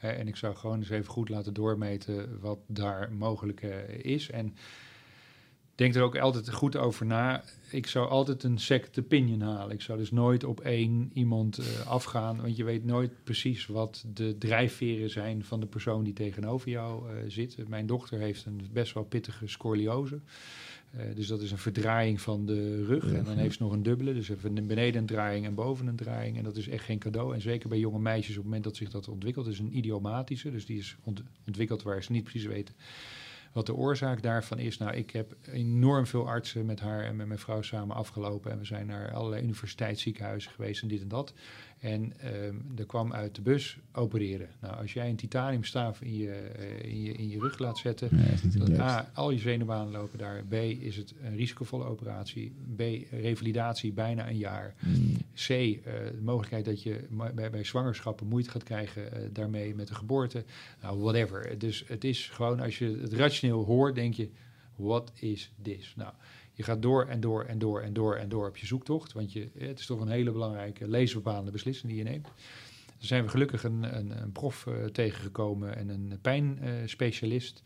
Speaker 1: Eh, en ik zou gewoon eens even goed laten doormeten wat daar mogelijk eh, is. En denk er ook altijd goed over na. Ik zou altijd een second opinion halen. Ik zou dus nooit op één iemand eh, afgaan. Want je weet nooit precies wat de drijfveren zijn van de persoon die tegenover jou eh, zit. Mijn dochter heeft een best wel pittige scoliose. Eh, dus dat is een verdraaiing van de rug. En dan heeft ze nog een dubbele. Dus even beneden een draaiing en boven een draaiing. En dat is echt geen cadeau. En zeker bij jonge meisjes op het moment dat zich dat ontwikkelt. is een idiomatische. Dus die is ont ontwikkeld waar ze niet precies weten wat de oorzaak daarvan is. Nou, ik heb enorm veel artsen met haar en met mijn vrouw samen afgelopen. En we zijn naar allerlei universiteitsziekenhuizen geweest en dit en dat. En um, er kwam uit de bus opereren. Nou, als jij een titaniumstaaf in je, uh, in je, in je rug laat zetten,
Speaker 2: Nee,
Speaker 1: A, al je zenuwbanen lopen daar. B, is het een risicovolle operatie. B, revalidatie bijna een jaar.
Speaker 2: Mm.
Speaker 1: C, uh, de mogelijkheid dat je bij, bij zwangerschappen moeite gaat krijgen uh, daarmee met de geboorte. Nou, whatever. Dus het is gewoon, als je het rationeel hoort, denk je, what is this? Nou, je gaat door en door en door en door en door op je zoektocht. Want je, het is toch een hele belangrijke levensbepalende beslissing die je neemt. Er zijn we gelukkig een, een, een prof uh, tegengekomen en een pijnspecialist.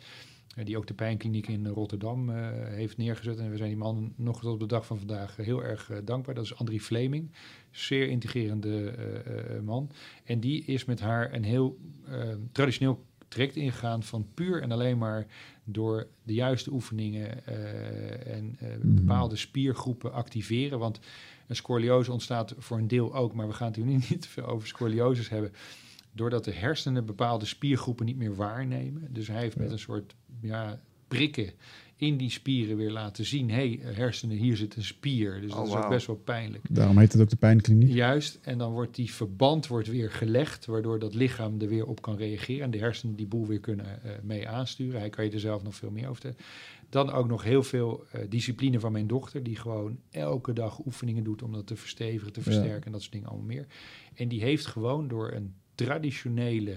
Speaker 1: Uh, die ook de pijnkliniek in Rotterdam heeft neergezet. En we zijn die man nog tot op de dag van vandaag heel erg dankbaar. Dat is Andrie Fleming. Zeer integrerende eh, man. En die is met haar een heel traditioneel traject ingegaan van puur en alleen maar door de juiste oefeningen uh, en uh, mm. bepaalde spiergroepen activeren. Want een scoliose ontstaat voor een deel ook, maar we gaan het hier niet te veel over scolioses hebben. Doordat de hersenen bepaalde spiergroepen niet meer waarnemen. Dus hij heeft met een soort ja, prikken in die spieren weer laten zien... hé, hey, hersenen, hier zit een spier. Dus
Speaker 3: Oh,
Speaker 1: dat is ook best wel pijnlijk.
Speaker 2: Daarom heet het ook de pijnkliniek.
Speaker 1: Juist, en dan wordt die verband wordt weer gelegd... waardoor dat lichaam er weer op kan reageren... en de hersenen die boel weer kunnen eh, mee aansturen. Hij kan je er zelf nog veel meer over vertellen. Dan ook nog heel veel eh, discipline van mijn dochter... die gewoon elke dag oefeningen doet... om dat te verstevigen, te
Speaker 2: Ja.
Speaker 1: versterken en dat soort dingen allemaal meer. En die heeft gewoon door een traditionele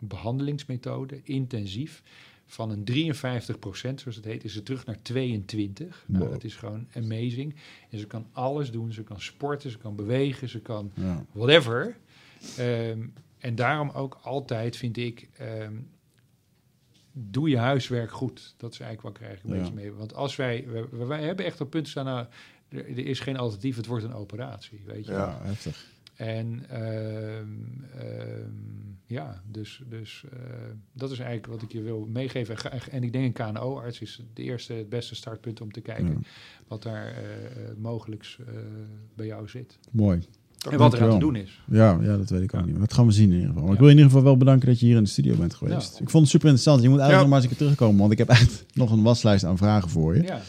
Speaker 1: behandelingsmethode, intensief, van een 53% zoals het heet, is ze terug naar 22. Nou,
Speaker 2: Wow.
Speaker 1: dat is gewoon amazing. En ze kan alles doen. Ze kan sporten, ze kan bewegen, ze kan
Speaker 2: Ja.
Speaker 1: whatever. Ehm, en daarom ook altijd vind ik, ehm, doe je huiswerk goed. Dat is eigenlijk wat krijg ik een
Speaker 2: Ja.
Speaker 1: beetje mee. Want als wij, wij, wij hebben echt op punt staan, nou, er, er is geen alternatief, het wordt een operatie, weet je.
Speaker 3: Ja.
Speaker 2: Ja, heftig.
Speaker 1: En ehm, ehm, ja, dus, dus eh, dat is eigenlijk wat ik je wil meegeven. En ik denk een KNO-arts is de eerste, het beste startpunt om te kijken
Speaker 2: Ja.
Speaker 1: wat daar eh mogelijk eh, bij jou zit.
Speaker 2: Mooi.
Speaker 1: en wat er aan te doen is.
Speaker 2: Ja, ja, dat weet ik ook
Speaker 1: Ja.
Speaker 2: niet. Maar dat gaan we zien in ieder geval. Maar
Speaker 1: Ja.
Speaker 2: ik wil je in ieder geval wel bedanken dat je hier in de studio bent geweest.
Speaker 1: Ja.
Speaker 2: Ik vond het super interessant. Je moet eigenlijk
Speaker 3: Ja.
Speaker 2: nog maar eens een keer terugkomen, want ik heb echt nog een waslijst aan vragen voor je.
Speaker 1: Ja,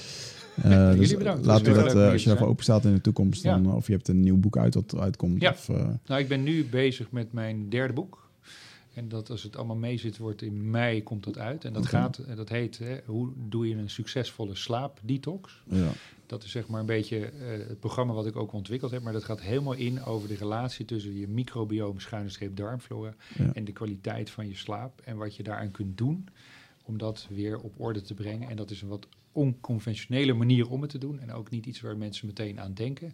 Speaker 2: Eh,
Speaker 1: jullie
Speaker 2: dus
Speaker 1: bedankt.
Speaker 2: Laten we dat, eh, als je daarvoor open staat in de toekomst, dan, eh, of je hebt een nieuw boek uit dat uitkomt.
Speaker 1: Ja.
Speaker 2: Of,
Speaker 1: nou ik ben nu bezig met mijn derde boek. En dat als het allemaal mee zit, wordt in mei komt dat uit. En dat gaat, dat heet, hè, hoe doe je een succesvolle slaapdetox?
Speaker 2: ja.
Speaker 1: Dat is zeg maar een beetje het programma wat ik ook ontwikkeld heb. Maar dat gaat helemaal in over de relatie tussen je microbiome, schuine streep darmflora.
Speaker 2: Ja.
Speaker 1: En de kwaliteit van je slaap. En wat je daaraan kunt doen om dat weer op orde te brengen. En dat is een wat onconventionele manier om het te doen. En ook niet iets waar mensen meteen aan denken. Er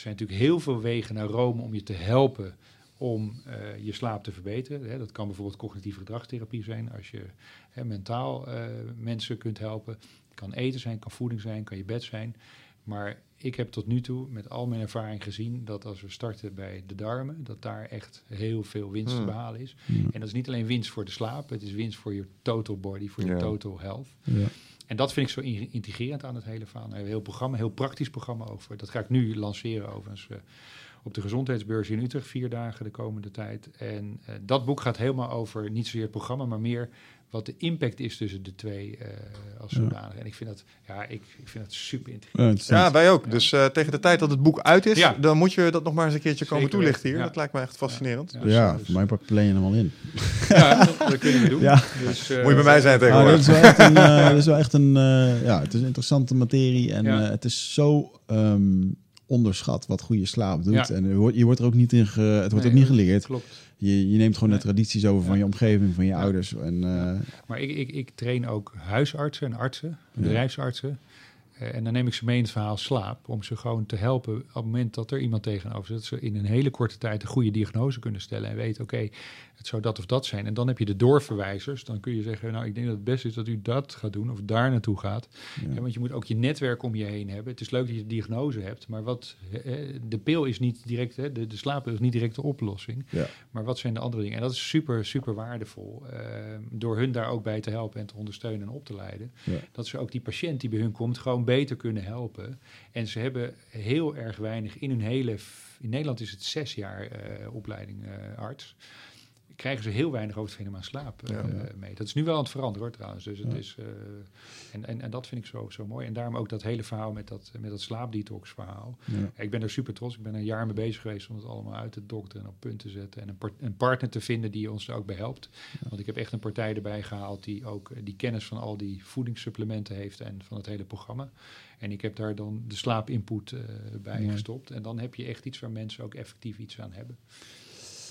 Speaker 1: zijn natuurlijk heel veel wegen naar Rome om je te helpen om eh, je slaap te verbeteren. Hè, dat kan bijvoorbeeld cognitieve gedragstherapie zijn. Als je hè, mentaal eh, mensen kunt helpen. Het kan eten zijn, kan voeding zijn, kan je bed zijn. Maar ik heb tot nu toe met al mijn ervaring gezien dat als we starten bij de darmen, dat daar echt heel veel winst te
Speaker 3: Hmm.
Speaker 1: behalen is.
Speaker 2: Ja.
Speaker 1: En dat is niet alleen winst voor de slaap, het is winst voor je total body, voor je
Speaker 3: Ja.
Speaker 1: total health.
Speaker 2: Ja.
Speaker 1: En dat vind ik zo in- intrigerend aan het hele verhaal. Een heel programma, heel praktisch programma over. Dat ga ik nu lanceren overigens eh, op de gezondheidsbeurs in Utrecht, vier dagen de komende tijd. En eh, dat boek gaat helemaal over niet zozeer het programma, maar meer wat de impact is tussen de twee eh, als
Speaker 2: Ja.
Speaker 1: zodanig. En ik vind dat, ja, ik, ik vind dat super
Speaker 2: Ja, interessant.
Speaker 3: Ja, wij ook. Dus eh, tegen de tijd dat het boek uit is,
Speaker 1: Ja.
Speaker 3: dan moet je dat nog maar eens een keertje komen toelichten hier.
Speaker 1: ja.
Speaker 3: Dat lijkt me echt fascinerend.
Speaker 1: Ja,
Speaker 2: Ja,
Speaker 1: dus-
Speaker 2: voor mij pak plan je hem al in.
Speaker 1: Ja, dat, dat kunnen we doen.
Speaker 2: Ja.
Speaker 1: Dus, eh,
Speaker 3: Moet je bij mij zijn
Speaker 2: Nou, dat
Speaker 3: tegenwoordig.
Speaker 2: is wel echt een, eh, dat is wel echt een, eh, ja, het is een interessante materie en
Speaker 1: Ja.
Speaker 2: eh, het is zo ehm, onderschat wat goede slaap doet.
Speaker 1: Ja.
Speaker 2: En je wordt, je wordt er ook niet in, ge, het wordt
Speaker 1: Nee,
Speaker 2: ook niet geleerd.
Speaker 1: Klopt.
Speaker 2: Je, je neemt gewoon
Speaker 1: Nee.
Speaker 2: de tradities over van je omgeving, van je ouders. En, eh,
Speaker 1: Maar ik, ik, ik train ook huisartsen en artsen, bedrijfsartsen. Eh, en dan neem ik ze mee in het verhaal slaap. Om ze gewoon te helpen op het moment dat er iemand tegenover zit. Dat ze in een hele korte tijd een goede diagnose kunnen stellen. En weten, oké, het zou dat of dat zijn. En dan heb je de doorverwijzers. Dan kun je zeggen, nou ik denk dat het beste is dat u dat gaat doen. Of daar naartoe gaat.
Speaker 2: Ja.
Speaker 1: Ja, want je moet ook je netwerk om je heen hebben. Het is leuk dat je de diagnose hebt. Maar wat, de pil is niet direct, hè, de, de slaappil is niet direct de oplossing.
Speaker 2: ja.
Speaker 1: Maar wat zijn de andere dingen? En dat is super, super waardevol. eh, door hun daar ook bij te helpen en te ondersteunen en op te leiden. Dat ze ook die patiënt die bij hun komt gewoon beter kunnen helpen. En ze hebben heel erg weinig in hun hele... In Nederland is het zes jaar eh, opleiding eh, arts. Krijgen ze heel weinig over het fenomeen slaap eh, mee. Dat is nu wel aan het veranderen hoor trouwens. Dus het is, eh, en, en, en dat vind ik zo, zo mooi. En daarom ook dat hele verhaal met dat, met dat slaapdetox verhaal. Ik ben er super trots. Ik ben er een jaar mee bezig geweest om het allemaal uit te dokteren en op punt te zetten. En een, een partner te vinden die ons er ook bij helpt. Want ik heb echt een partij erbij gehaald die ook eh, die kennis van al die voedingssupplementen heeft en van het hele programma. En ik heb daar dan de slaapinput eh bij
Speaker 2: Ja.
Speaker 1: gestopt. En dan heb je echt iets waar mensen ook effectief iets aan hebben.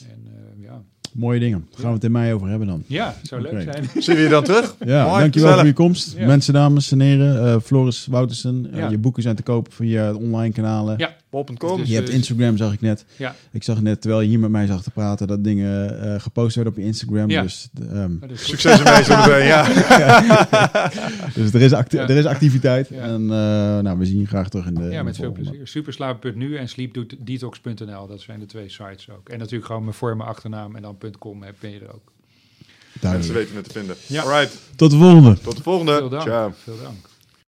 Speaker 1: En ja.
Speaker 2: Mooie dingen. Daar gaan we het in mei over hebben dan.
Speaker 1: ja, het zou leuk zijn.
Speaker 3: Zien we je dan terug?
Speaker 2: Ja,
Speaker 3: Mooi,
Speaker 2: dankjewel
Speaker 3: gezellig.
Speaker 2: voor je komst.
Speaker 1: Ja.
Speaker 2: Mensen, dames en heren. eh, Floris Woutersen. eh,
Speaker 1: Ja.
Speaker 2: je boeken zijn te kopen via de online kanalen.
Speaker 1: Ja.
Speaker 3: Bol.com.
Speaker 1: Dus-
Speaker 2: Je hebt Instagram, zag ik net.
Speaker 1: Ja.
Speaker 2: Ik zag net, terwijl je hier met mij zag te praten, dat dingen eh, gepost werden op je Instagram.
Speaker 1: Ja.
Speaker 2: Dus, ehm,
Speaker 1: goed.
Speaker 3: Succes ermee zo meteen, ja.
Speaker 2: dus er is, acti-
Speaker 1: Ja.
Speaker 2: er is activiteit.
Speaker 1: Ja.
Speaker 2: En eh, nou, we zien je graag terug in de.
Speaker 1: Ja,
Speaker 2: de
Speaker 1: met veel plezier. Superslaap.nu en sleepdetox.nl. Dat zijn de twee sites ook. En natuurlijk gewoon mijn voor- en mijn achternaam en dan .com heb- ben je er ook.
Speaker 3: Mensen
Speaker 2: Duidelijk.
Speaker 3: weten het te vinden.
Speaker 1: Ja.
Speaker 3: Alright,
Speaker 2: Tot de volgende.
Speaker 3: tot de volgende.
Speaker 1: Veel dank.
Speaker 3: Ciao.
Speaker 1: Veel dank.